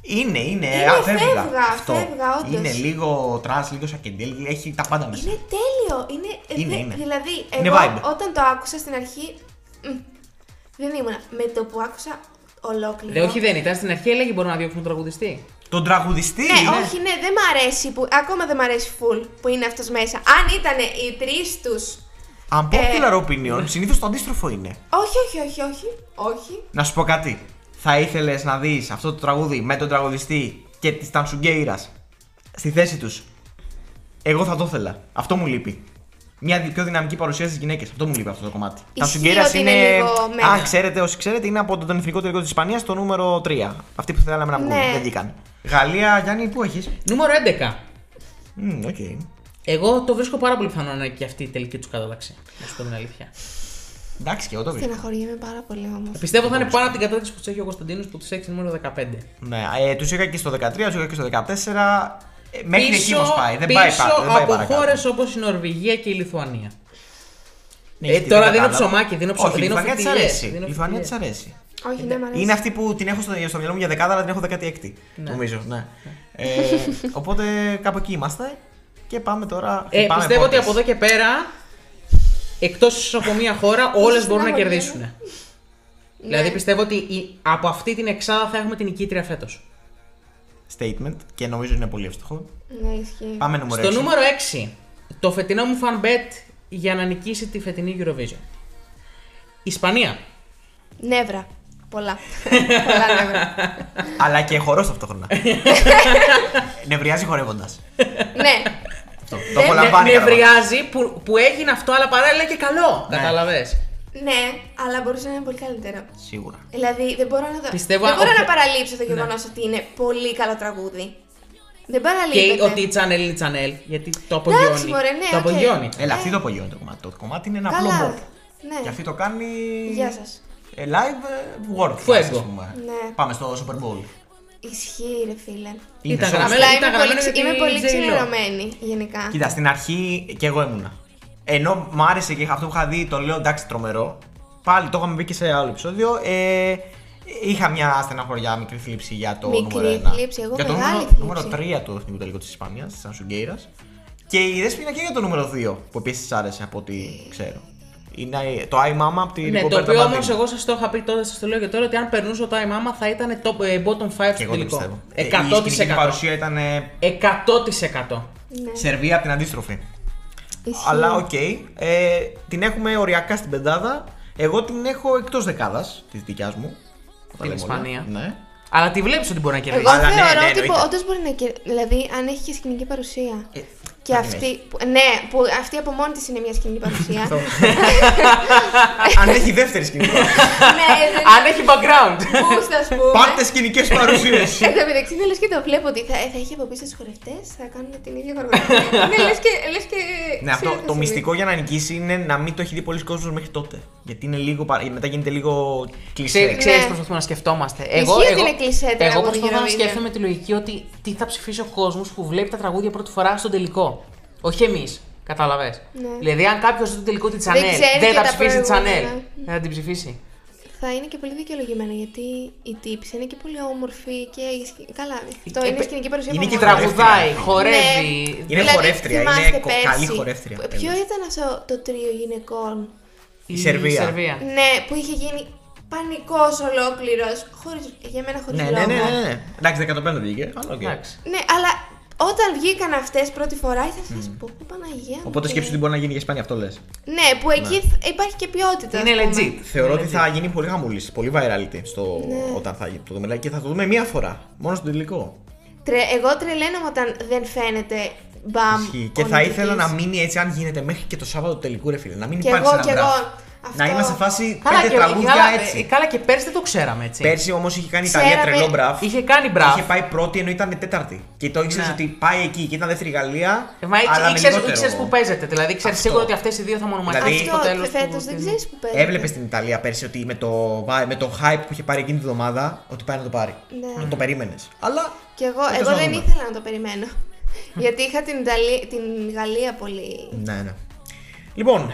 Είναι, είναι. Είναι, α, φεύγα. φεύγα, Αυτό. φεύγα, όντως. Είναι λίγο τρανς, λίγο σακεντέλ, έχει τα πάντα μέσα. Είναι τέλειο. Είναι, Είναι, δε- είναι. Δηλαδή, Είναι εγώ vibe. όταν το άκουσα στην αρχή. μ, δεν ήμουνα. Με το που άκουσα ολόκληρο. Δε, όχι δεν ήταν. Στην αρχή έλεγε μπορούμε να διώξουμε τον τραγουδιστή. Τον τραγουδιστή. Ναι, όχι, ναι, δεν μ' αρέσει που. Ακόμα δεν μ' αρέσει full που είναι αυτός μέσα. Αν ήταν οι τρεις τους. Unpopular Ε. opinion, συνήθως το αντίστροφο είναι. Όχι, όχι, όχι, όχι. Όχι. Να σου πω κάτι. Θα ήθελες να δεις αυτό το τραγούδι με τον τραγουδιστή και της Τανσουγκέιρας στη θέση τους; Εγώ θα το ήθελα. Αυτό μου λείπει. Μια δι- πιο δυναμική παρουσία στις γυναίκες. Αυτό μου λείπει αυτό το κομμάτι. Ισχύει Τανσουγκέιρας ότι είναι λίγο μέγα. αν ξέρετε, όσοι ξέρετε, είναι από τον εθνικό τελικό της Ισπανίας το νούμερο 3. Αυτή που θέλαμε να βγουν. Ναι. Δεν βγήκαν. Γαλλία, Γιάννη, πού έχεις; Νούμερο 11. Μμ, οκ. Εγώ το βρίσκω πάρα πολύ πιθανό να είναι και αυτή η τελική τους κατάταξη. Να σου πω την αλήθεια. Εντάξει, και εγώ το βρίσκω. Στεναχωριέμαι πάρα πολύ όμως. Πιστεύω θα είναι πάνω από την κατάταξη που τους έχει ο Κωνσταντίνος που τους έχει νούμερο 15. Ναι, ε, τους είχα και στο 13, τους είχα και στο 14. Ε, μέχρι εκεί πίσω όμως πάει. Δεν πίσω πάει, πά- δεν πάει από παρακάτω. χώρες όπως η Νορβηγία και η Λιθουανία. Ναι, Ε, γιατί τώρα δεν δίνω κατάλαβα. ψωμάκι, δίνω ψω- Όχι, η δίνω Λιθουανία της φιτιλιές, αρέσει. δίνω Η Λιθουανία της φιτιλιές. αρέσει. Όχι, δεν μ' αρέσει. Είναι αυτή που την έχω στο, στο μυαλό μου για δεκάδα, αλλά την έχω 16η. Νομίζω, ναι. ε, οπότε κάπου εκεί είμαστε. Και πάμε τώρα. Ε, χτυπάμε πιστεύω ότι πόρτες. από εδώ και πέρα, εκτός από μία χώρα, όλες μπορούν να στεναχωριέμαι. κερδίσουν. Ναι. Δηλαδή πιστεύω ότι η- από αυτή την εξάδα θα έχουμε την νικήτρια φέτος. Statement και νομίζω είναι πολύ εύστοχο. Ναι, ισχύει. Πάμε νούμερο Στο 6. νούμερο 6, το φετινό μου fan bet για να νικήσει τη φετινή Eurovision. Ισπανία. Νεύρα. Πολλά. Πολλά νεύρα. Αλλά και χορός ταυτόχρονα. Νευριάζει χορεύοντας. ναι. Το Ναι, απολαμβάνει. ναι, κατά νευριάζει που, που έγινε αυτό, αλλά παράλληλα και καλό. Ναι. Κατάλαβες. Ναι, αλλά μπορούσε να είναι πολύ καλύτερο. Σίγουρα. Δηλαδή δεν μπορώ να το. Πιστεύω δεν μπορώ ο- να παραλείψω το Ναι. γεγονός ότι είναι πολύ καλό τραγούδι. Δεν Και παραλείπεται. ότι η Channel είναι η Channel, γιατί το απογειώνει. μωρέ, ναι, το οκ. απογειώνει. Έλα, Ε. αυτή το απογειώνει το κομμάτι. Το κομμάτι είναι ένα Καλά. απλό bop. Ναι. Και αυτή το κάνει. Γεια σας. Ε, live ε, world Fuego. class, ας πούμε. Ναι. Πάμε στο Super Bowl. Ισχύει, ρε φίλε. Είναι Ήταν σωστό. γραμμένο- Απλά ήταν είμαι πολύ, γραμμένο ξε- για τη είμαι πολύ J-Lo. ξενερωμένη γενικά. Κοίτα, στην αρχή και εγώ ήμουνα. Ενώ μου άρεσε και αυτό που είχα δει, το λέω εντάξει τρομερό. Πάλι το είχαμε πει και σε άλλο επεισόδιο. Ε, είχα μια στεναχωριά, μικρή θλίψη για το Μικρή νούμερο 1. θλίψη, εγώ για το μεγάλη νούμερο, θλίψη. νούμερο 3 του εθνικού τελικού της Ισπανίας, τη Tanxugueiras. Και η Δέσποινα και για το νούμερο 2 που επίσης άρεσε από ό,τι ξέρω. Είναι το Ay Mama από την Ναι, το Roberta οποίο όμως Baldini. εγώ σας το είχα πει τότε, σας το λέω και τώρα ότι αν περνούσε το Ay Mama θα ήταν top, ε, bottom 5 Και στο εγώ το τελικό. πιστεύω. Ε, Η σκηνική 100%. παρουσία ήταν ε, 100%. Ναι. Σερβία από την αντίστροφη. Ισχύει. Αλλά οκ. Ε, την έχουμε οριακά στην πεντάδα. Εγώ την έχω εκτός δεκάδας της δικιάς μου. Τα λέμε όλα. Ισπανία. Ναι. Αλλά τη βλέπεις ότι μπορεί να κερδίσει. Εγώ Αλλά ναι, θεωρώ ναι, ότι εννοείται. όντως μπορεί να κερδίσει. Δηλαδή, αν έχει και σκηνική παρουσία. Ε, και θα την αυτή. Που, ναι, που αυτή από μόνη της είναι μια σκηνική παρουσία. Αν έχει δεύτερη σκηνική. ναι, δεν Αν έχει background. Boost, ας πούμε; Πάρτε σκηνικές παρουσίες. Εν τω μεταξύ είναι λες και το βλέπω ότι θα, θα έχει από πίσω του χορευτές, θα κάνουν την ίδια χορογραφία. ναι, λες και. Λες και Ναι, αυτό ξέρεις, το θα μυστικό για να νικήσει είναι να μην το έχει δει πολλοί κόσμος μέχρι τότε. Γιατί είναι λίγο. παρα- Μετά γίνεται λίγο κλεισέ. Ξέρεις, ξέρεις, Ναι. προσπαθούμε να σκεφτόμαστε. Ισχύει ότι είναι κλισέ τώρα εγώ από το προσπαθώ να Eurovision. σκέφτομαι τη λογική ότι τι θα ψηφίσει ο κόσμος που βλέπει τα τραγούδια πρώτη φορά στον τελικό. Όχι εμείς. Κατάλαβες. Ναι. Δηλαδή, αν κάποιος δει το τελικό τη Τσανέλ ξέρει δεν και θα τα ψηφίσει τη Τσανέλ. προηγούμενα. Δεν θα την ψηφίσει. Θα είναι και πολύ δικαιολογημένα γιατί η τύψη είναι και πολύ όμορφη και. η σκη- Καλά, αυτό Ε, είναι παι- σκηνική παρουσία είναι από και μόνο. Τραγουδάει, Ναι. χορεύει. Είναι χορεύτρια, είναι θυμάστε κο- πέρσι, καλή χορεύτρια. Ποιο ήταν αυτό το τρίο γυναικών; Η Σερβία. Ναι, που είχε γίνει πανικός ολόκληρος. Χωρίς, για μένα χωρίς Ναι, ναι, ναι, ναι, ναι. Εντάξει, 15 βγήκε. αλλά οκ. Εντάξει. Ναι, αλλά όταν βγήκαν αυτές πρώτη φορά, ήταν σε φάση, πω, πω, Παναγία. μου, Οπότε και- σκέψου ότι μπορεί να γίνει για Ισπανία, αυτό λες. Ναι, που εκεί θ- υπάρχει και ποιότητα. Είναι ας πούμε. legit. Θεωρώ Είναι ότι legit. θα γίνει πολύ χαμούλης, πολύ virality στο... όταν θα το δούμε live και θα το δούμε μία φορά. Μόνο στο τελικό. Τρε, εγώ τρελαίνομαι όταν δεν φαίνεται μπαμ. Ισχύει. Και ο θα ήθελα νικητής. να μείνει έτσι, αν γίνεται, μέχρι και το Σάββατο του τελικού, ρε φίλε. Να μην Κι υπάρχει εγώ, ένα κι εγώ. Draft. Αυτό. Να είμαστε σε φάση Καλά πέντε και, τραγούδια καλά, έτσι. ε, καλά και πέρσι δεν το ξέραμε έτσι. Πέρσι όμως είχε κάνει η Ιταλία Ξέραμε- τρελό μπραφ. Είχε κάνει μπραφ. Είχε πάει πρώτη ενώ ήταν τέταρτη. Και το ήξερες Ναι. ότι πάει εκεί και ήταν δεύτερη η Γαλλία. Ε, Μα αλλά με ήξερε λιγότερο. που παίζετε. Δηλαδή ξέρεις Αυτό. σίγουρα ότι αυτές οι δύο θα μονομαχθούν Δηλαδή- στο Αυτός τέλο. φέτος δεν ξέρεις που παίζει. Έβλεπες στην Ιταλία πέρσι ότι με το, με το hype που είχε πάρει εκείνη τη εβδομάδα ότι πάει να το πάρει. Ναι. Το περίμενες. Αλλά. Και εγώ, Ελπίζω εγώ να δεν δούμε. ήθελα να το περιμένω. Γιατί είχα την, Ιταλία, την Γαλλία πολύ. Ναι, ναι. Λοιπόν,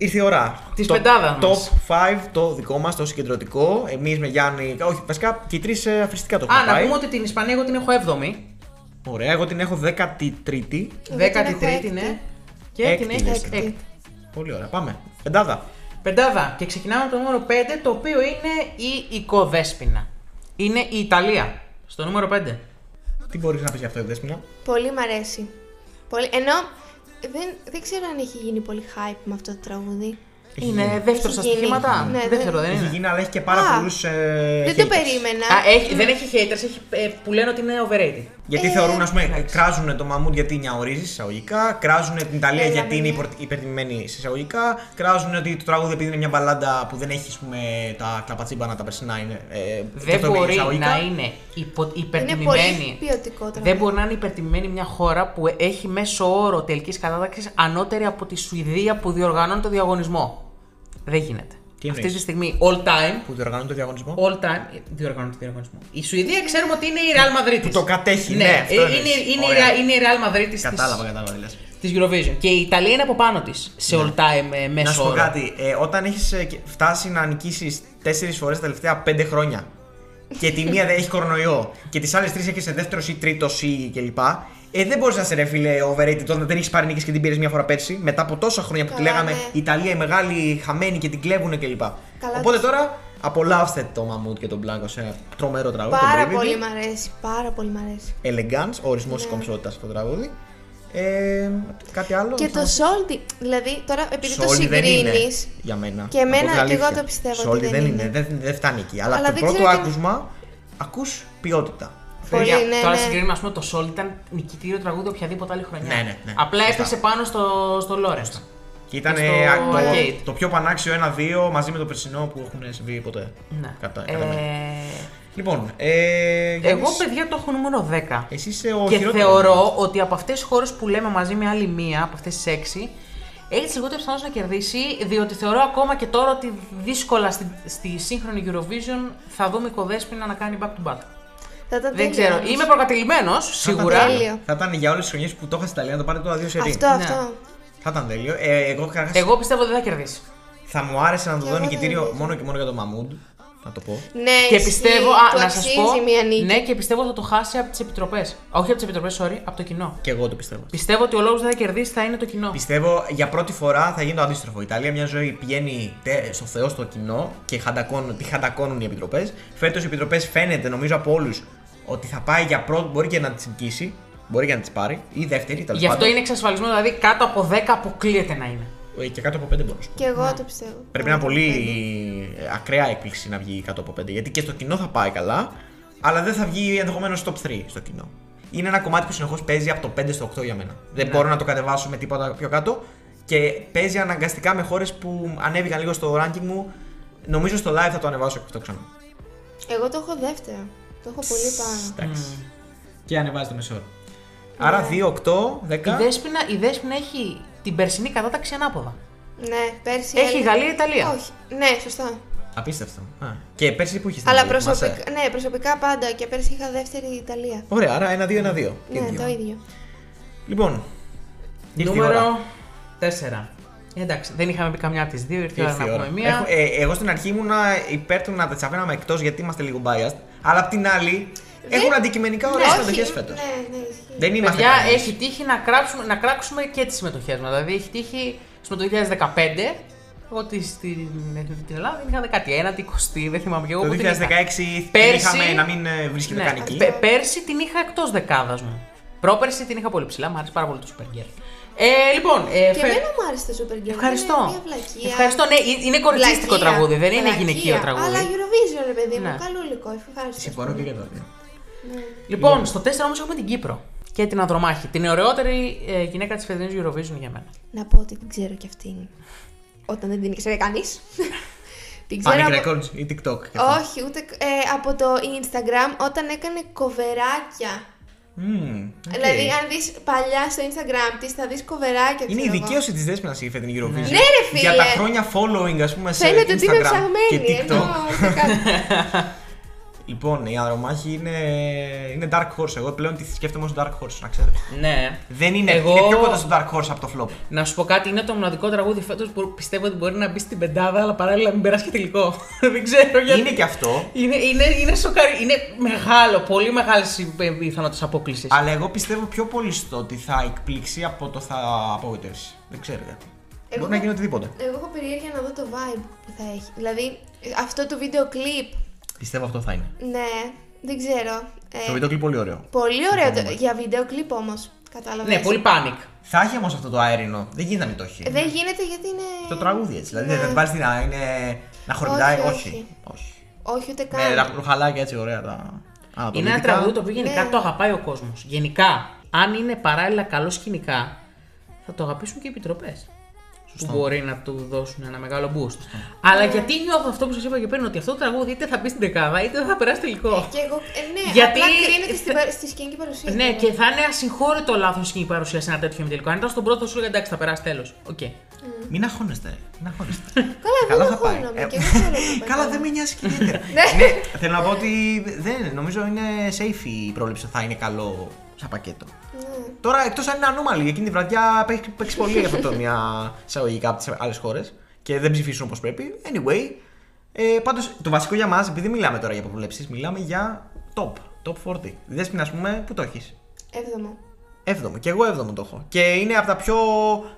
ήρθε η ώρα. Της Το πεντάδας μας. Top 5, το δικό μας, το συγκεντρωτικό. Εμείς με Γιάννη. Όχι, βασικά και οι τρεις αφριστικά το Α, έχουμε να πάει. πούμε ότι την Ισπανία εγώ την έχω 7η. Ωραία, εγώ την έχω 13η. Εγώ την 13η, έχω ναι. έκτη. Και Έκτη την έχεις λες. έκτη. Πολύ ωραία, πάμε. Πεντάδα. Πεντάδα. Και ξεκινάμε από το νούμερο 5, το οποίο είναι η Οικοδέσποινα. Είναι η Ιταλία. Στο νούμερο 5. Τι μπορείς να πεις για αυτό, Δέσποινα; Πολύ μ' αρέσει. Πολύ... Ενώ δεν, δεν ξέρω αν έχει γίνει πολύ hype με αυτό το τραγούδι. Είναι δεύτερο στα γίνει. στοιχήματα. Ναι, δεύτερο δεν- δεν Έχει είναι. γίνει, αλλά έχει και πάρα Α, πολλούς. Ε, δεν το haters. περίμενα. Α, έχει, δεν έχει haters, έχει, ε, που λένε ότι είναι overrated. Γιατί Ε, θεωρούν, ας πούμε, εντάξει. κράζουν το μαμούντ γιατί νιαουρίζει εισαγωγικά, κράζουν την Ιταλία Έλα, γιατί είναι ναι. υπορ- υπερτιμημένη εισαγωγικά, κράζουν ότι το τραγούδι επειδή είναι μια μπαλάντα που δεν έχει ας πούμε, τα κλαπατσίμπανα τα περσινά είναι. Ε, και Δεν αυτό είναι μπορεί εισαγωγικά. να είναι υπο, Είναι πολύ υπερτιμημένη. ποιοτικό τραγούδι. Δεν μπορεί να είναι υπερτιμημένη μια χώρα που έχει μέσο όρο τελικής κατάταξης ανώτερη από τη Σουηδία που διοργανώνει το διαγωνισμό. Δεν γίνεται. Τι Αυτή εννοείς; τη στιγμή, all time, Που διοργανώνει το διαγωνισμό; all time, ε, διοργανώνει το διαγωνισμό. Η Σουηδία ξέρουμε ότι είναι η Real Madrid. Που το κατέχει, ναι, ναι αυτό ε, εννοείς. είναι, είναι, η Ωραία. Real- είναι η Real Madrid της, Κατάλαβα, κατάλαβα. τι λες. της Eurovision. Και η Ιταλία είναι από πάνω της σε all time ε, Να μέσο σου πω όρο. κάτι, ε, όταν έχεις φτάσει να νικήσεις τέσσερις φορές τα τελευταία πέντε χρόνια και τη μία δεν έχει κορονοϊό και τις άλλες τρεις έχεις δεύτερος ή τρίτος ή κλπ. Ε, δεν μπορείς να σε ρε φίλε overrated όταν δεν έχεις πάρει νίκες και την πήρες μια φορά πέρσι. Μετά από τόσα χρόνια που τη Καλά, λέγαμε ναι. η Ιταλία η μεγάλη χαμένη και την κλέβουν κλπ. Καλά, Οπότε το- τώρα απολαύστε το Μαμούτ και τον Μπλάνκο σε ένα τρομερό τραγούδι. Πάρα τον πολύ Brividi. μ' αρέσει. Πάρα πολύ μ' αρέσει. Elegance, ο ορισμός της Ναι. κομψότητας αυτό το τραγούδι. Ε, κάτι άλλο. Και θα- το Soldi, δηλαδή τώρα επειδή το Soldi δεν είναι συγκρίνεις. για μένα. Και Να πω εμένα- την και εγώ αλήθεια. το πιστεύω Soldi ότι δεν δεν είναι. Δεν, δεν φτάνει εκεί. Αλλά, Αλλά το δεν πρώτο ξέρω τι- άκουσμα ακούς ποιότητα. Πολύ, Παιδιά, ναι, τώρα ναι. συγκρίνουμε, ας πούμε, το Soul ήταν νικητήριο τραγούδι οποιαδήποτε άλλη χρονιά. Ναι, ναι, ναι. Απλά Σωστά. έπεσε πάνω στο, στο Lawrence. Και ήταν στο το, arcade. το πιο πανάξιο 1-2 μαζί με το περσινό που έχουν συμβεί ποτέ. Ναι. Κατά, Ε, κατά μένα. Λοιπόν, ε, Γιάννης, εγώ, παιδιά, το έχω νούμερο 10. Εσύ είσαι ο και χειρότερος. θεωρώ ότι από αυτές τις χώρες που λέμε μαζί με άλλη μία, από αυτές τις έξι, έχει τι λιγότερε πιθανότητε να κερδίσει, διότι θεωρώ ακόμα και τώρα ότι δύσκολα στη, στη σύγχρονη Eurovision θα δούμε η Κοδέσποινα να κάνει back to back. Θα ήταν Δεν τέλειο ξέρω. όμως. Είμαι προκατηλημένος, Θα ήταν σίγουρα. τέλειο. Τέλειο. Θα ήταν για όλες τις χρονιές που το είχα στην Ιταλία να το πάρει τώρα δύο σερί. Αυτό, Ναι. αυτό. Θα ήταν τέλειο. Ε, εγώ, καταρχάς, Εγώ πιστεύω ότι δεν θα κερδίσει. θα μου άρεσε να το Και δω εγώ νικητήριο δεν νομίζω. μόνο και μόνο για το Μαμούντ. να το πω. Ναι, Και ισχύει, πιστεύω, του α, να σας αξίζει πω. μια νίκη. Ναι, και πιστεύω θα το χάσει από τις επιτροπές. Όχι από τις επιτροπές, sorry, από το κοινό. Και εγώ το πιστεύω. Πιστεύω ότι ο λόγος που δεν θα κερδίσει θα είναι το κοινό. Πιστεύω για πρώτη φορά θα γίνει το αντίστροφο. Η Ιταλία μια ζωή πηγαίνει τε- στο Θεό, στο κοινό και χαντακώνουν, τη χαντακώνουν οι επιτροπές. Φέτος οι επιτροπές φαίνεται νομίζω από όλους ότι θα πάει για πρώτη, μπορεί και να τη νικήσει. Μπορεί και να της πάρει. Ή δεύτερη, τέλος Γι' αυτό πάντων. είναι εξασφαλισμένο, δηλαδή κάτω από 10 αποκλείεται να είναι. Ε, Και κάτω από 5 μπορώ να σου πω. Και εγώ το πιστεύω. Πρέπει να είναι πολύ ε, ακραία έκπληξη να βγει κάτω από 5. Γιατί και στο κοινό θα πάει καλά, αλλά δεν θα βγει ενδεχομένως top 3 στο κοινό. Είναι ένα κομμάτι που συνεχώς παίζει από το 5 στο 8 για μένα. Δεν Ναι. μπορώ να το κατεβάσω με τίποτα πιο κάτω και παίζει αναγκαστικά με χώρες που ανέβηκαν λίγο στο ranking μου. Νομίζω στο live θα το ανεβάσω και αυτό ξανά. Εγώ το έχω δεύτερο. Το έχω πολύ πάνω. Εντάξει. Και ανεβάζει το μεσόωρο. Άρα 2, 8, 10. Η Δέσποινα, η Δέσποινα έχει την περσινή κατάταξη ανάποδα. Ναι, πέρσι. Έχει έλεγα- Γαλλία-Ιταλία. Όχι. Ναι, σωστά. Απίστευτο. Α. Και πέρσι που είχες στην Αλλά Ιταλία, θυμάσαι; προσωπικά, ναι, προσωπικά πάντα και πέρσι είχα δεύτερη Ιταλία. Ωραία, άρα 1-2, 1-2. Ναι, το ίδιο. Λοιπόν. ήρθε η ώρα. Νούμερο 4. Εντάξει, δεν είχαμε πει καμιά από τις δύο, ήρθε η ώρα Ήρθε η να ώρα. πούμε μία. Έχω- ε, εγώ στην αρχή ήμουνα υπέρ του να τα τσαβαίναμε εκτός γιατί είμαστε λίγο biased. Αλλά απ' την άλλη Δεν- έχουν αντικειμενικά ωραίε Ναι, συμμετοχές όχι, φέτος. Ναι, ναι, ισχύει. Δεν είμαστε. Παιδιά, κανένας. έχει τύχει να, κράξουμε, να κράξουμε και τις συμμετοχές μας. Δηλαδή, έχει τύχει στο 2015 ότι στην την Ελλάδα δεν είχα 19η, 20η, δεν θυμάμαι και εγώ. Το πού την είχα. 2016 την Πέρσι- είχαμε να μην ε, βρίσκεται Ναι, καν εκεί. πε- πέρσι την είχα εκτός δεκάδας μου. Πρόπερσι την είχα πολύ ψηλά, μου άρεσε πάρα πολύ το Supergirl. Ε, λοιπόν, ε, Και φε- εμένα μου άρεσε το Super Girl. Ευχαριστώ. Είναι μια βλακεία. Ευχαριστώ, ναι, ε- είναι κοριτσίστικο Βλακεία. τραγούδι, δεν είναι Βλακεία. γυναικείο τραγούδι. Αλλά Eurovision, ρε παιδί μου, Ναι. καλούλικο. Ευχαριστώ. Συμφωνώ και για το δύο. Λοιπόν, στο 4 όμως έχουμε την Κύπρο και την Ανδρομάχη. Την ωραιότερη ε, γυναίκα της φετινής Eurovision για μένα. Να πω ότι την ξέρω κι αυτήν. Όταν δεν την ήξερε κανείς. την ξέρω. Panic από- Records ή TikTok. και αυτό. Όχι, ούτε ε, από το Instagram όταν έκανε κοβεράκια. Μμμ, οκ. Δηλαδή, αν δεις παλιά στο Instagram τη, θα δεις κοβεράκια. Είναι η ξέρω εγώ. δικαίωση της Δέσποινα η φετινή Eurovision. Ναι, ρε, φίλε. Για τα χρόνια following, ας πούμε, σε Φαίνεται ότι είμαι Instagram και ψαγμένη. TikTok. Ενώ, ούτε κάτι. Λοιπόν, η Ανδρομάχη είναι, είναι Dark Horse. Εγώ πλέον τη σκέφτομαι ως Dark Horse, να ξέρετε. Ναι. Δεν είναι, Εγώ- είναι πιο κοντά στο Dark Horse από το flop. Να σου πω κάτι, είναι το μοναδικό τραγούδι φέτος που πιστεύω ότι μπορεί να μπει στην πεντάδα, αλλά παράλληλα να μην περάσει και τελικό. δεν ξέρω γιατί. Είναι και αυτό. Είναι, είναι, είναι, σοκαρι... είναι μεγάλο, πολύ μεγάλη πιθανότητα απόκλησης. Αλλά εγώ πιστεύω πιο πολύ στο ότι θα εκπλήξει από το θα απογοητεύσει. Δεν ξέρω γιατί. Εγώ- Μπορεί να γίνει οτιδήποτε. Εγώ έχω περιέργεια να δω το vibe που θα έχει. Δηλαδή, αυτό το βίντεο κλιπ. Πιστεύω αυτό θα είναι. Ναι, δεν ξέρω. Ε, Το βίντεο κλειπ πολύ ωραίο. Πολύ ωραίο το, Συμφωνώ. για βίντεο κλιπ όμως. Κατάλαβες. ναι, πολύ panic. Θα έχει όμως αυτό το αέρινο. Δεν γίνεται να μην το έχει. Δεν γίνεται γιατί είναι. Το τραγούδι έτσι. Δηλαδή Ναι. δεν βάλεις την να είναι. να χορηγάει. Όχι, Όχι. όχι. όχι. Όχι, ούτε καν. Με τα ρουχαλάκια έτσι ωραία τα. Είναι ένα ανατολικά. τραγούδι το οποίο γενικά Ναι. το αγαπάει ο κόσμος. Γενικά, αν είναι παράλληλα καλό σκηνικά, θα το αγαπήσουν και οι επιτροπές. Που μπορεί να του δώσουν ένα μεγάλο boost. Αλλά γιατί νιώθω αυτό που σας είπα και πριν, ότι αυτό το τραγούδι είτε θα μπει στην δεκάδα είτε δεν θα περάσει τελικό. Και εγώ, ε, ναι, Γιατί- απλά κρίνεται στη, παρ- στη σκηνική παρουσία. Ναι, και θα είναι ασυγχώρητο λάθος σκηνική παρουσία σε ένα τέτοιο ημιτελικό. Αν ήταν στον πρώτο, θα σου έλεγα εντάξει, θα περάσει τέλος. Οκ. Μην αγχώνεστε. Μην αγχώνεστε. Καλά, Καλά δεν θα πάει. αγχώνομαι Ε, και εγώ θέλω να πάει Καλά, δεν με νοιάζει και ιδιαίτερα. Ναι. Ναι, θέλω να πω ότι δεν νομίζω είναι safe η πρόληψη ότι θα είναι καλό σαν πακέτο. Ναι. Τώρα εκτός αν είναι ανώμαλη, εκείνη τη βραδιά παίξει, παίξει πολύ αυτό το μια εισαγωγικά από τις άλλες χώρες και δεν ψηφίσουν όπως πρέπει. Anyway, ε, πάντως το βασικό για μας, επειδή μιλάμε τώρα για προβλέψεις, μιλάμε για top. Top 40. Δέσποινα, ας πούμε, που το έχεις; Έβδομο. Έβδομο. Και εγώ έβδομο το έχω. Και είναι από τα πιο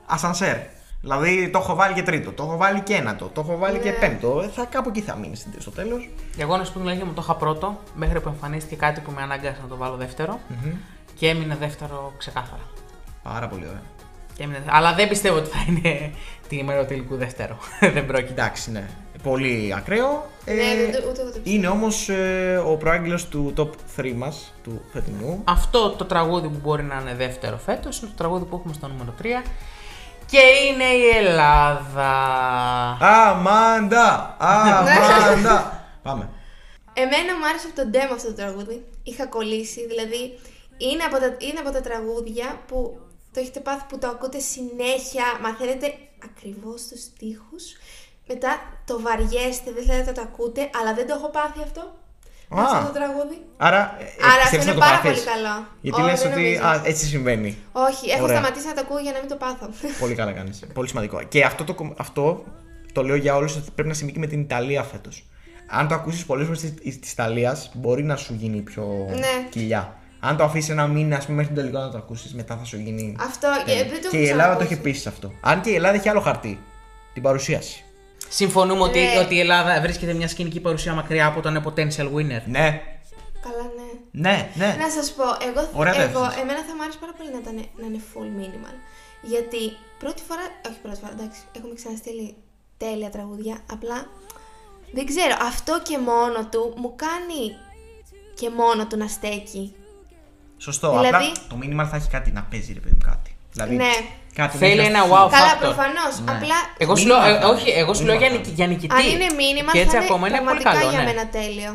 ασανσέρ. Δηλαδή το έχω βάλει και τρίτο, το έχω βάλει και ένατο, το έχω βάλει και Ναι. πέμπτο. Ε, Θα κάπου εκεί θα μείνει στην- στο τέλος. Εγώ να σου πω την αλήθεια μου το είχα πρώτο, μέχρι που εμφανίστηκε κάτι που με ανάγκασε να το βάλω δεύτερο. Και έμεινε δεύτερο ξεκάθαρα. Πάρα πολύ ωραία. Και έμεινε... Αλλά δεν πιστεύω ότι θα είναι την ημέρα τελικού δεύτερο. δεν πρόκειται. Εντάξει, ναι. Πολύ ακραίο. Ε, Ναι, δεν το- ούτε εγώ το πιστεύω. είναι όμως ο προάγγελος του top 3 μας, του φετινού. Αυτό το τραγούδι που μπορεί να είναι δεύτερο φέτος είναι το τραγούδι που έχουμε στο νούμερο 3. Και είναι η Ελλάδα. Αμάντα! Αμάντα! Πάμε. Εμένα μου άρεσε από τον demo αυτό το τραγούδι. Είχα κολλήσει, δηλαδή είναι από, τα, είναι από τα τραγούδια που το έχετε πάθει που το ακούτε συνέχεια, μαθαίνετε ακριβώς τους στίχους. Μετά το βαριέστε, δεν θέλετε να το ακούτε, αλλά δεν το έχω πάθει αυτό. με Α. Αυτό το τραγούδι. Άρα, ε, Άρα αυτό πιστεύεις είναι να το πάρα πάθεις; πολύ καλό. Γιατί Όχι, λες δεν ότι νομίζω. α, έτσι συμβαίνει. Όχι, έχω Ωραία. σταματήσει να το ακούω για να μην το πάθω. Πολύ καλά κάνεις. Πολύ σημαντικό. Και αυτό το, κομ- αυτό το λέω για όλους ότι πρέπει να συμβεί και με την Ιταλία φέτος. αν το ακούσεις πολλές φορές της Ιταλίας, μπορεί να σου γίνει πιο Ναι. κοιλιά. Αν το αφήσει ένα μήνα, ας πούμε, μέχρι τον τελικό να το ακούσεις, μετά θα σου γίνει. Αυτό, τέλειο. ε, δεν το και έχω η Ελλάδα το ξανακούσει. έχει επίση αυτό. Αν και η Ελλάδα έχει άλλο χαρτί. Την παρουσίαση. Συμφωνούμε ότι, Ναι. ότι η Ελλάδα βρίσκεται μια σκηνική παρουσία μακριά από τον potential winner. Ναι, Καλά, ναι. ναι, ναι. Να σας πω, εγώ, Ωραία τα εγώ έφεσες. εμένα θα μου άρεσε πάρα πολύ να, ήταν, να είναι full minimal. Γιατί πρώτη φορά, όχι πρώτη φορά, εντάξει, έχουμε ξαναστείλει τέλεια τραγούδια. Απλά δεν ξέρω, αυτό και μόνο του μου κάνει και μόνο του να στέκει. Σωστό. Δηλαδή- Απλά το minimal θα έχει κάτι να παίζει, ρε παιδί μου, κάτι. Δηλαδή, Ναι. κάτι Θέλει να ένα έχει- wow Καλά, factor. προφανώς. Ναι. Απλά Εγώ σου Μήνυμα λέω, ε, θα είναι. όχι, εγώ σου λέω για, Μήνυμα νικη- θα για νικητή. αν είναι minimal, και έτσι θα ακόμα είναι πολύ πραγματικά καλό. για ναι. μένα τέλειο.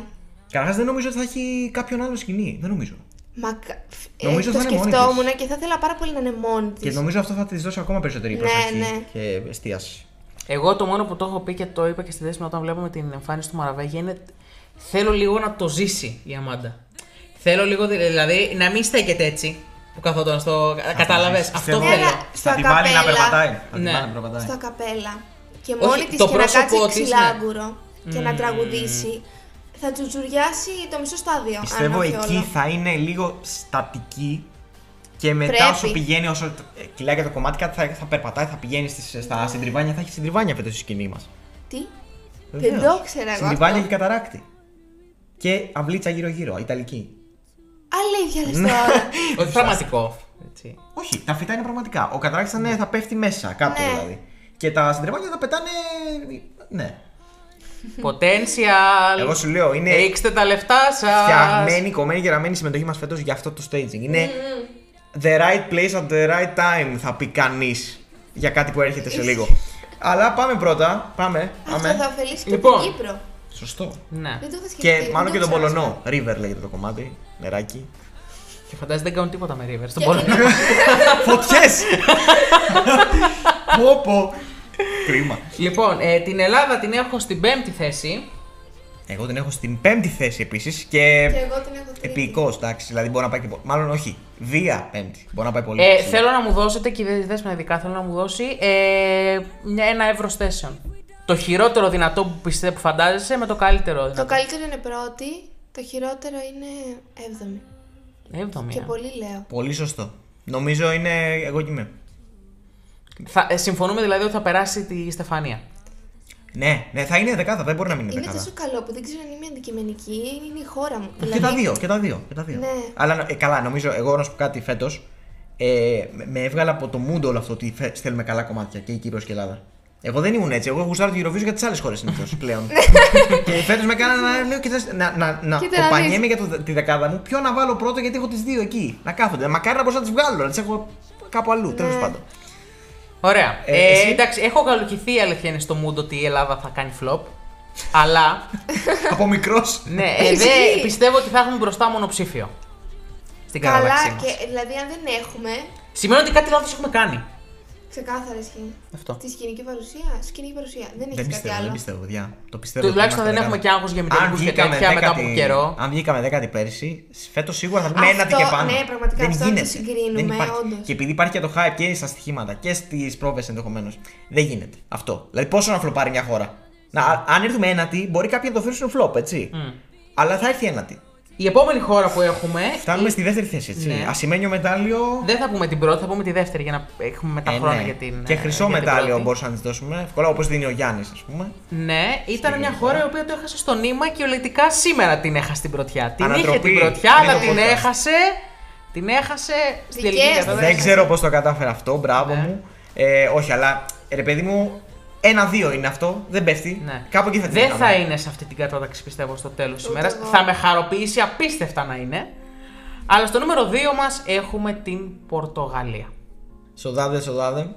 Καταρχάς δεν νομίζω ότι θα έχει κάποιον άλλο σκηνή. Δεν νομίζω. Μα, κα- ε, Νομίζω το θα είναι μόνη σκεφτόμουν της. και θα ήθελα πάρα πολύ να είναι μόνη της. Και νομίζω αυτό θα της δώσει ακόμα περισσότερη Ναι, προσοχή ναι. και εστίαση. Εγώ το μόνο που το έχω πει και το είπα και στη δέσμη όταν βλέπουμε την εμφάνιση του Μαραβέγια είναι θέλω λίγο να το ζήσει η Αμάντα. Θέλω λίγο δη- δηλαδή να μην στέκεται έτσι που καθόταν στο. Κατάλαβες; Αυτό Πιστεύω- Ναι, θέλω. αλλά Θα στα τη βάλει να καπέλα. περπατάει. Θα τη Ναι. βάλει να περπατάει. στα καπέλα και Όχι, μόνη της το και να πρόσωπό κάτσει της, ναι. ξυλάγκουρο και να τραγουδήσει θα τσουτσουριάσει το μισό στάδιο. Πιστεύω αν όχι εκεί όλο. θα είναι λίγο στατική και μετά Πρέπει. όσο πηγαίνει, όσο ε, κυλάει και το κομμάτι, κάτι θα, θα περπατάει, θα πηγαίνει στις, στα συντριβάνια, θα έχει συντριβάνια φέτος στη σκηνή μας. Τι, δεν το ήξερα εγώ Συντριβάνια αυτό. και καταράκτη. Και αυλίτσα γύρω-γύρω, ιταλική. Αλήθεια Ναι. λες τώρα. Όχι πραγματικό. Έτσι. Όχι, τα φυτά είναι πραγματικά. Ο καταράκτη θα, είναι- θα πέφτει μέσα, κάπου Ναι. δηλαδή. Και τα συντριβάνια θα πετάνε. Ναι. Potential. Εγώ σου λέω, είναι Ρίξτε τα λεφτά σας. φτιαγμένη, κομμένη και ραμμένη η συμμετοχή μας φέτος για αυτό το staging. Είναι the right place at the right time, θα πει κανείς για κάτι που έρχεται σε λίγο. Αλλά πάμε πρώτα. Πάμε. Αυτό πάμε. θα ωφελήσει και Λοιπόν. την Κύπρο. Σωστό. Ναι. Δεν το είχα σκεφτεί. Και δεν μάλλον το και τον ήξερα Πολωνό. River λέγεται το κομμάτι. Νεράκι. Και φαντάζεσαι δεν κάνουν τίποτα με River στον Και- Πολωνό. Φωτιές! Πω πω. Κρίμα. λοιπόν, ε, την Ελλάδα την έχω στην πέμπτη θέση. Εγώ την έχω στην πέμπτη θέση επίσης και. Και εγώ την έχω τρίτη. Επικό, εντάξει. Δηλαδή μπορεί να πάει και. πο- Μάλλον όχι. Βία πέμπτη. Μπορεί να πάει πολύ. Ε, ψηλά. θέλω να μου δώσετε και η δέσμευνα ειδικά θέλω να μου δώσει ε, μια, ένα εύρο θέσεων. Το χειρότερο δυνατό που πιστεύω που φαντάζεσαι με το καλύτερο Το δυνατό. καλύτερο είναι πρώτη, το χειρότερο είναι έβδομη. Έβδομη. Και ε. πολύ λέω. Πολύ σωστό. Νομίζω είναι. Εγώ και είμαι. Θα, ε, συμφωνούμε δηλαδή ότι θα περάσει τη Στεφανία. Ναι, ναι, θα είναι δεκάδα, δεν μπορεί να μην είναι Είναι δεκάδα. τόσο καλό που δεν ξέρω αν είμαι αντικειμενική, είναι η χώρα μου. Και τα δύο, και τα δύο. Και τα δύο. Ναι. Αλλά ε, καλά, νομίζω, εγώ να σου πω κάτι φέτος. Ε, με- με έβγαλε από το mood όλο αυτό ότι φε- στέλνουμε καλά κομμάτια και η Κύπρος και η Ελλάδα. Εγώ δεν ήμουν έτσι. Εγώ γουστάρω τη Eurovision για τις άλλες χώρες συνήθως πλέον. και φέτος με έκανα να λέω κοιτάς, να, να, να Κοίτα να κοπανιέμαι δεις. για το, τη δεκάδα μου. Ποιο να βάλω πρώτο γιατί έχω τις δύο εκεί. Να κάθονται. Μακάρι να μπορούσα να τις βγάλω, να τις έχω κάπου αλλού. Τέλος Ναι. πάντων. Ωραία. Ε, Ε, εσύ; εντάξει, έχω καλοκυθεί η αλήθεια είναι στο mood ότι η Ελλάδα θα κάνει flop. αλλά από μικρός. ναι, ε, Ισχύει. δεν πιστεύω ότι θα έχουμε μπροστά μονοψήφιο. Στην Καλά, κατάταξή μας. και δηλαδή αν δεν έχουμε. Σημαίνει ότι κάτι λάθος έχουμε κάνει. Ξεκάθαρα ισχύει. Αυτό. Στη σκηνική παρουσία. Σκηνική παρουσία. Δεν έχεις Δεν κάτι πιστεύω, άλλο; δεν πιστεύω, παιδιά. Το πιστεύω. ότι Τουλάχιστον είμαστε δεν έχουμε δεκάδα. και άγχος για Αν μηδενικούς και βγήκαμε τέτοια μετά από δέκατη- καιρό. Αν βγήκαμε δέκατη πέρσι, φέτος σίγουρα θα βγούμε Αυτό, ένατη και πάνω. ναι, πραγματικά, δεν αυτό αν το γίνεται. συγκρίνουμε, δεν υπάρχει. όντως. Και επειδή υπάρχει και το hype και στα στοιχήματα και στις πρόβες ενδεχομένως. Δεν γίνεται αυτό. Δηλαδή, πόσο να φλοπάρει μια χώρα. Να, α- αν έρθουμε ένατη, μπορεί κάποιοι να το θεωρήσουν φλοπ, έτσι. Αλλά θα έρθει ένατη. Η επόμενη χώρα που έχουμε. Φτάνουμε στη δεύτερη θέση, έτσι. Ναι. Ασημένιο μετάλλιο. Δεν θα πούμε την πρώτη, θα πούμε τη δεύτερη για να έχουμε μετά Ε, χρόνο ναι. για την. Και ε, χρυσό για την μετάλλιο πρώτη. μπορούσα να της δώσουμε. Εύκολα όπως δίνει ο Γιάννης, ας πούμε. Ναι, ήταν Στην μια χώρα. χώρα η οποία το έχασε στο νήμα και ολετικά σήμερα την έχασε την πρωτιά. Την είχε Ανατροπή. την πρωτιά, Είναι αλλά το την podcast. έχασε. Την έχασε στην Δικαίως τελική την κατάσταση. Δεν ξέρω πώς το κατάφερα αυτό, μπράβο Ναι. μου. Ε, όχι, αλλά ρε παιδί μου, ένα-δύο είναι αυτό. Δεν πέφτει. Ναι. Κάπου εκεί θα τη Δεν βρήκαμε. θα είναι σε αυτή την κατάταξη πιστεύω στο τέλος της Ούτε ημέρας. εγώ. Θα με χαροποιήσει απίστευτα να είναι. Αλλά στο νούμερο 2 μας έχουμε την Πορτογαλία. Σοδάδε, σοδάδε.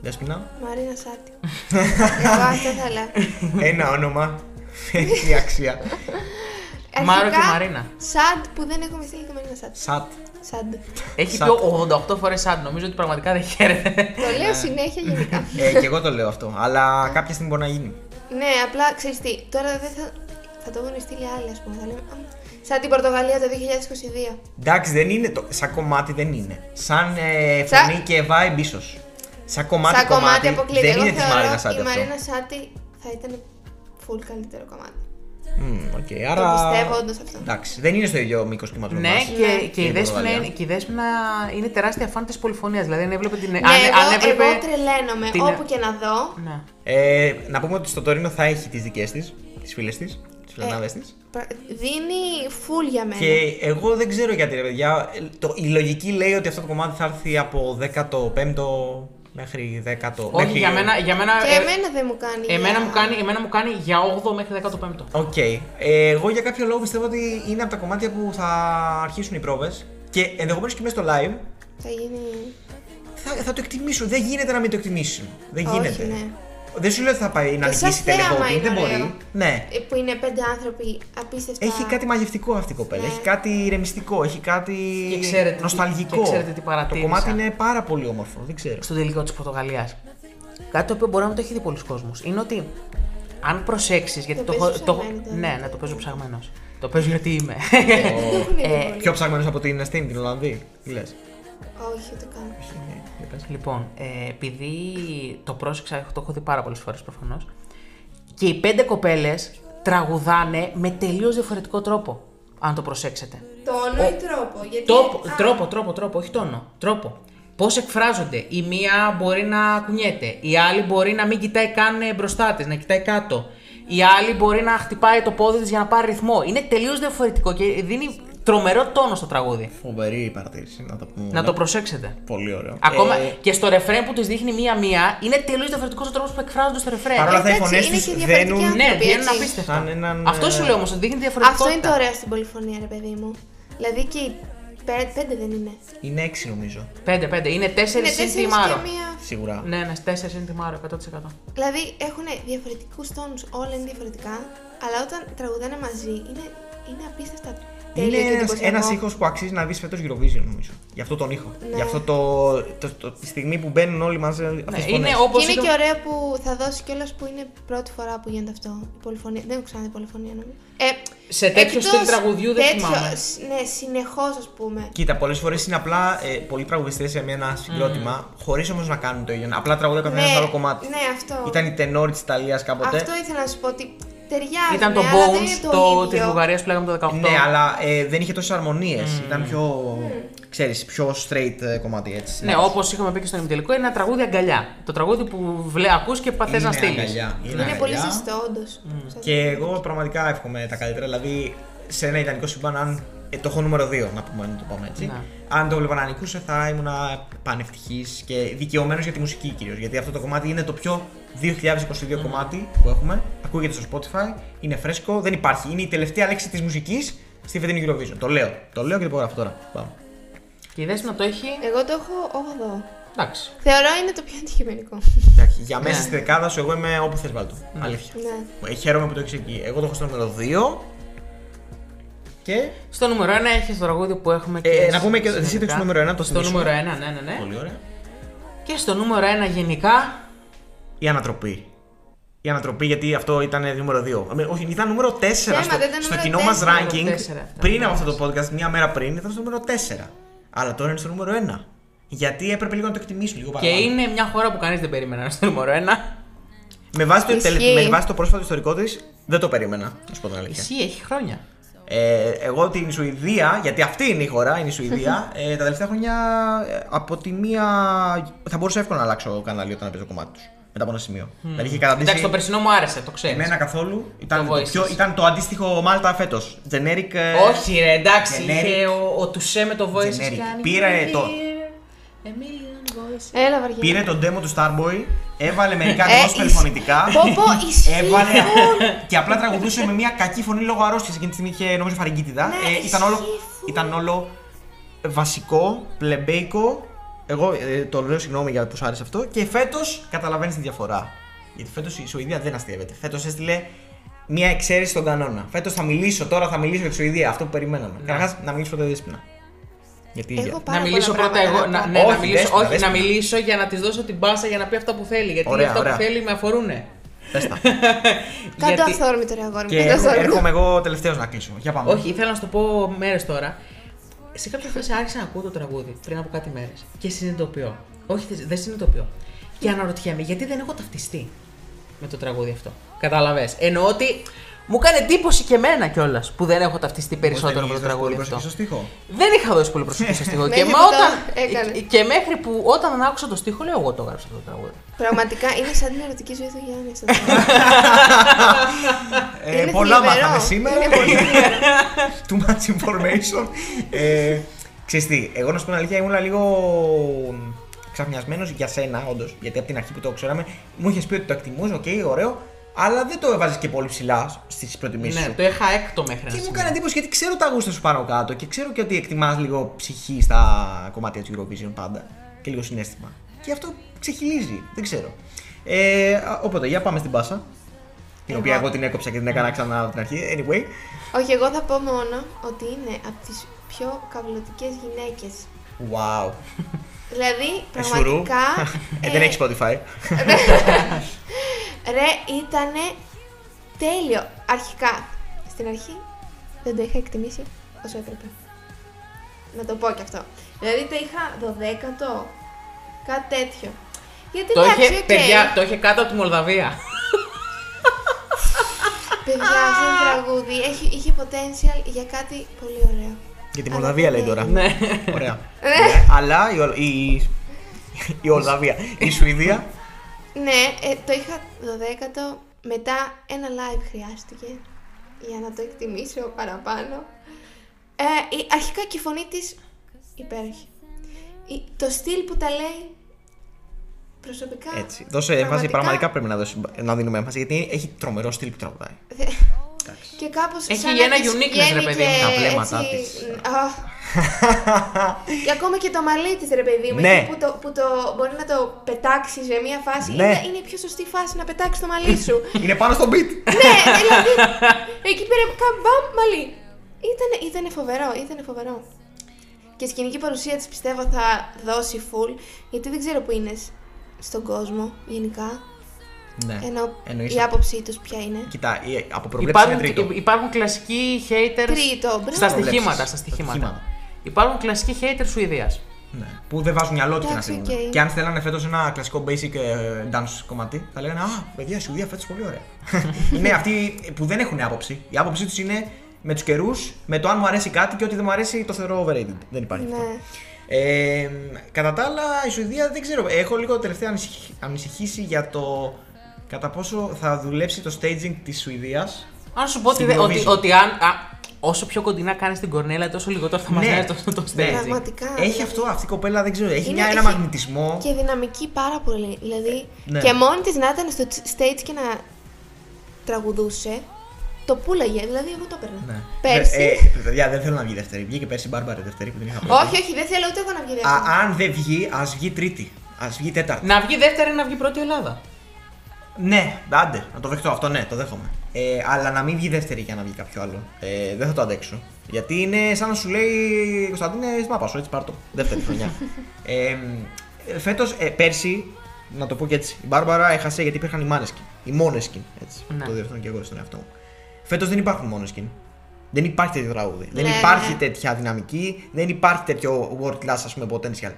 Δέσποινα. Μαρίνα Σάτι. Εγώ αυτό θα λέω. Ένα όνομα. Έχει αξία. Μάρο και Αρχικά, Μαρίνα. Σαντ που δεν έχουμε στείλει το Μαρίνα Σάτ. Σατ. Σαντ. Έχει Σαν- πει 88 φορές σαν. Νομίζω ότι πραγματικά δεν χαίρεται. Το λέω συνέχεια γενικά. ε, και εγώ το λέω αυτό. Αλλά κάποια στιγμή μπορεί να γίνει. ναι, απλά ξέρεις τι, τώρα δεν θα. Θα το έχουν στείλει άλλοι, ας πούμε. Θα λέμε, «Α, σαν την Πορτογαλία το 2022. Εντάξει, δεν είναι το. Σαν κομμάτι δεν είναι. Σαν ε, Σα- φωνή και vibe ίσως. Σαν κομμάτι, Σαν κομμάτι αποκλείται. δεν Εγώ είναι της θεωρώ Μαρίνας η Σάττι αυτό. Μαρίνα Σάττι θα ήταν full καλύτερο κομμάτι. Μμμ, οκ, Το άρα. πιστεύω όντως αυτό. Εντάξει, δεν είναι στο ίδιο μήκος κύματος Ναι, και, και, η η Δέσποινα Πορτογαλία. είναι, και η Δέσποινα είναι τεράστια φαν της πολυφωνίας. Δηλαδή, αν έβλεπε την. Ναι, αν, εγώ, αν έβλεπε. εγώ τρελαίνομαι την- όπου και να δω. Ναι. Ε, να πούμε ότι στο Τωρίνο θα έχει τις δικές της, τις φίλες της, τις φιλενάδες της. Πρα- Δίνει full για μένα. Και εγώ δεν ξέρω γιατί, ρε παιδιά. Το, η λογική λέει ότι αυτό το κομμάτι θα έρθει από 15ο μέχρι 10ο. Όχι, μέχρι... για μένα. Για μένα, Και ε, εμένα δεν μου κάνει. εμένα, για- μου κάνει, εμένα μου κάνει για 8ο μέχρι 15ο. Οκ. Ε, εγώ για κάποιο λόγο πιστεύω ότι είναι από τα κομμάτια που θα αρχίσουν οι πρόβες και ενδεχομένως και μέσα στο live Θα γίνει. θα, θα το εκτιμήσουν. Δεν γίνεται να μην το εκτιμήσουν. Δεν γίνεται. Όχι, ναι. Δεν σου λέω ότι θα πάει να Και σαν νικήσει θέαμα τελικό. είναι Δεν ωραίο. μπορεί. Ναι. Ε, Που είναι πέντε άνθρωποι απίστευτα. Έχει κάτι μαγευτικό αυτή η κοπέλα. Ναι. Έχει κάτι ηρεμιστικό. Έχει κάτι Και ξέρετε τι- νοσταλγικό. και ξέρετε τι το παρατήρησα. κομμάτι είναι πάρα πολύ όμορφο. Δεν ξέρω. στο τελικό της Πορτογαλίας. Κάτι το οποίο μπορεί να μην το έχει δει πολλοί κόσμο. Είναι ότι αν προσέξεις. Γιατί Το το, παίζεις έχω- το, ψαγμένο, τώρα. ναι, ναι, το παίζω ψαγμένος. Το παίζω γιατί είμαι. Δεν έχουν Ε, δει πολύ. Πιο ψαγμένος από την Εστίν, την Ολλανδή. Τι λες. Όχι, το κάνω. λοιπόν, ε, επειδή το πρόσεξα, το έχω δει πάρα πολλές φορές προφανώς. Και οι πέντε κοπέλες τραγουδάνε με τελείως διαφορετικό τρόπο. Αν το προσέξετε. Τόνο ή τρόπο. Γιατί... Τρόπο, Α, τρόπο, τρόπο, τρόπο, όχι τόνο. Τρόπο. Πώς εκφράζονται. Η μία μπορεί να κουνιέται. Η άλλη μπορεί να μην κοιτάει καν ε, μπροστά της, να κοιτάει κάτω. Η άλλη μπορεί να χτυπάει το πόδι της για να πάρει ρυθμό. Είναι τελείως διαφορετικό και δίνει τρομερό τόνο στο τραγούδι. Φοβερή παρατήρηση, να το πούμε. Να το προσέξετε. Πολύ ωραίο. Ακόμα Ε, και στο ρεφρέν που της δείχνει μία-μία, είναι τελείως διαφορετικός ο τρόπος που εκφράζονται στο ρεφρέν. Παρ' όλα αυτά οι Εντάξει, φωνές είναι του και διαφορετικοί δένουν. άνθρωποι. Ναι, βγαίνουν έτσι. απίστευτα. Σαν έναν, Αυτό ε, σου λέω όμως, ότι δείχνει διαφορετικότητα. Αυτό είναι το ωραίο στην πολυφωνία, ρε παιδί μου. Δηλαδή και οι πέ- πέντε δεν είναι. Είναι έξι νομίζω. Πέντε, πέντε. Είναι τέσσερις Είναι συν τη τέσσερις Μάρο. και μία. Σίγουρα. Ναι, ναι, τέσσερις συν τη Μάρο, 100%. Δηλαδή έχουν διαφορετικούς τόνους, όλα είναι διαφορετικά. Αλλά όταν τραγουδάνε μαζί είναι, είναι απίστευτα τέλειο Είναι και ένας, εντυπωσιακό. ένας ήχος που αξίζει να δεις φέτος Eurovision νομίζω. Γι' αυτό τον ήχο. Ναι. Γι' αυτό το, το, το- τη στιγμή που μπαίνουν όλοι μαζί αυτές τις Ναι, είναι φωνές. όπως. Και είναι και ωραίο που θα δώσει κιόλας που είναι πρώτη φορά που γίνεται αυτό. Η πολυφωνία. Δεν έχω ξαναδεί πολυφωνία νομίζω. Ε, Σε τέτοιο εκτός στυλ τραγουδιού δεν τέτοιο, θυμάμαι. σ- Ναι, συνεχώς ας πούμε. Κοίτα, πολλές φορές είναι απλά ε, πολλοί τραγουδιστές σε ένα συγκρότημα, χωρίς όμως να κάνουν το ίδιο. Απλά τραγουδάει ο καθένα ναι, άλλο κομμάτι. Ναι, αυτό. Ήταν η τενόρη της Ιταλίας κάποτε. Αυτό ήθελα να σου πω ότι ταιριάζει. Ήταν το αλλά δεν Bones είναι το, το, της ίδιο. Βουλγαρίας που λέγαμε το 18. Ναι, αλλά ε, δεν είχε τόσες αρμονίες. Ήταν πιο. ξέρεις, πιο straight ε, κομμάτι έτσι. Ναι, όπως είχαμε πει και στον ημιτελικό, είναι ένα τραγούδι αγκαλιά. Το τραγούδι που βλέ, ακούς και παθές να Είναι στείλεις. αγκαλιά, Είναι αγκαλιά. πολύ ζεστό, όντως. Και εγώ πραγματικά εύχομαι τα καλύτερα. Δηλαδή, σε ένα ιδανικό σύμπαν, αν ε, το έχω νούμερο 2, να πούμε, να το πούμε έτσι. Ναι. Αν το βλέπα να νικούσε, θα ήμουν πανευτυχής και δικαιωμένος για τη μουσική κυρίως. Γιατί αυτό το κομμάτι είναι το πιο 2022 κομμάτι που έχουμε. Ακούγεται στο Spotify, είναι φρέσκο, δεν υπάρχει. Είναι η τελευταία λέξη της μουσικής στη φετινή Eurovision. Το λέω. Το λέω και το υπογράφω τώρα. Πάμε. Και η Δέσποινα το έχει. Εγώ το έχω 8. Εντάξει. Θεωρώ είναι το πιο αντικειμενικό. Εντάξει, για μέσα Ναι. στη δεκάδα σου, εγώ είμαι όπου θες βάλτο. Αλήθεια. ναι. Ε, Χαίρομαι που το έχεις εκεί. Εγώ το έχω στο νούμερο 2. Και. Στο νούμερο 1 έχεις το τραγούδι που έχουμε και. Ε, να πούμε και εσύ συνολικά. το έχεις νούμερο ένα, το Στο θυμίσουμε. νούμερο 1, ναι, ναι, ναι. Πολύ ωραία. Και στο νούμερο 1 γενικά. Η ανατροπή. Η ανατροπή γιατί αυτό ήταν νούμερο 2. Ε, όχι, ήταν νούμερο 4 στο, δεν ήταν στο νούμερο κοινό μας τέσσερα. ranking. Νούμερο τέσσερα, πριν ήταν από νούμερο αυτό το podcast, μία μέρα πριν, ήταν στο νούμερο 4. Αλλά τώρα είναι στο νούμερο 1. Γιατί έπρεπε λίγο να το εκτιμήσουν λίγο Και παραπάνω. είναι μια χώρα που κανείς δεν περίμενε να είναι στο νούμερο 1. Με βάση, το, Ισχύει. τελε- με βάση το πρόσφατο ιστορικό της, δεν το περίμενα. Να σου πω την αλήθεια. Ισχύει, έχει χρόνια. Ε, εγώ την Σουηδία, γιατί αυτή είναι η χώρα, είναι η Σουηδία, ε, τα τελευταία χρόνια ε, από τη μία. θα μπορούσα εύκολα να αλλάξω κανάλι όταν έπαιζε το κομμάτι τους. Μετά από ένα σημείο. Δηλαδή είχε καταντήσει. Εντάξει, το περσινό μου άρεσε, το ξέρεις. Εμένα καθόλου. Ήταν Το το, Voices. πιο, ήταν το αντίστοιχο Μάλτα φέτος. Generic. ε, Όχι, ρε, εντάξει. Generic. Είχε ο, ο Τουσέ με το voice. Generic. Πήρε το- Έλα βαριέμαι. Πήρε τον demo του Starboy, έβαλε μερικά Ε, δημόσια ισ- περιφωνητικά. Πω πω, ισχύει. Έβαλε. και απλά τραγουδούσε με μια κακή φωνή λόγω αρρώστιας. Εκείνη τη στιγμή είχε νομίζω φαρικίτιδα. Ναι, ε, ήταν, όλο, ισχύει, φου. ήταν όλο βασικό, πλεμπέικο. Εγώ ε, το λέω συγγνώμη για που σου άρεσε αυτό. Και φέτος καταλαβαίνεις τη διαφορά. Γιατί φέτος η Σουηδία δεν αστείευεται. Φέτος έστειλε μια εξαίρεση στον κανόνα. Φέτος θα μιλήσω, τώρα θα μιλήσω για τη Σουηδία. Αυτό που περιμέναμε. Ναι. Καταρχάς να μιλήσω πρώτα για τη Δέσποινα. Γιατί. Έχω για- πάρα Να μιλήσω πολλά πρώτα εγώ. πράγματα Να, πω. ναι, να Όχι, μιλήσω, δέσποινα, όχι, να δέσποινα. μιλήσω για να της δώσω την μπάσα για να πει αυτά που θέλει. Γιατί Ωραία, αυτά ωραία. που θέλει με αφορούνε. Πες τα. Κάτω αυθόρμητο ρε αγόρι μου. και κάτω έρχομαι, αυθόρμητο. έρχομαι εγώ τελευταίος να κλείσω. Για πάμε. Όχι, ήθελα να σου το πω μέρες τώρα. Σε κάποια φάση άρχισα να ακούω το τραγούδι πριν από κάτι μέρες και συνειδητοποιώ. Όχι, δεν- δεν συνειδητοποιώ. Και αναρωτιέμαι γιατί δεν έχω ταυτιστεί με το τραγούδι αυτό. Κατάλαβες. Εννοώ ότι Μου έκανε εντύπωση και εμένα κιόλας που δεν έχω ταυτιστεί περισσότερο με το τραγούδι αυτό. Στο στίχο; Δεν είχα δώσει πολύ προσοχή στο στίχο. και, Μέχρι μα που το όταν, έκανε. και μέχρι που όταν άκουσα το στίχο, λέω εγώ το έγραψα αυτό το τραγούδι. Πραγματικά είναι σαν την ερωτική ζωή του Γιάννη. αυτό. Ε, Είναι πολλά θλιβερό. μάθαμε σήμερα. Είναι πολύ θλιβερό. Too much information. ε, ξέρεις τι, εγώ να σου πω την αλήθεια ήμουν λίγο ξαφνιασμένος για σένα, όντως. Γιατί από την αρχή που το ξέραμε, μου είχες πει ότι το εκτιμούσε, οκ, ωραίο, αλλά δεν το έβαζες και πολύ ψηλά στις προτιμήσεις Ναι, σου. το είχα έκτο μέχρι Και ένα μου σημείο. έκανε εντύπωση γιατί ξέρω τα γούστα σου πάνω κάτω και ξέρω και ότι εκτιμάς λίγο ψυχή στα κομμάτια του Eurovision πάντα και λίγο συνέστημα. Και αυτό ξεχυλίζει, δεν ξέρω. Ε, α, οπότε, για πάμε στην Πάσα. Την Εγώ. οποία εγώ την έκοψα και την έκανα ξανά από την αρχή. Anyway. Όχι, εγώ θα πω μόνο ότι είναι από τις πιο καυλωτικές γυναίκες. Wow. Δηλαδή, Ε, σουρού. πραγματικά. Ε, δεν ε, έχεις Spotify. Ρε, ήτανε τέλειο. Αρχικά, στην αρχή δεν το είχα εκτιμήσει όσο έπρεπε. Να το πω και αυτό. Δηλαδή το είχα 12ο, κάτι τέτοιο. Γιατί Το εντάξει, είχε, οκ, παιδιά, το είχε κάτω από τη Μολδαβία. παιδιά, αυτό το τραγούδι έχει, είχε potential για κάτι πολύ ωραίο. Για τη Αλλά Μολδαβία δεν λέει τώρα. ναι. Ωραία. Ναι, Αλλά η, Ολ- η, η Ολδαβία. Η Σουηδία. Ναι, ε, το είχα 12ο, μετά ένα live χρειάστηκε για να το εκτιμήσω παραπάνω. Ε, η- αρχικά και η φωνή της υπέροχη. Η- το στυλ που τα λέει προσωπικά. Έτσι. Δώσε έμφαση, πραγματικά πρέπει να, δώσει, να δίνουμε έμφαση γιατί έχει τρομερό στυλ που τραγουδάει. Δε- Και κάπως Έχει σαν ένα να της uniqueness, ρε βγαίνει παιδί και μου, τα βλέμματά έτσι, της. Α. και ακόμα και το μαλλί της ρε παιδί μου, Ναι. εκεί που, το, που το μπορεί να το πετάξει σε μια φάση, Ναι. είναι, είναι η πιο σωστή φάση να πετάξει το μαλλί σου. Είναι πάνω στο beat. ναι, δηλαδή, εκεί πέρα καμπάμ μαλλί. Ήτανε, ήτανε φοβερό, ήτανε φοβερό. Και η σκηνική παρουσία της πιστεύω θα δώσει full, γιατί δεν ξέρω που είναι σ- στον κόσμο γενικά, ναι. ενώ Εννοείς η άποψή τους ποια είναι. Κοίτα, η- από προβλέψη είναι Υπάρχουν, τρίτο. υπάρχουν κλασικοί haters Τρίτο, μπράβο. στα Προβλέψεις. στοιχήματα. Στα στοιχήματα. Στοιχήματα. Υπάρχουν κλασικοί haters Σουηδίας. Ναι. Που δεν βάζουν μυαλό τους και να Εντάξει, στείλουν. οκ. Και αν θέλανε φέτος ένα κλασικό basic ε, dance κομμάτι, θα λέγανε Α, παιδιά, η Σουηδία φέτος πολύ ωραία. είναι αυτοί που δεν έχουν άποψη. Η άποψή τους είναι με τους καιρούς, με το αν μου αρέσει κάτι και ότι δεν μου αρέσει το θεωρώ overrated. Δεν υπάρχει αυτό. Ναι. Ε, κατά τα άλλα, η Σουηδία δεν ξέρω. Έχω λίγο τελευταία ανησυχ- ανησυχήσει για το κατά πόσο θα δουλέψει το staging της Σουηδίας. Αν σου πω ότι, Στην δε- ότι, Eurovision. ότι αν, α, όσο πιο κοντινά κάνεις την κορνέλα, τόσο λιγότερο θα μα Ναι. νοιάζει το, το Ναι. staging. Πραγματικά. Έχει δηλαδή. αυτό, αυτή η κοπέλα δεν ξέρω. Έχει Είναι- μια, ένα έχει μαγνητισμό. Και δυναμική πάρα πολύ. Δηλαδή, Ναι. και μόνη της να ήταν στο stage και να τραγουδούσε, το πούλαγε. Δηλαδή, εγώ το έπαιρνα. Ναι. Πέρσι. Ε, ε, παιδιά, δεν θέλω να βγει δεύτερη. Βγήκε πέρσι η Μπάρμπαρη δεύτερη που την είχα πει. όχι, όχι, δεν θέλω ούτε εγώ να βγει δεύτερη. Α, αν δεν βγει, ας βγει τρίτη. Α βγει τέταρτη. Να βγει δεύτερη, να βγει πρώτη η Ελλάδα. Ναι, άντε, να το δεχτώ αυτό, ναι, το δέχομαι. Ε, αλλά να μην βγει δεύτερη για να βγει κάποιο άλλο. Ε, δεν θα το αντέξω. Γιατί είναι σαν να σου λέει Κωνσταντίνε, μάπας σου, έτσι πάρ' το. Δεύτερη χρονιά. ε, Φέτος, ε, πέρσι, να το πω και έτσι, η Μπάρμπαρα έχασε γιατί υπήρχαν οι Μάνεσκιν. Οι Μόνεσκιν, έτσι. Ναι. Το διορθώνω και εγώ στον εαυτό μου. Φέτος δεν υπάρχουν Μόνεσκιν. Δεν υπάρχει τέτοιο τραγούδι. δεν Ναι, υπάρχει ναι. τέτοια δυναμική. Δεν υπάρχει τέτοιο world class, ας πούμε, potential.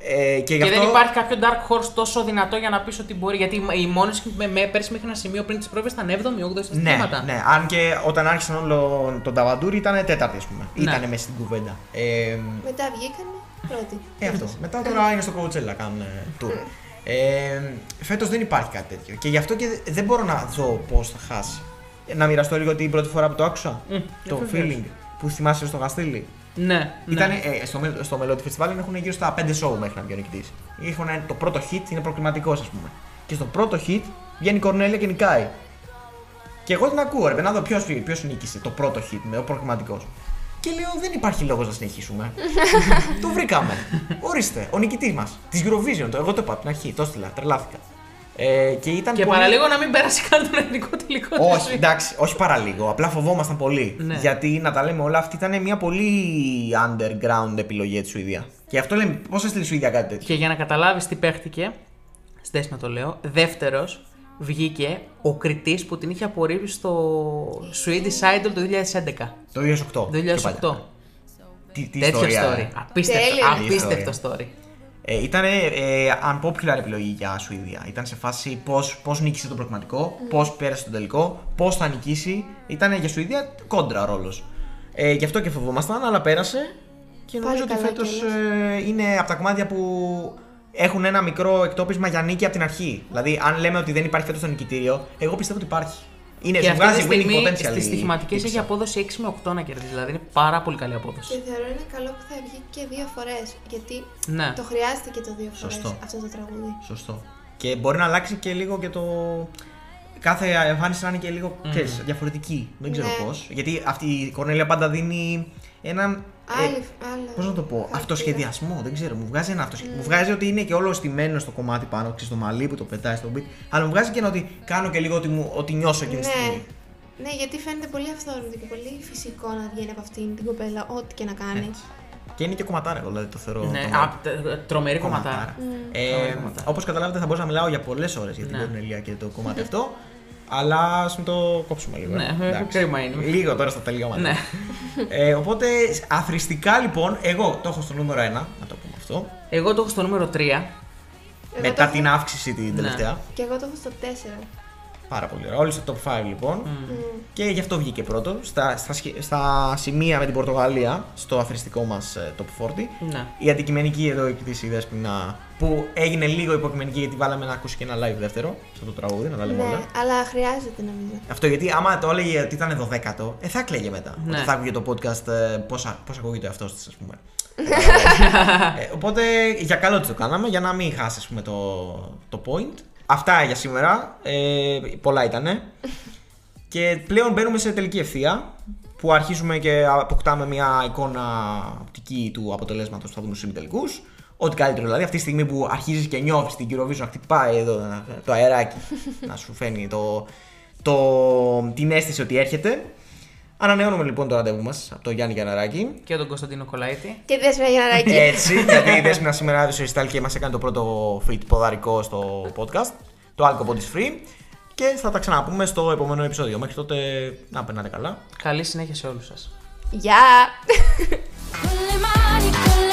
Ε, και, γι' Και αυτό... δεν υπάρχει κάποιο Dark Horse τόσο δυνατό για να πεις ότι μπορεί. Γιατί οι μόνε με, με, πέρσι μέχρι ένα σημείο πριν τις πρόβες ήταν 7η, 8η στα Ναι, στοιχήματα. ναι, αν και όταν άρχισαν όλο τον Ταβαντούρι ήταν τέταρτη, ας πούμε. Ναι. Ήταν μέσα στην κουβέντα. Ε, Μετά βγήκανε πρώτη. ε, αυτό. Μετά τώρα είναι στο Coachella, κάνουν ε, tour. Ε, Φέτος δεν υπάρχει κάτι τέτοιο. Και γι' αυτό και δε- δεν μπορώ να δω πώς θα χάσει. Ε, Να μοιραστώ λίγο την πρώτη φορά που το άκουσα. Μμ, το βεβαίως. feeling που θυμάσαι στο Γαστήλι. Ναι, ναι. Ήταν, ε, στο, Mel- στο Melody Festival έχουν γύρω στα 5 show μέχρι να βγει ο νικητής. Το πρώτο hit είναι προκληματικό, ας πούμε. Και στο πρώτο hit βγαίνει η Κορνέλια και νικάει. Και εγώ την ακούω, ρε, να δω ποιος ποιος νίκησε το πρώτο hit με ο προκληματικό. Και λέω δεν υπάρχει λόγος να συνεχίσουμε. το βρήκαμε. Ορίστε, ο νικητής μας. Της Eurovision. Το, εγώ το είπα από την αρχή, το έστειλα, τρελάθηκα. Ε, και ήταν Και πολύ... παραλίγο να μην πέρασε καν τον ελληνικό τελικό της Όχι, ζωής. εντάξει, όχι παραλίγο. Απλά φοβόμασταν πολύ. Ναι. Γιατί να τα λέμε όλα, αυτή ήταν μια πολύ underground επιλογή τη Σουηδία. Και αυτό λέμε, πώς έστειλε η Σουηδία κάτι τέτοιο; Και για να καταλάβεις τι παίχτηκε, στες να το λέω, δεύτερος βγήκε ο κριτής που την είχε απορρίψει στο Swedish Idol το 2011. Το 2008. Το πιο 2008. παλιά. Τι, τι Τέτοιο ιστορία, story. ε. Απίστευτο, Τέλειο. απίστευτο story. Ε, ήταν ε, unpopular επιλογή για Σουηδία. Ήταν σε φάση πώς πώς νίκησε το προκριματικό, Mm. πώς πέρασε τον τελικό, πώς θα νικήσει. Ήταν για Σουηδία κόντρα ρόλος. Ε, γι' αυτό και φοβόμασταν, αλλά πέρασε. Και νομίζω Πάλι ότι καλά φέτος κιόλας. είναι από τα κομμάτια που έχουν ένα μικρό εκτόπισμα για νίκη από την αρχή. Δηλαδή, αν λέμε ότι δεν υπάρχει φέτος το νικητήριο, εγώ πιστεύω ότι υπάρχει. Είναι, Και σου αυτή τη βγάζει winning στιγμή potential. στις η στοιχηματικές Pixar. έχει απόδοση 6 με 8 να κερδίζει. Δηλαδή είναι πάρα πολύ καλή απόδοση. Και θεωρώ είναι καλό που θα βγει και δύο φορές. Γιατί Ναι. το χρειάζεται και το δύο φορές Σωστό. αυτό το τραγούδι. Σωστό. Και μπορεί να αλλάξει και λίγο και το. Κάθε εμφάνιση να είναι και λίγο ξέρεις, διαφορετική. Δεν ξέρω Ναι. πώς. Γιατί αυτή η Κορνέλια πάντα δίνει έναν. Άλλη, άλλο. Πώς να το πω, χαρακτήρα. αυτοσχεδιασμό, δεν ξέρω. Μου βγάζει ένα αυτοσχεδιασμό. Μου βγάζει ότι είναι και όλο στημένο στο κομμάτι πάνω, ξέρεις, στο μαλλί που το πετάει στο beat. Αλλά μου βγάζει και ένα ότι κάνω και λίγο ότι, μου, ότι νιώσω εκείνη τη Ναι. στιγμή. Ναι, γιατί φαίνεται πολύ αυθόρμητο και πολύ φυσικό να βγαίνει από αυτήν την κοπέλα, ό,τι και να κάνει. Έτσι. Και είναι και κομματάρα, εγώ δηλαδή το θεωρώ. Ναι, το- α, τε- τρομερή κομματάρα. Ε, Τρομερή κομματάρα. Όπως καταλάβετε, θα μπορούσα να μιλάω για πολλές ώρες για την Ναι. Κορνελία και το κομμάτι αυτό. Αλλά ας μην το κόψουμε λίγο. ε. Ναι, Εντάξει. κρίμα είναι. Λίγο τώρα στα τελειώματα. Ναι. Ε, οπότε αθρηστικά λοιπόν, εγώ το έχω στο νούμερο 1, να το πούμε αυτό. Εγώ το έχω στο νούμερο 3. Εγώ μετά το έχω- την αύξηση την Ναι. τελευταία. Και εγώ το έχω στο 4. Πάρα πολύ ωραία. Όλοι στο top 5 λοιπόν. Mm. Και γι' αυτό βγήκε πρώτο. Στα, στα, σχε- στα σημεία με την Πορτογαλία, στο αθρηστικό μας top 40. Ναι. Η αντικειμενική εδώ εκπλήση η Δέσποινα που έγινε λίγο υποκειμενική γιατί βάλαμε να ακούσει και ένα live δεύτερο σε αυτό το τραγούδι, να τα λέμε όλα. Ναι, αλλά χρειάζεται νομίζω. Αυτό γιατί άμα το έλεγε ότι ήταν 12ο, ε, θα κλαίγε μετά. Ναι. Όταν θα άκουγε το podcast ε, πώς, α- πώς ακούγεται αυτό της, ας πούμε. ε, οπότε για καλό της το κάναμε, για να μην χάσει ας πούμε, το, το point. Αυτά για σήμερα. Ε, πολλά ήτανε. και πλέον μπαίνουμε σε τελική ευθεία που αρχίζουμε και αποκτάμε μια εικόνα οπτική του αποτελέσματος που θα δούμε στους ημιτελικού. Ό,τι καλύτερο δηλαδή, αυτή τη στιγμή που αρχίζεις και νιώθεις την Eurovision να χτυπάει εδώ να- το αεράκι, να σου φαίνει το, το, την αίσθηση ότι έρχεται. Ανανεώνουμε λοιπόν το ραντεβού μας από τον Γιάννη Γιαναράκη. Και τον Κωνσταντίνο Κολαίτη. Και δες με Γιανναράκη. Έτσι, γιατί η Δέσποινα σήμερα έδωσε ρεστάλ και μα έκανε το πρώτο fit ποδαρικό στο podcast. Το Alco Bodies Free. Και θα τα ξαναπούμε στο επόμενο επεισόδιο. Μέχρι τότε να περνάτε καλά. Καλή συνέχεια σε όλους σας. Γεια! Quelle mani